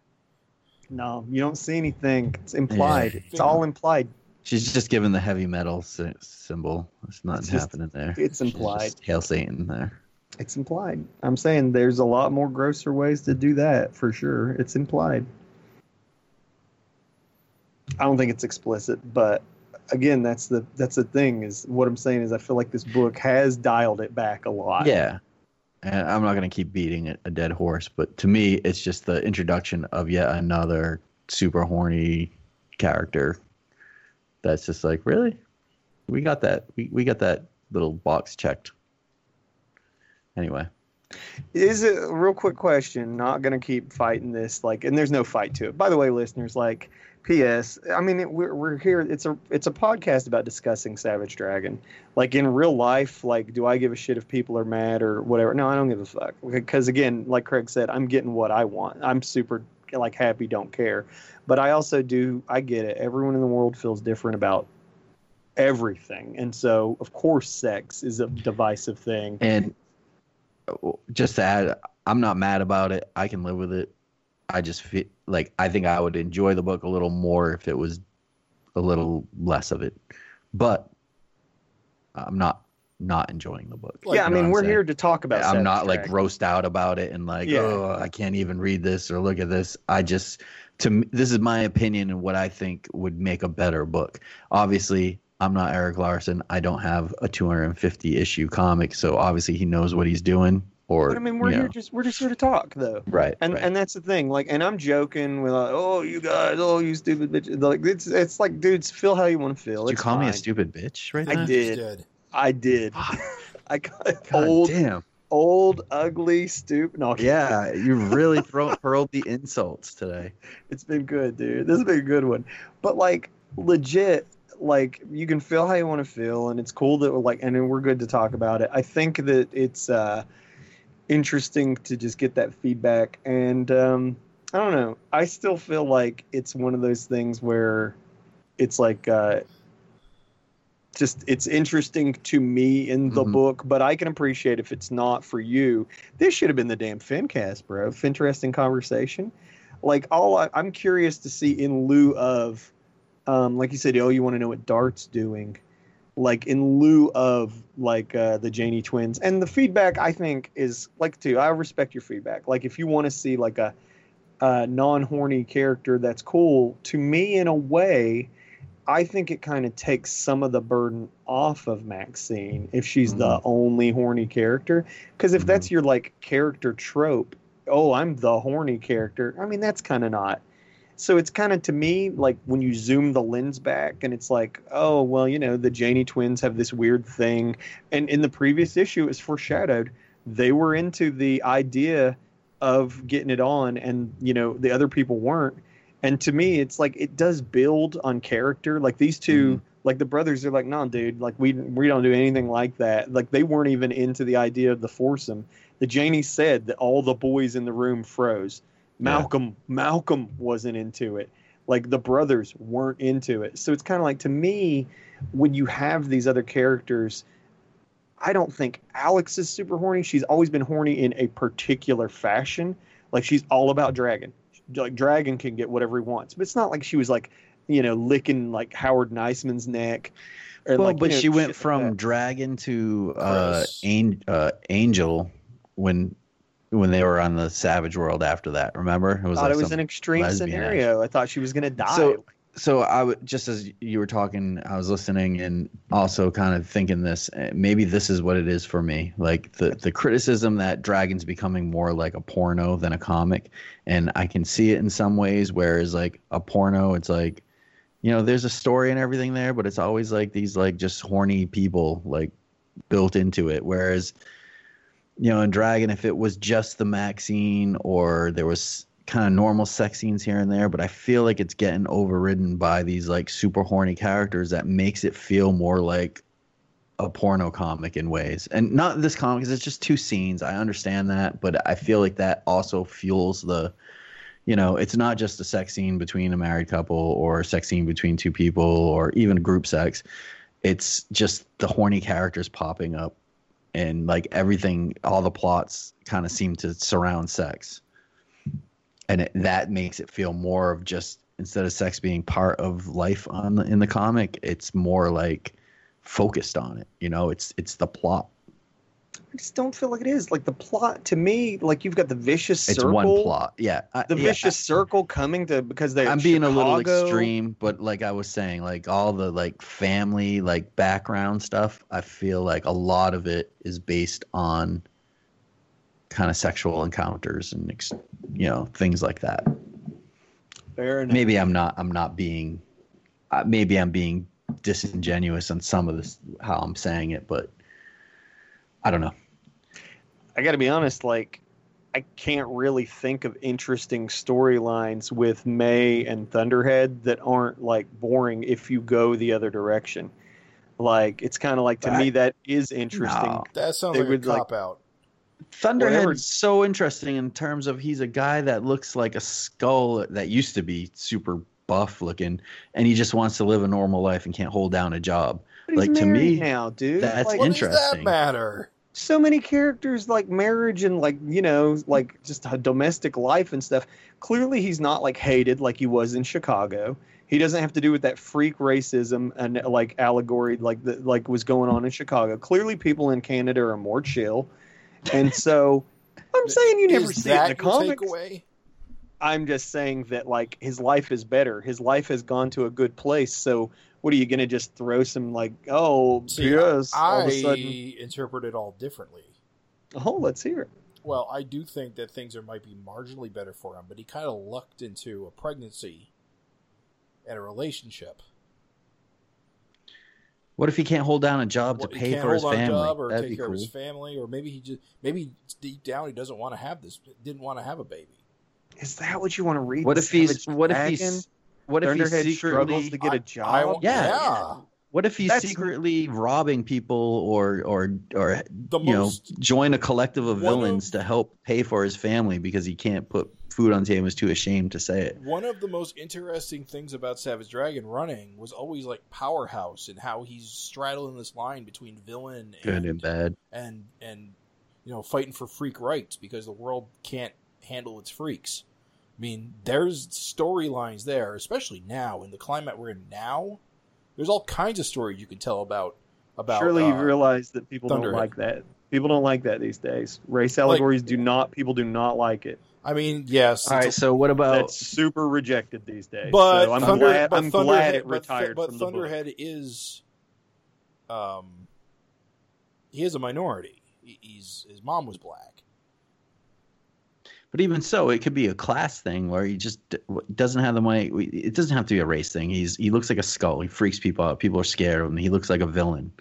No, you don't see anything. It's implied. Yeah. It's all implied. she's just given the heavy metal sy- symbol there's nothing It's just- happening there it's implied. just hail satan there It's implied. I'm saying there's a lot more grosser ways to do that for sure. It's implied. I don't think it's explicit, but again, that's the that's the thing is what I'm saying is I feel like this book has dialed it back a lot. yeah and i'm not going to keep beating a, dead horse but to me it's just the introduction of yet another super horny character that's just like really we got that we, we got that little box checked anyway Is it a real quick question? Not gonna keep fighting this, like, and there's no fight to it. By the way, listeners, like, P.S. I mean, it, we're we're here. It's a it's a podcast about discussing Savage Dragon. Like in real life, like, do I give a shit if people are mad or whatever? No, I don't give a fuck. Because again, like Craig said, I'm getting what I want. I'm super like happy, don't care. But I also do. I get it. Everyone in the world feels different about everything, and so of course, sex is a divisive thing. And just to add, I'm not mad about it. I can live with it. I just feel like I think I would enjoy the book a little more if it was a little less of it. But I'm not not enjoying the book. Like, yeah, I mean, we're saying? here to talk about. I'm Savage not like Dragon. roast out about it and like, Yeah. oh, I can't even read this or look at this. I just, to me, this is my opinion and what I think would make a better book. Obviously, I'm not Erik Larsen. I don't have a 250 issue comic, so obviously he knows what he's doing. Or, But I mean, we're here know, just we're just here to talk, though. right, And right. and that's the thing. Like, and I'm joking with like, oh, you guys, oh, you stupid bitch. Like, it's it's like, dudes, feel how you want to feel. Did you It's call me a stupid bitch right I now? did. I did. Ah. I got God old, damn. old, ugly, stupid. No, Yeah, you really throw, hurled the insults today. it's been good, dude. This has been a good one. But like, legit, like you can feel how you want to feel, and it's cool that we're like, and we're good to talk about it. I think that it's uh, interesting to just get that feedback, and um, I don't know. I still feel like it's one of those things where it's like. Uh, just it's interesting to me in the Mhm. book, but I can appreciate if it's not for you. This should have been the damn FinCast, bro. Interesting conversation. Like all I, I'm curious to see in lieu of, um, like you said, oh, you want to know what Dart's doing, like in lieu of like uh, the Janie twins, and the feedback I think is like too. I respect your feedback. Like if you want to see like a, a non-horny character that's cool, to me in a way. I think it kind of takes some of the burden off of Maxine if she's the only horny character. Because if that's your like character trope, oh, I'm the horny character. I mean, that's kind of not. So it's kind of to me like when you zoom the lens back and it's like, oh, well, you know, the Janey twins have this weird thing. And in the previous issue, it was foreshadowed. They were into the idea of getting it on, and, you know, the other people weren't. And to me it's like it does build on character. Like these 2 mm-hmm. like the brothers are like no dude like we we don't do anything like that. Like they weren't even into the idea of the foursome. The janie said that all the boys in the room froze Malcolm Malcolm wasn't into it. Like the brothers weren't into it. So it's kind of like to me when you have these other characters I don't think Alex is super horny. She's always been horny in a particular fashion. Like she's all about Dragon. Like Dragon can get whatever he wants. But it's not like she was like, you know, licking like Howard Neisman's neck. Or well, like, you but know, she went shit like from dragon to uh, An- uh, angel when when they were on the Savage World after that. Remember, it I was thought like it was an extreme scenario. I thought she was gonna die. So- so I would just as you were talking, I was listening and also kind of thinking this. eh, Maybe this is what it is for me. Like the the criticism that Dragon's becoming more like a porno than a comic, and I can see it in some ways. Whereas like a porno, it's like, you know, there's a story and everything there, but it's always like these like just horny people like built into it. Whereas, you know, in Dragon, if it was just the Maxine or there was kind of normal sex scenes here and there, but I feel like it's getting overridden by these like super horny characters that makes it feel more like a porno comic in ways. And not this comic because it's just two scenes. I understand that, but I feel like that also fuels the you know, it's not just a sex scene between a married couple or a sex scene between two people or even group sex. It's just the horny characters popping up and like everything, all the plots kind of seem to surround sex. And it, that makes it feel more of just instead of sex being part of life on the, in the comic, it's more like focused on it. You know, it's it's the plot. I just don't feel like it is. Like the plot to me, like you've got the vicious circle. It's one plot. Yeah, I- The yeah, vicious circle coming to because they. I'm being a little extreme, but like I was saying, like all the like family like background stuff, I feel like a lot of it is based on kind of sexual encounters and ex- you know things like that. Fair enough. Maybe I'm not I'm not being uh, maybe I'm being disingenuous on some of this how I'm saying it, but I don't know. I got to be honest. Like, I can't really think of interesting storylines with May and Thunderhead that aren't like boring if you go the other direction. Like, it's kind of like to But- me that is interesting. No. That sounds They like would, a like- cop out. Thunderhead's Whatever- so interesting in terms of he's a guy that looks like a skull that used to be super buff looking, and he just wants to live a normal life and can't hold down a job. But he's Like, to me, now, dude. that's like, What does that interesting. matter? so many characters like marriage and like you know like just a domestic life and stuff clearly he's not like hated like he was in chicago he doesn't have to do with that freak racism and like allegory like the, like was going on in chicago clearly people in canada are more chill and so i'm saying you never Is see it in that the your comics takeaway? i'm just saying that like his life is better his life has gone to a good place so what are you going to just throw some like oh See, yes all I of a sudden interpret it all differently. oh let's hear it Well, I do think that things are might be marginally better for him, but he kind of lucked into a pregnancy and a relationship. What if he can't hold down a job What, to pay for his hold on a family? job or That'd take be care cool. of his family, or maybe he just maybe deep down he doesn't want to have this, didn't want to have a baby. Is that what you want to read? What if he's what if Dragon? he's what if Thunderhead he's struggles to get a I- job? I want- Yeah. yeah. what if he's That's- secretly robbing people or or or The you know join a collective of One of- villains to help pay for his family because he can't put food on the table. He's too ashamed to say it. One of the most interesting things about Savage Dragon running was always like Powerhouse and how he's straddling this line between villain Good and and bad. and and you know fighting for freak rights because the world can't handle its freaks. I mean, there's storylines there, especially now in the climate we're in now. There's all kinds of stories you can tell about about. Surely uh, you realize that people don't like that. People don't like that these days. Race allegories do not. People do not like it. I mean, yes, All right, a- so what about That's super rejected these days. but so I'm Thunder, glad. but I'm Thunderhead, glad it retired but from the book. Thunderhead is, um, he is a minority. He- He's his mom was black. But even so, it could be a class thing where he just doesn't have the money. It doesn't have to be a race thing. He's he looks like a skull. He freaks people out. People are scared of him. He looks like a villain.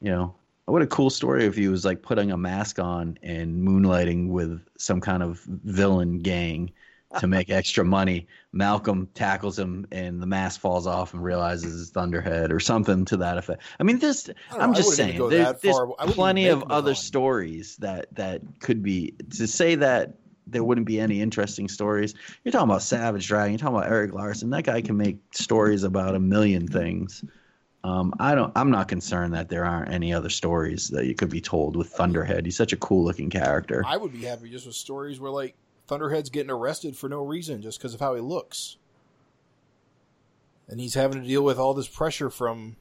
You know, what a cool story if he was like putting a mask on and moonlighting with some kind of villain gang to make extra money. Malcolm tackles him and the mask falls off and realizes it's Thunderhead or something to that effect. I mean, this, I I'm I just saying, go there's, that there's far. I wouldn't plenty of make him a other stories that that could be to say that there wouldn't be any interesting stories. You're talking about Savage Dragon. You're talking about Erik Larsen. That guy can make stories about a million things. Um, I don't. I'm not concerned that there aren't any other stories that you could be told with Thunderhead. He's such a cool looking character. I would be happy just with stories where like Thunderhead's getting arrested for no reason just because of how he looks, and he's having to deal with all this pressure from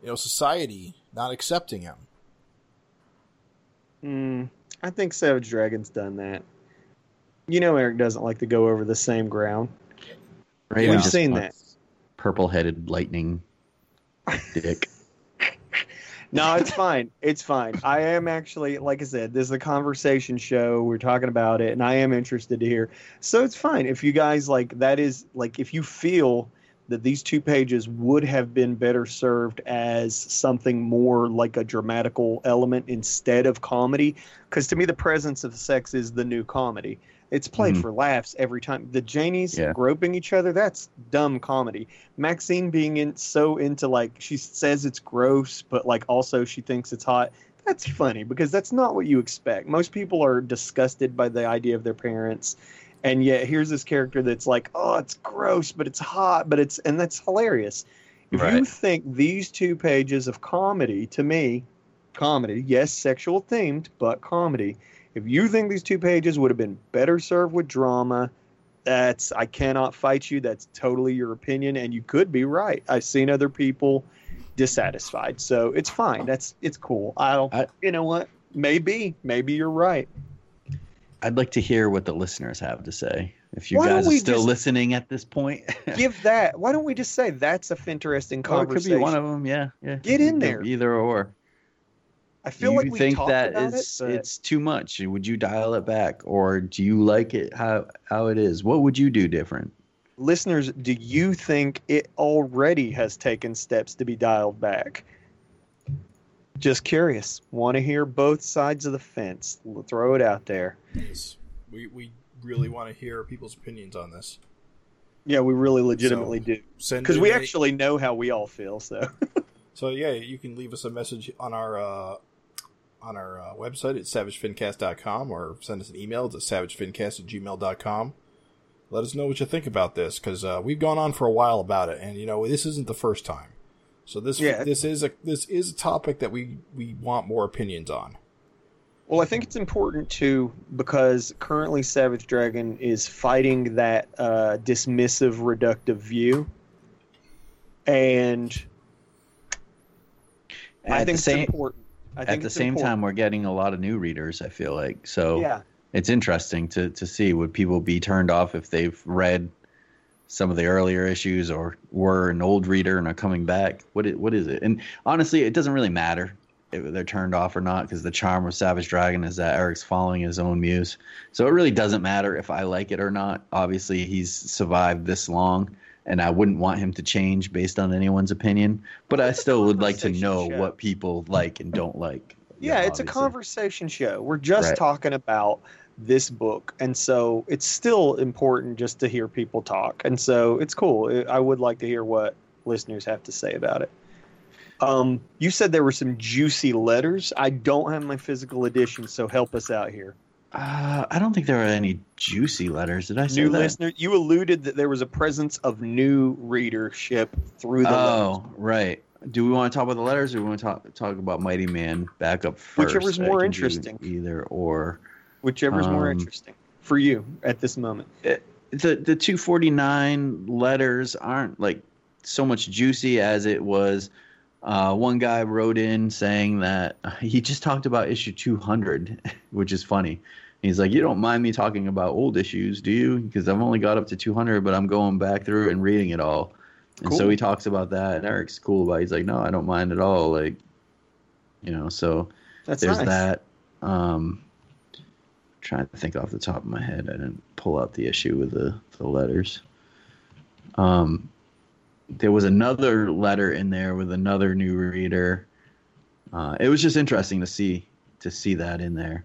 you know society not accepting him. Mm, I think Savage Dragon's done that. You know, Erik doesn't like to go over the same ground. Raven We've seen that. Purple-headed lightning dick. No, it's fine. It's fine. I am actually, like I said, this is a conversation show. We're talking about it, and I am interested to hear. So it's fine if you guys like that. Is like if you feel that these two pages would have been better served as something more like a dramatical element instead of comedy. Because to me, the presence of sex is the new comedy. It's played Mhm. for laughs every time. The Janies Yeah. groping each other, that's dumb comedy. Maxine being in so into like she says it's gross, but like also she thinks it's hot. That's funny because that's not what you expect. Most people are disgusted by the idea of their parents. And yet here's this character that's like, oh, it's gross, but it's hot, but it's and that's hilarious. If you think these two pages of comedy, to me, comedy, yes, sexual themed, but comedy. If you think these two pages would have been better served with drama, that's I cannot fight you. That's totally your opinion, and you could be right. I've seen other people dissatisfied, so it's fine. That's it's cool. I'll, I- you know what? Maybe, maybe you're right. I'd like to hear what the listeners have to say. If you Why guys are still listening at this point, Give that. Why don't we just say that's a interesting or it conversation? could be one of them. Yeah, yeah. Get in there. Either or. I feel Do like you we think talked that about is it, but it's too much? Would you dial it back, or do you like it how how it is? What would you do different? listeners, do you think it already has taken steps to be dialed back? Just curious. Want to hear both sides of the fence. We'll throw it out there. Yes. We we really want to hear people's opinions on this. Yeah, we really legitimately So, do. Send Because we any- actually know how we all feel. So So yeah, you can leave us a message on our uh, on our uh, website at savagefincast.com or send us an email to savagefincast at gmail.com. Let us know what you think about this because uh, we've gone on for a while about it, and you know this isn't the first time. So this Yeah. this is a this is a topic that we we want more opinions on. Well, I think it's important too because currently Savage Dragon is fighting that uh, dismissive, reductive view, and I think same it's important. I at the same important. time, we're getting a lot of new readers. I feel like so. yeah, it's interesting to to see would people be turned off if they've read some of the earlier issues or were an old reader and are coming back what is, what is it and honestly it doesn't really matter if they're turned off or not because the charm of savage dragon is that erik's following his own muse so it really doesn't matter if i like it or not obviously he's survived this long and i wouldn't want him to change based on anyone's opinion but i It's a still would like to know show. what people like and don't like yeah, it's a conversation show. We're just Right. talking about this book, and so it's still important just to hear people talk. And so it's cool. I would like to hear what listeners have to say about it. Um, you said there were some juicy letters. I don't have my physical edition, so help us out here. Uh, I don't think there are any juicy letters. Did I say that? New that? listener, you alluded that there was a presence of new readership through the Oh, letters. right. Do we want to talk about the letters, or we want to talk talk about Mighty Man back up first? Whichever's I more interesting. Either or. whichever's more Um, interesting for you at this moment. The the two forty nine letters aren't like so much juicy as it was. Uh, one guy wrote in saying that he just talked about issue two hundred, which is funny. He's like, "You don't mind me talking about old issues, do you? Because I've only got up to two hundred, but I'm going back through and reading it all." And so he talks about that, and Erik's cool about. It. He's like, "No, I don't mind at all." Like, you know, so That's there's nice. that. Um, trying to think off the top of my head. I didn't pull out the issue with the, the letters. Um, there was another letter in there with another new reader. Uh, it was just interesting to see to see that in there.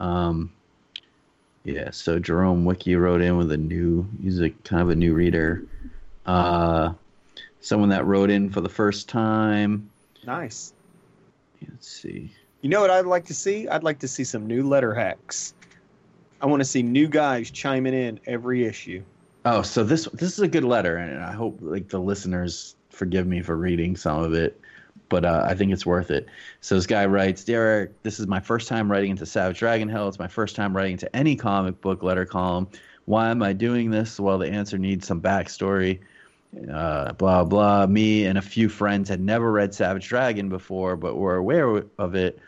Um, yeah, so Jerome Wiki wrote in with a new. He's a kind of a new reader. Uh, someone that wrote in for the first time. Nice. Let's see. You know what I'd like to see? I'd like to see some new letter hacks. I want to see new guys chiming in every issue. Oh, so this this is a good letter, and I hope like the listeners forgive me for reading some of it, but uh, I think it's worth it. So this guy writes, Derek, this is my first time writing into Savage Dragon Hell. It's my first time writing into any comic book letter column. Why am I doing this? Well, the answer needs some backstory. Uh, blah blah. Me and a few friends had never read Savage Dragon before, but were aware of it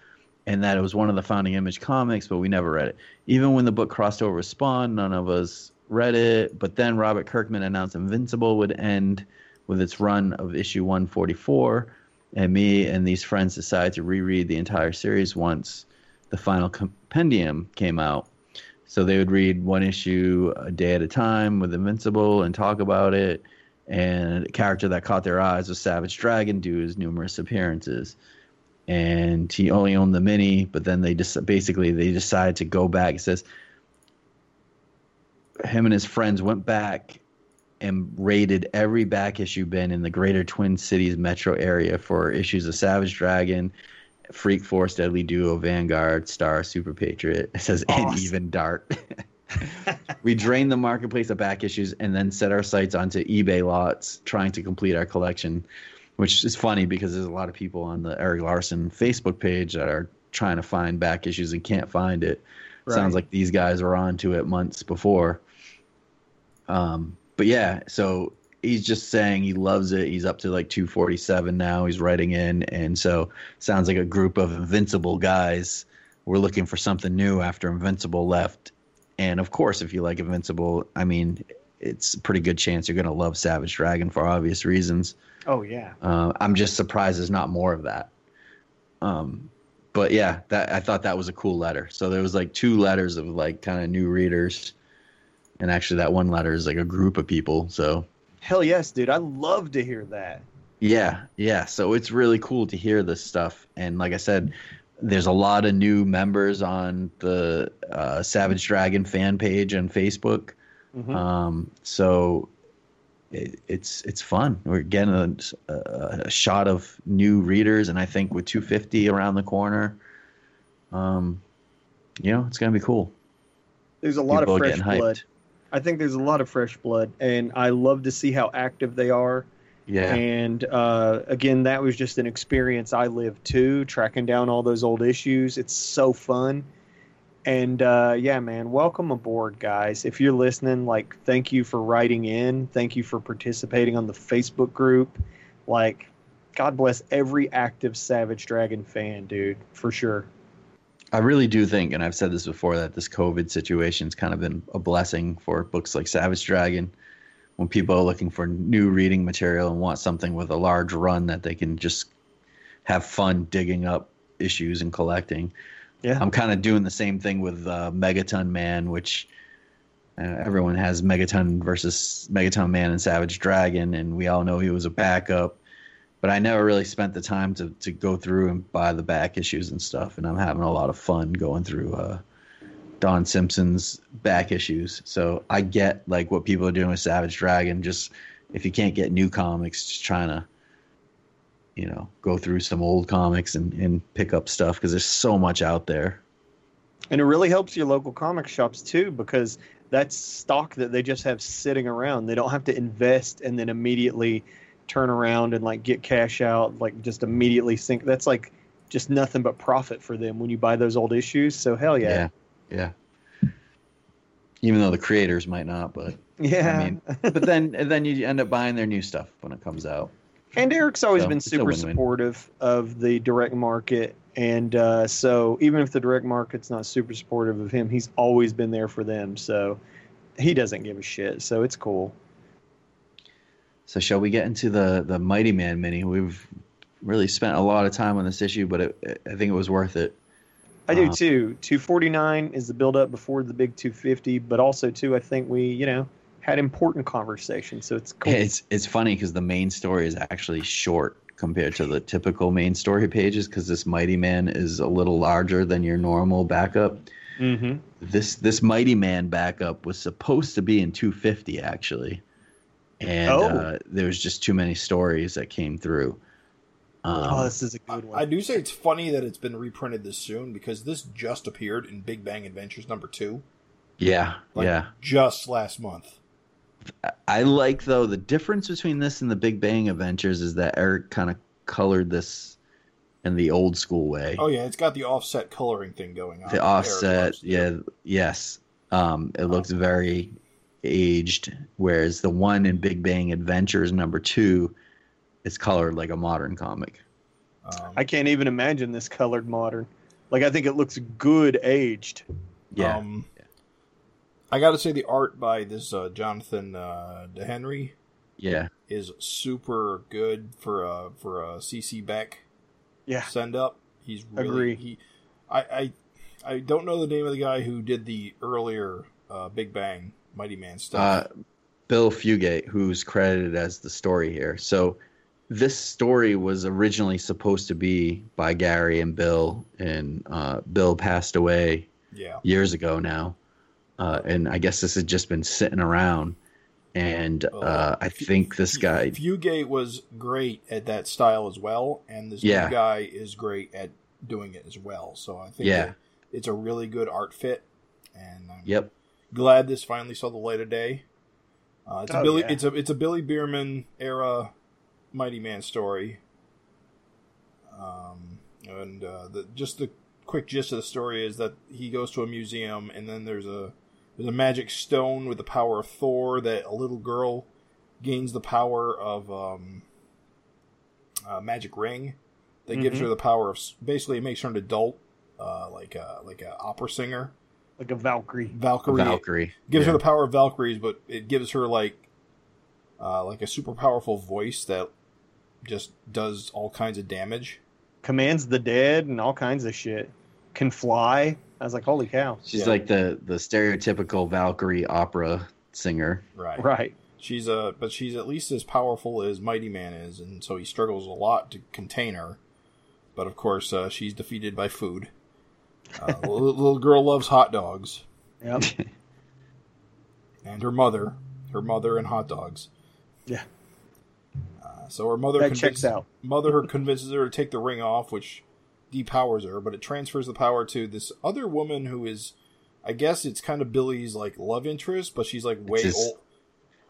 and that it was one of the founding image comics, but we never read it. Even when the book crossed over Spawn, none of us read it. But then Robert Kirkman announced Invincible would end with its run of issue 144, and me and these friends decided to reread the entire series once the final compendium came out. So they would read one issue a day at a time with Invincible and talk about it. And a character that caught their eyes was Savage Dragon due to his numerous appearances and he only owned the mini. But then they just basically they decided to go back. It says him and his friends went back and raided every back issue bin in the greater Twin Cities metro area for issues of Savage Dragon, Freak Force, Deadly Duo, Vanguard, Star, Super Patriot. It says awesome. and even Dart. we drained the marketplace of back issues and then set our sights onto eBay lots, trying to complete our collection which is funny because there's a lot of people on the Erik Larsen Facebook page that are trying to find back issues and can't find it. Right. Sounds like these guys were on to it months before. Um, but yeah, so he's just saying he loves it. He's up to like 247 now. He's writing in, and so sounds like a group of invincible guys. We're looking for something new after Invincible left, and of course, if you like Invincible, I mean, it's a pretty good chance you're going to love Savage Dragon for obvious reasons. Oh yeah. Uh, I'm just surprised there's not more of that. Um, but yeah, that I thought that was a cool letter. So there was like two letters of like kind of new readers, and actually that one letter is like a group of people. So hell yes, dude, I love to hear that. Yeah, yeah. So it's really cool to hear this stuff, and like I said, there's a lot of new members on the uh, Savage Dragon fan page on Facebook. Mm-hmm. Um, so it, it's it's fun. We're getting a, a, shot of new readers, and I think with 250 around the corner, um, you know, it's gonna be cool. There's a lot People of fresh blood. I think there's a lot of fresh blood, and I love to see how active they are. Yeah. And uh, again, that was just an experience I lived too, tracking down all those old issues. It's so fun. And uh, yeah, man, welcome aboard, guys. If you're listening, like, thank you for writing in. Thank you for participating on the Facebook group. Like, God bless every active Savage Dragon fan, dude, for sure. I really do think, and I've said this before, that this COVID situation's kind of been a blessing for books like Savage Dragon. When people are looking for new reading material and want something with a large run that they can just have fun digging up issues and collecting. Yeah. I'm kind of doing the same thing with uh, Megaton Man, which uh, everyone has Megaton versus Megaton Man and Savage Dragon, and we all know he was a backup. But I never really spent the time to, to go through and buy the back issues and stuff, and I'm having a lot of fun going through uh, Don Simpson's back issues. So I get like what people are doing with Savage Dragon. Just if you can't get new comics, just trying to you know go through some old comics and, and pick up stuff because there's so much out there and it really helps your local comic shops too because that's stock that they just have sitting around they don't have to invest and then immediately turn around and like get cash out like just immediately sink that's like just nothing but profit for them when you buy those old issues so hell yeah yeah yeah even though the creators might not but yeah i mean but then then you end up buying their new stuff when it comes out and Erik's always so, been super supportive of the direct market. And uh, so even if the direct market's not super supportive of him, he's always been there for them. So he doesn't give a shit. So it's cool. So shall we get into the the Mighty Man mini? We've really spent a lot of time on this issue, but it, I think it was worth it. I do um, too. 249 is the build up before the big 250, but also too, I think we, you know, had important conversations. So it's cool. It's it's funny because the main story is actually short compared to the typical main story pages because this Mighty Man is a little larger than your normal backup. Mm-hmm. This this Mighty Man backup was supposed to be in 250 actually, and oh. uh, there was just too many stories that came through. Um, oh, this is a good one. I, I do say it's funny that it's been reprinted this soon because this just appeared in Big Bang Adventures number two. Yeah, Like, yeah. just last month. I like though the difference between this and the Big Bang Adventures is that Erik kind of colored this in the old school way. Oh yeah, it's got the offset coloring thing going on. the offset, yeah, yes. Um, it looks very aged, whereas the one in Big Bang Adventures number two is colored like a modern comic. Um, I can't even imagine this colored modern. Like I think it looks good aged. Yeah, Um, I got to say the art by this uh, Jonathan uh, DeHenry yeah, is super good for a for a CC Beck Yeah. send up. He's really Agree. he. I, I I don't know the name of the guy who did the earlier uh, Big Bang Mighty Man stuff. uh, Bill Fugate, who's credited as the story here. So this story was originally supposed to be by Gary and Bill, and uh, Bill passed away yeah, years ago now, uh, and I guess this has just been sitting around. And uh, I think this guy, Fugate was great at that style as well, and this Yeah. new guy is great at doing it as well. So I think Yeah. it's a really good art fit, and I'm yep, glad this finally saw the light of day. Uh, it's a Oh, Billy, yeah. it's a it's a Billy Bierman era Mighty Man story. Um, and uh, the just the quick gist of the story is that he goes to a museum, and then there's a there's a magic stone with the power of Thor that a little girl gains the power of um, a magic ring that gives Mhm. her the power of basically it makes her an adult, uh, like a like a opera singer. Like a Valkyrie. Valkyrie Valkyrie gives yeah. her the power of Valkyries, but it gives her like uh, like a super powerful voice that just does all kinds of damage. Commands the dead and all kinds of shit. Can fly. I was like, holy cow. She's Yeah. like the the stereotypical Valkyrie opera singer. Right. Right. She's a but she's at least as powerful as Mighty Man is, and so he struggles a lot to contain her. But of course, uh, she's defeated by food. Uh, the little, little girl loves hot dogs, Yep. and her mother, her mother, and hot dogs. Yeah. Uh, so her mother that convinces- checks out. mother her convinces her to take the ring off, which depowers her, but it transfers the power to this other woman who is, I guess it's kind of Billy's like love interest, but she's like way his- old,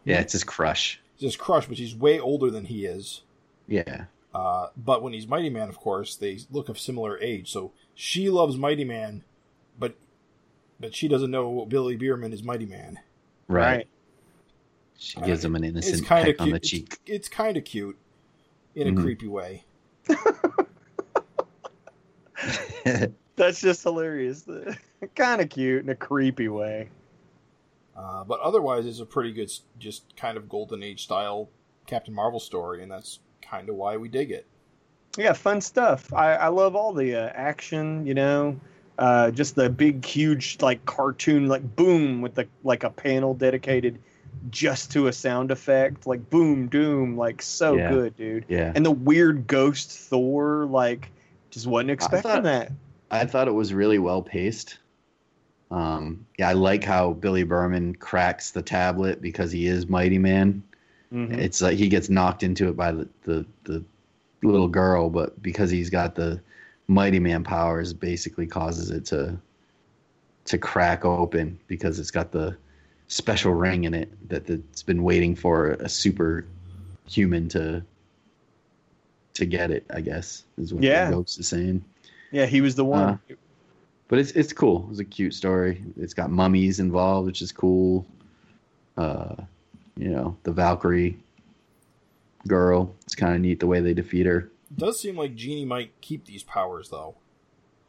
Yeah, it's his crush. His crush, but she's way older than he is. Yeah, Uh, but when he's Mighty Man, of course, they look of similar age. So she loves Mighty Man, but but she doesn't know what Billy Bierman is Mighty Man. right. She gives him an innocent peck of on the It's, cheek. it's kind of cute in a Mhm. creepy way. That's just hilarious. kind of cute in a creepy way. Uh, but otherwise, it's a pretty good, just kind of golden age style Captain Marvel story, and that's kind of why we dig it. Yeah, fun stuff. I, I love all the uh, action, you know, uh, just the big, huge, like cartoon, like boom, with the like a panel dedicated just to a sound effect, like boom, doom, like so Yeah. good, dude. yeah, And the weird ghost Thor, like, just wasn't expecting thought- that. I thought it was really well paced. Um, yeah, I like how Billy Berman cracks the tablet because he is Mighty Man. Mhm. It's like he gets knocked into it by the, the, the little girl, but because he's got the Mighty Man powers, basically causes it to to crack open because it's got the special ring in it that it's been waiting for a super human to to get it. I guess is what Yeah. the ghost is saying. Yeah, he was the one. But it's it's cool. It's a cute story. It's got mummies involved, which is cool. Uh, you know, the Valkyrie girl. It's kind of neat the way they defeat her. It does seem like Jeannie might keep these powers though,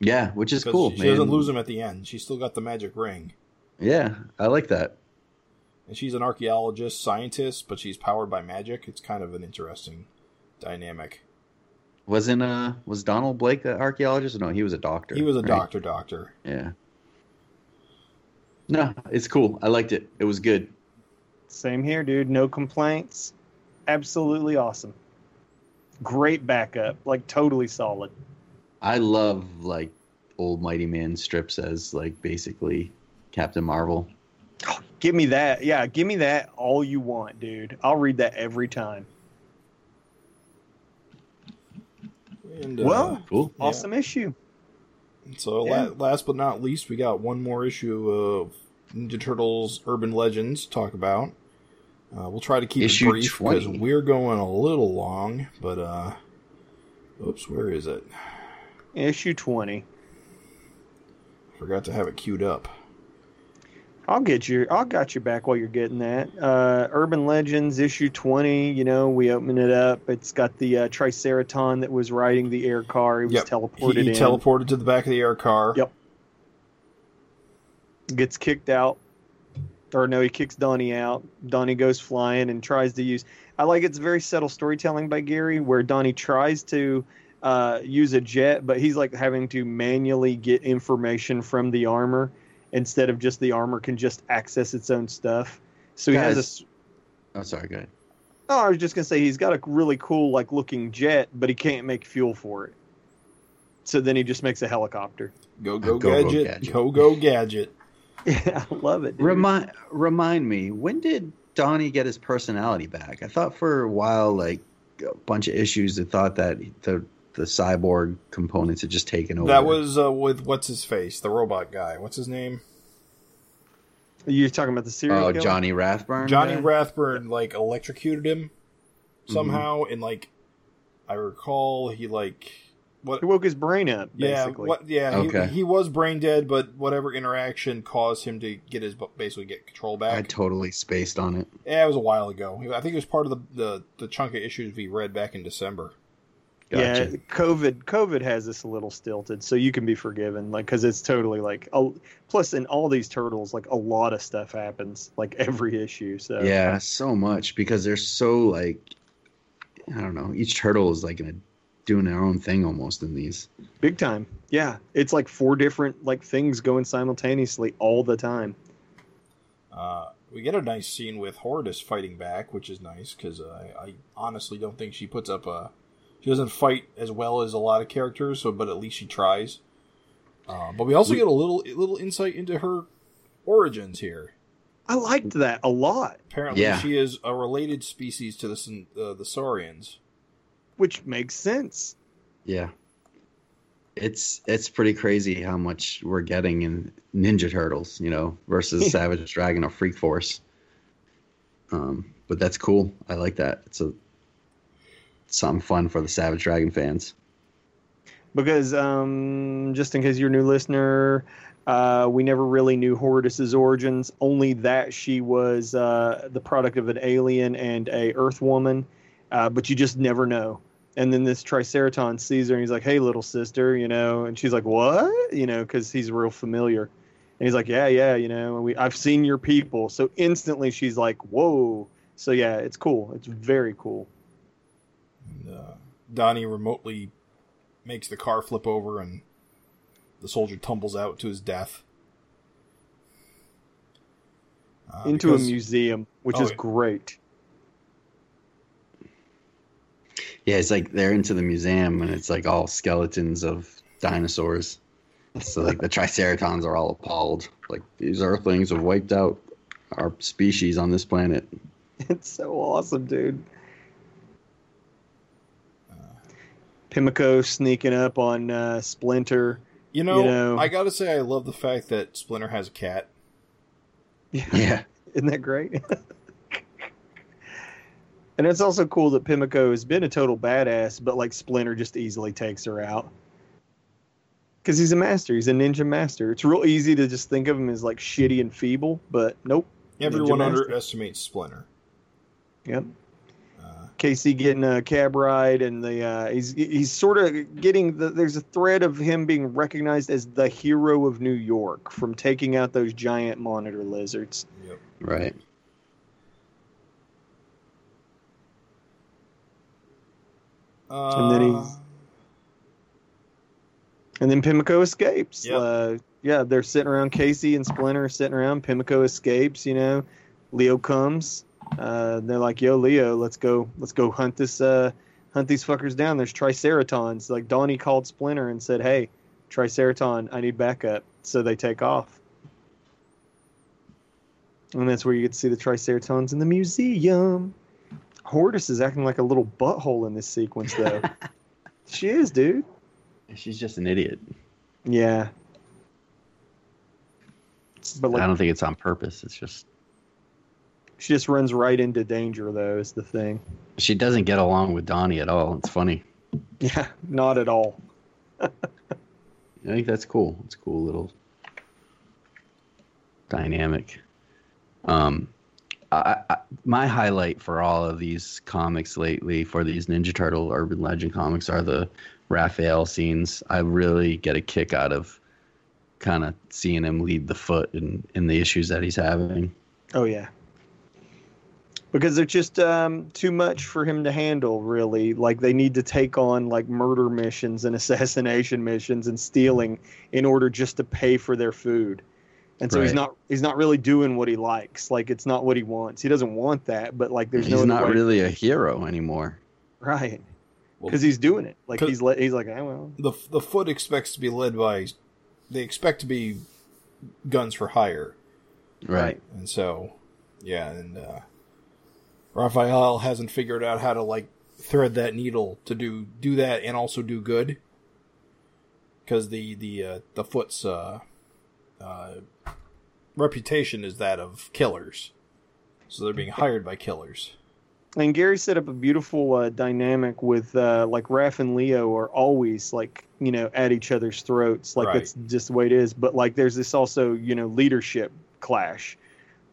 Yeah, which is because cool. she man. doesn't lose them at the end. She's still got the magic ring, Yeah, I like that. and she's an archaeologist, scientist, but she's powered by magic. It's kind of an interesting dynamic. Wasn't uh was Donald Blake an archaeologist? No, he was a doctor. He was a right? doctor, doctor. Yeah. No, it's cool. I liked it. It was good. Same here, dude. No complaints. Absolutely awesome. Great backup. Like, totally solid. I love like old Mighty Man strips as like basically Captain Marvel. Give me that. Yeah, give me that all you want, dude. I'll read that every time. And, uh, Well, Cool. Awesome issue. So Yeah. la- last but not least, we got one more issue of Ninja Turtles Urban Legends to talk about. Uh, we'll try to keep Issue it brief because we're going a little long, but uh, oops, where is it? Issue 20. Forgot to have it queued up. I'll get you. I'll got you back while you're getting that. Uh, Urban Legends issue 20. You know, we open it up. It's got the uh, Triceraton that was riding the air car. He was Yep. teleported he, he in. teleported to the back of the air car. Yep. gets kicked out. Or no, he kicks Donnie out. Donnie goes flying and tries to use. I like it's very subtle storytelling by Gary, where Donnie tries to uh, use a jet, but he's like having to manually get information from the armor instead of just the armor can just access its own stuff. So he has a. Oh, sorry. Go ahead. Oh, I was just gonna say he's got a really cool like looking jet, but he can't make fuel for it. So then he just makes a helicopter. Go go, Go, go, gadget. gadget. Go go gadget. Yeah, I love it. dude. Remind remind me, when did Donnie get his personality back? I thought for a while, like a bunch of issues, they thought that the the cyborg components had just taken over. That was uh, with what's his face, the robot guy. What's his name? You're talking about the serial oh killer? Johnny Rathburn. Johnny guy? Rathburn like electrocuted him somehow, and like I recall he like what He woke his brain up, yeah what yeah Okay. he, he was brain dead, but whatever interaction caused him to get his basically get control back. I totally spaced on it. yeah, it was a while ago. I think it was part of the the, the chunk of issues we read back in December. Gotcha. Yeah, COVID COVID has this a little stilted, so you can be forgiven, like because it's totally like. A, plus, in all these turtles, like a lot of stuff happens, like every issue. So Yeah, so much because they're so like I don't know. Each turtle is like in a, doing their own thing almost in these. big time. Yeah, it's like four different like things going simultaneously all the time. Uh, we get a nice scene with Horridus fighting back, which is nice because uh, I, I honestly don't think she puts up a. She doesn't fight as well as a lot of characters, so but at least she tries. Uh, but we also get a little a little insight into her origins here. I liked that a lot, Apparently, Yeah. she is a related species to the uh, the Saurians. Which makes sense. Yeah. It's it's pretty crazy how much we're getting in Ninja Turtles, you know, versus Savage Dragon or Freak Force. Um, but that's cool. I like that. It's a something fun for the Savage Dragon fans. because um, just in case you're a new listener, uh, we never really knew Horridus's origins. Only that she was uh, the product of an alien and a Earth woman, uh, but you just never know. And then this Triceraton sees her and he's like, "Hey, little sister," you know, and she's like, "What?" You know, because he's real familiar. And he's like, "Yeah, yeah, you know, we I've seen your people." So instantly she's like, "Whoa!" So yeah, it's cool. It's very cool. And, uh, Donnie remotely makes the car flip over, and the soldier tumbles out to his death. Uh, Into because- a museum, which Oh, is yeah. great. Yeah, it's like they're into the museum and it's like all skeletons of dinosaurs. So like the Triceratons are all appalled. Like these Earthlings have wiped out our species on this planet. It's so awesome, dude. Pimlico sneaking up on uh, Splinter. You know, You know- I gotta say, I love the fact that Splinter has a cat. Yeah. Isn't that great? and it's also cool that Pimlico has been a total badass, but like Splinter just easily takes her out. Because he's a master. He's a ninja master. It's real easy to just think of him as like shitty and feeble, but nope. Everyone Ninja master. underestimates Splinter. Yep. Uh, Casey getting a cab ride, and the uh, he's he's sort of getting the, there's a thread of him being recognized as the hero of New York from taking out those giant monitor lizards. yep. Right. Uh, then he's- And then Pimlico escapes. Yep. Uh, yeah, they're sitting around. Casey and Splinter are sitting around. Pimlico escapes. You know, Leo comes. Uh, they're like, "Yo, Leo, let's go. Let's go hunt this. Uh, hunt these fuckers down. There's Triceratons." Like Donnie called Splinter and said, "Hey, Triceraton, I need backup." So they take off. And that's where you get to see the Triceratons in the museum. Horridus is acting like a little butthole in this sequence, though. she is, dude. She's just an idiot. Yeah. But like, I don't think it's on purpose. It's just she just runs right into danger, though. Is the thing? she doesn't get along with Donnie at all. It's funny. Yeah, not at all. I think that's cool. It's a cool little dynamic. Um, I, my highlight for all of these comics lately, for these Ninja Turtle Urban Legend comics, are the Raphael scenes. I really get a kick out of kind of seeing him lead the foot in, in the issues that he's having. Oh yeah. Because they're just um, too much for him to handle, really. Like they need to take on like murder missions and assassination missions and stealing in order just to pay for their food. And so he's not he's not really doing what he likes. Like it's not what he wants. He doesn't want that, but like there's he's no other not way- really a hero anymore. right Well, because he's doing it. Like he's le- he's like, oh, well, the the foot expects to be led by. They expect to be guns for hire, Right. and so yeah, and uh, Raphael hasn't figured out how to like thread that needle to do do that and also do good. Because the the uh, the foot's uh, uh, reputation is that of killers, so they're being hired by killers. And Gary set up a beautiful uh, dynamic with uh, like Raph and Leo are always like you know at each other's throats. Like Right. that's just the way it is. But like there's this also you know leadership clash.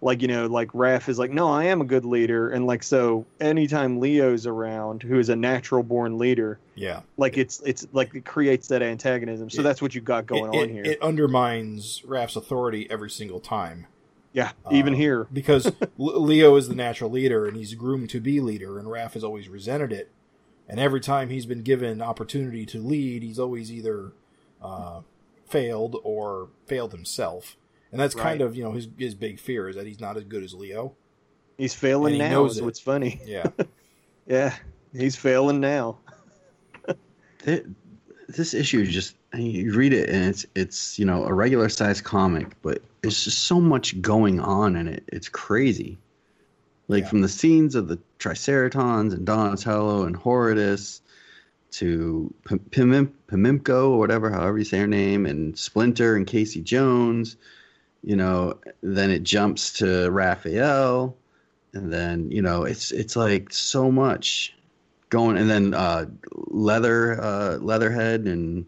Like you know like Raph is like no I am a good leader and like so anytime Leo's around who is a natural born leader Yeah, like it's it's like it creates that antagonism. So It- that's what you got going it, on it- here. It undermines Raph's authority every single time. yeah, even Uh, here. because Leo is the natural leader and he's groomed to be leader, and Raph has always resented it. And every time he's been given opportunity to lead, he's always either uh, failed or failed himself. And that's kind of you know his his big fear is that he's not as good as Leo. He's failing he now. knows Is it. what's funny. Yeah, Yeah, he's failing now. Th- this issue is just I mean, you read it and it's it's you know a regular sized comic but there's just so much going on in it it's crazy like Yeah. from the scenes of the triceratons and donatello and horridus to P- Pimim- pimimco or whatever however you say her name and splinter and casey jones you know then it jumps to raphael and then you know it's it's like so much going and then uh leather uh leatherhead and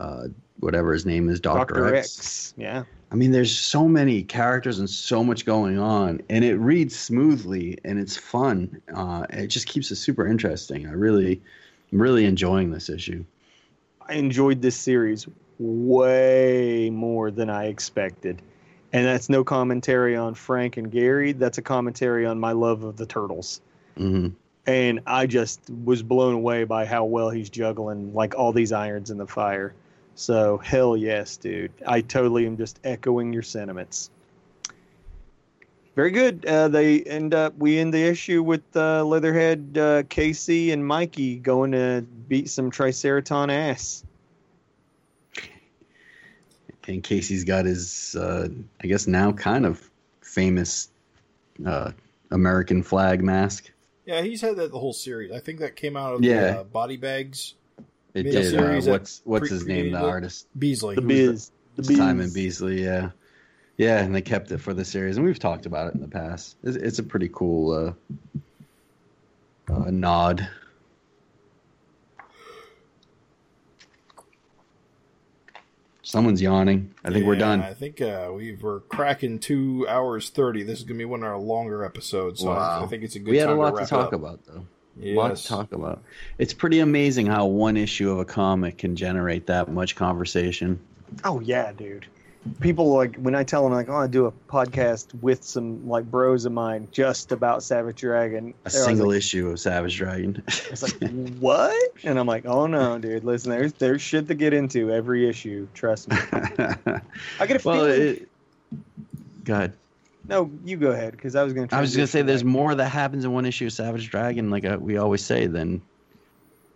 uh whatever his name is dr, Doctor x. X. Yeah. i mean there's so many characters and so much going on and it reads smoothly and it's fun uh it just keeps it super interesting i really i'm really enjoying this issue I enjoyed this series way more than I expected. And that's no commentary on Frank and Gary. That's a commentary on my love of the turtles. hmm And I just was blown away by how well he's juggling like all these irons in the fire. So hell yes, dude. I totally am just echoing your sentiments. Very good. Uh, they end up. We end the issue with uh, Leatherhead, uh, Casey, and Mikey going to beat some Triceraton ass. And casey's got his uh i guess now kind of famous uh american flag mask yeah, he's had that the whole series. I think that came out of Yeah. the uh, body bags. it did uh, what's what's pre- his name the predated artist Bisley, The who was the- Biz. The Biz. Simon Bisley, yeah, yeah, and they kept it for the series, and we've talked about it in the past. It's, it's a pretty cool uh, uh, nod. Someone's yawning. I think we're done. I think uh, we we're cracking two hours thirty. This is gonna be one of our longer episodes, so I, I think it's a good. we had a lot to, to talk up. about, though. A lot to talk about. It's pretty amazing how one issue of a comic can generate that much conversation. Oh yeah, dude. People like when I tell them like, "Oh, I do a podcast with some like bros of mine just about Savage Dragon." A single like, issue of Savage Dragon. It's like what? And I'm like, "Oh no, dude. Listen, there's there's shit to get into every issue. Trust me." I get a well, feeling. it, go ahead. no, you go ahead because I was gonna. I was gonna say there's more that happens in one issue of Savage Dragon, like uh, we always say, than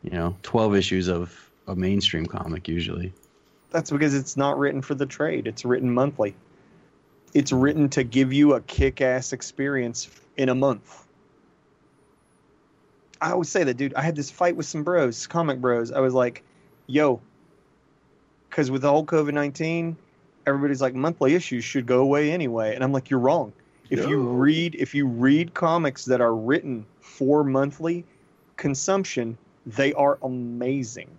you know, twelve issues of a mainstream comic usually. That's because it's not written for the trade. It's written monthly. It's written to give you a kick-ass experience in a month. I always say that, dude. I had this fight with some bros, comic bros. I was like, "Yo," because with the whole COVID nineteen, everybody's like monthly issues should go away anyway, and I'm like, you're wrong. If you read if you read comics that are written for monthly consumption, they are amazing.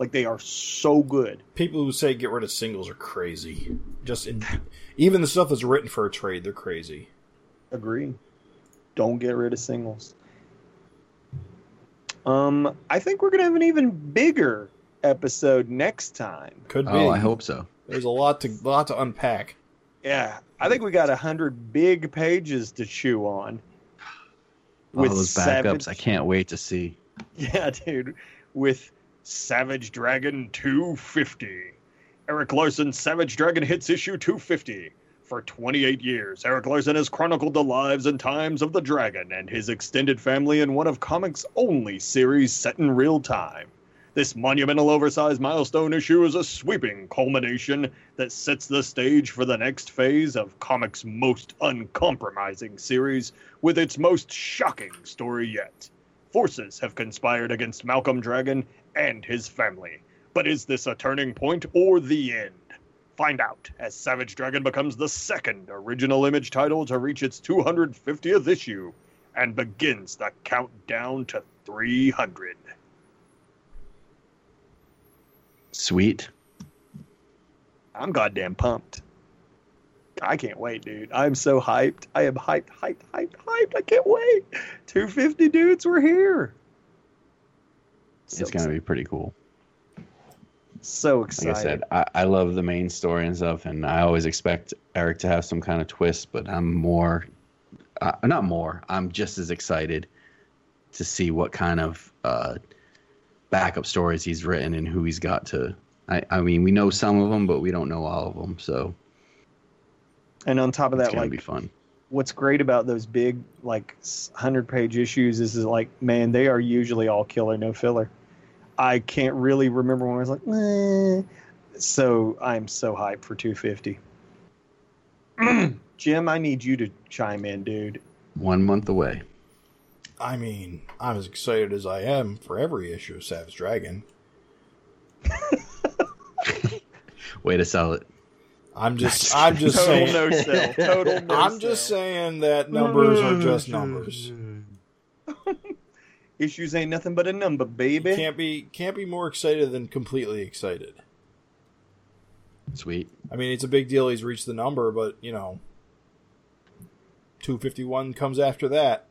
Like they are so good. People who say get rid of singles are crazy. Just in, even the stuff that's written for a trade, they're crazy. Agree. Don't get rid of singles. Um, I think we're gonna have an even bigger episode next time. Could be. Oh, I hope so. There's a lot to lot to unpack. Yeah, I think we got a hundred big pages to chew on. All With those backups, Savage- I can't wait to see. Yeah, dude. With Savage Dragon 250. Erik Larsen's Savage Dragon hits issue 250. For 28 years, Erik Larsen has chronicled the lives and times of the dragon and his extended family in one of comics' only series set in real time. This monumental oversized milestone issue is a sweeping culmination that sets the stage for the next phase of comics' most uncompromising series with its most shocking story yet. Forces have conspired against Malcolm Dragon and his family. But is this a turning point or the end? Find out as Savage Dragon becomes the second original image title to reach its 250th issue and begins the countdown to 300. Sweet. I'm goddamn pumped. I can't wait, dude. I'm so hyped. I am hyped, hyped, hyped, hyped. I can't wait. 250 dudes, we're here. So it's gonna be pretty cool. so Like excited. I said, I, I love the main story and stuff, and I always expect Erik to have some kind of twist, but I'm more, uh, not more. I'm just as excited to see what kind of uh, backup stories he's written and who he's got to. I, I mean, we know some of them, but we don't know all of them, so and on top of that, like be fun. what's great about those big like 100 page issues is, is like man they are usually all killer no filler i can't really remember when i was like "Meh." so i'm so hyped for 250 jim i need you to chime in dude One month away. I mean, I'm as excited as I am for every issue of Savage Dragon. Way to sell it. I'm just, I'm just total saying. no sell total no I'm just saying that numbers are just numbers. issues ain't nothing but a number baby Can't be, can't be more excited than completely excited. Sweet. I mean, it's a big deal. He's reached the number, but you know, 251 comes after that.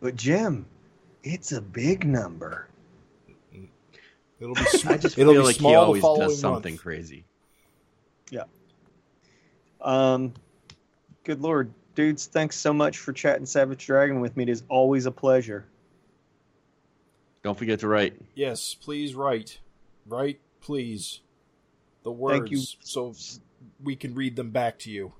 but jim it's a big number It'll be, sm- I just it'll feel be like small he always does something month. crazy. Yeah. Um, good lord, dudes! Thanks so much for chatting Savage Dragon with me. It is always a pleasure. Don't forget to write. Yes, please write, write, please, the words, Thank you. so we can read them back to you.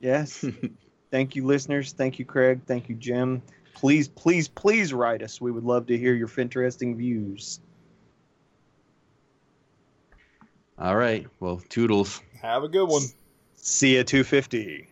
Yes. Thank you, listeners. Thank you, Craig. Thank you, Jim. Please, please, please write us. We would love to hear your interesting views. All right. Well, toodles. Have a good one. See ya, 250.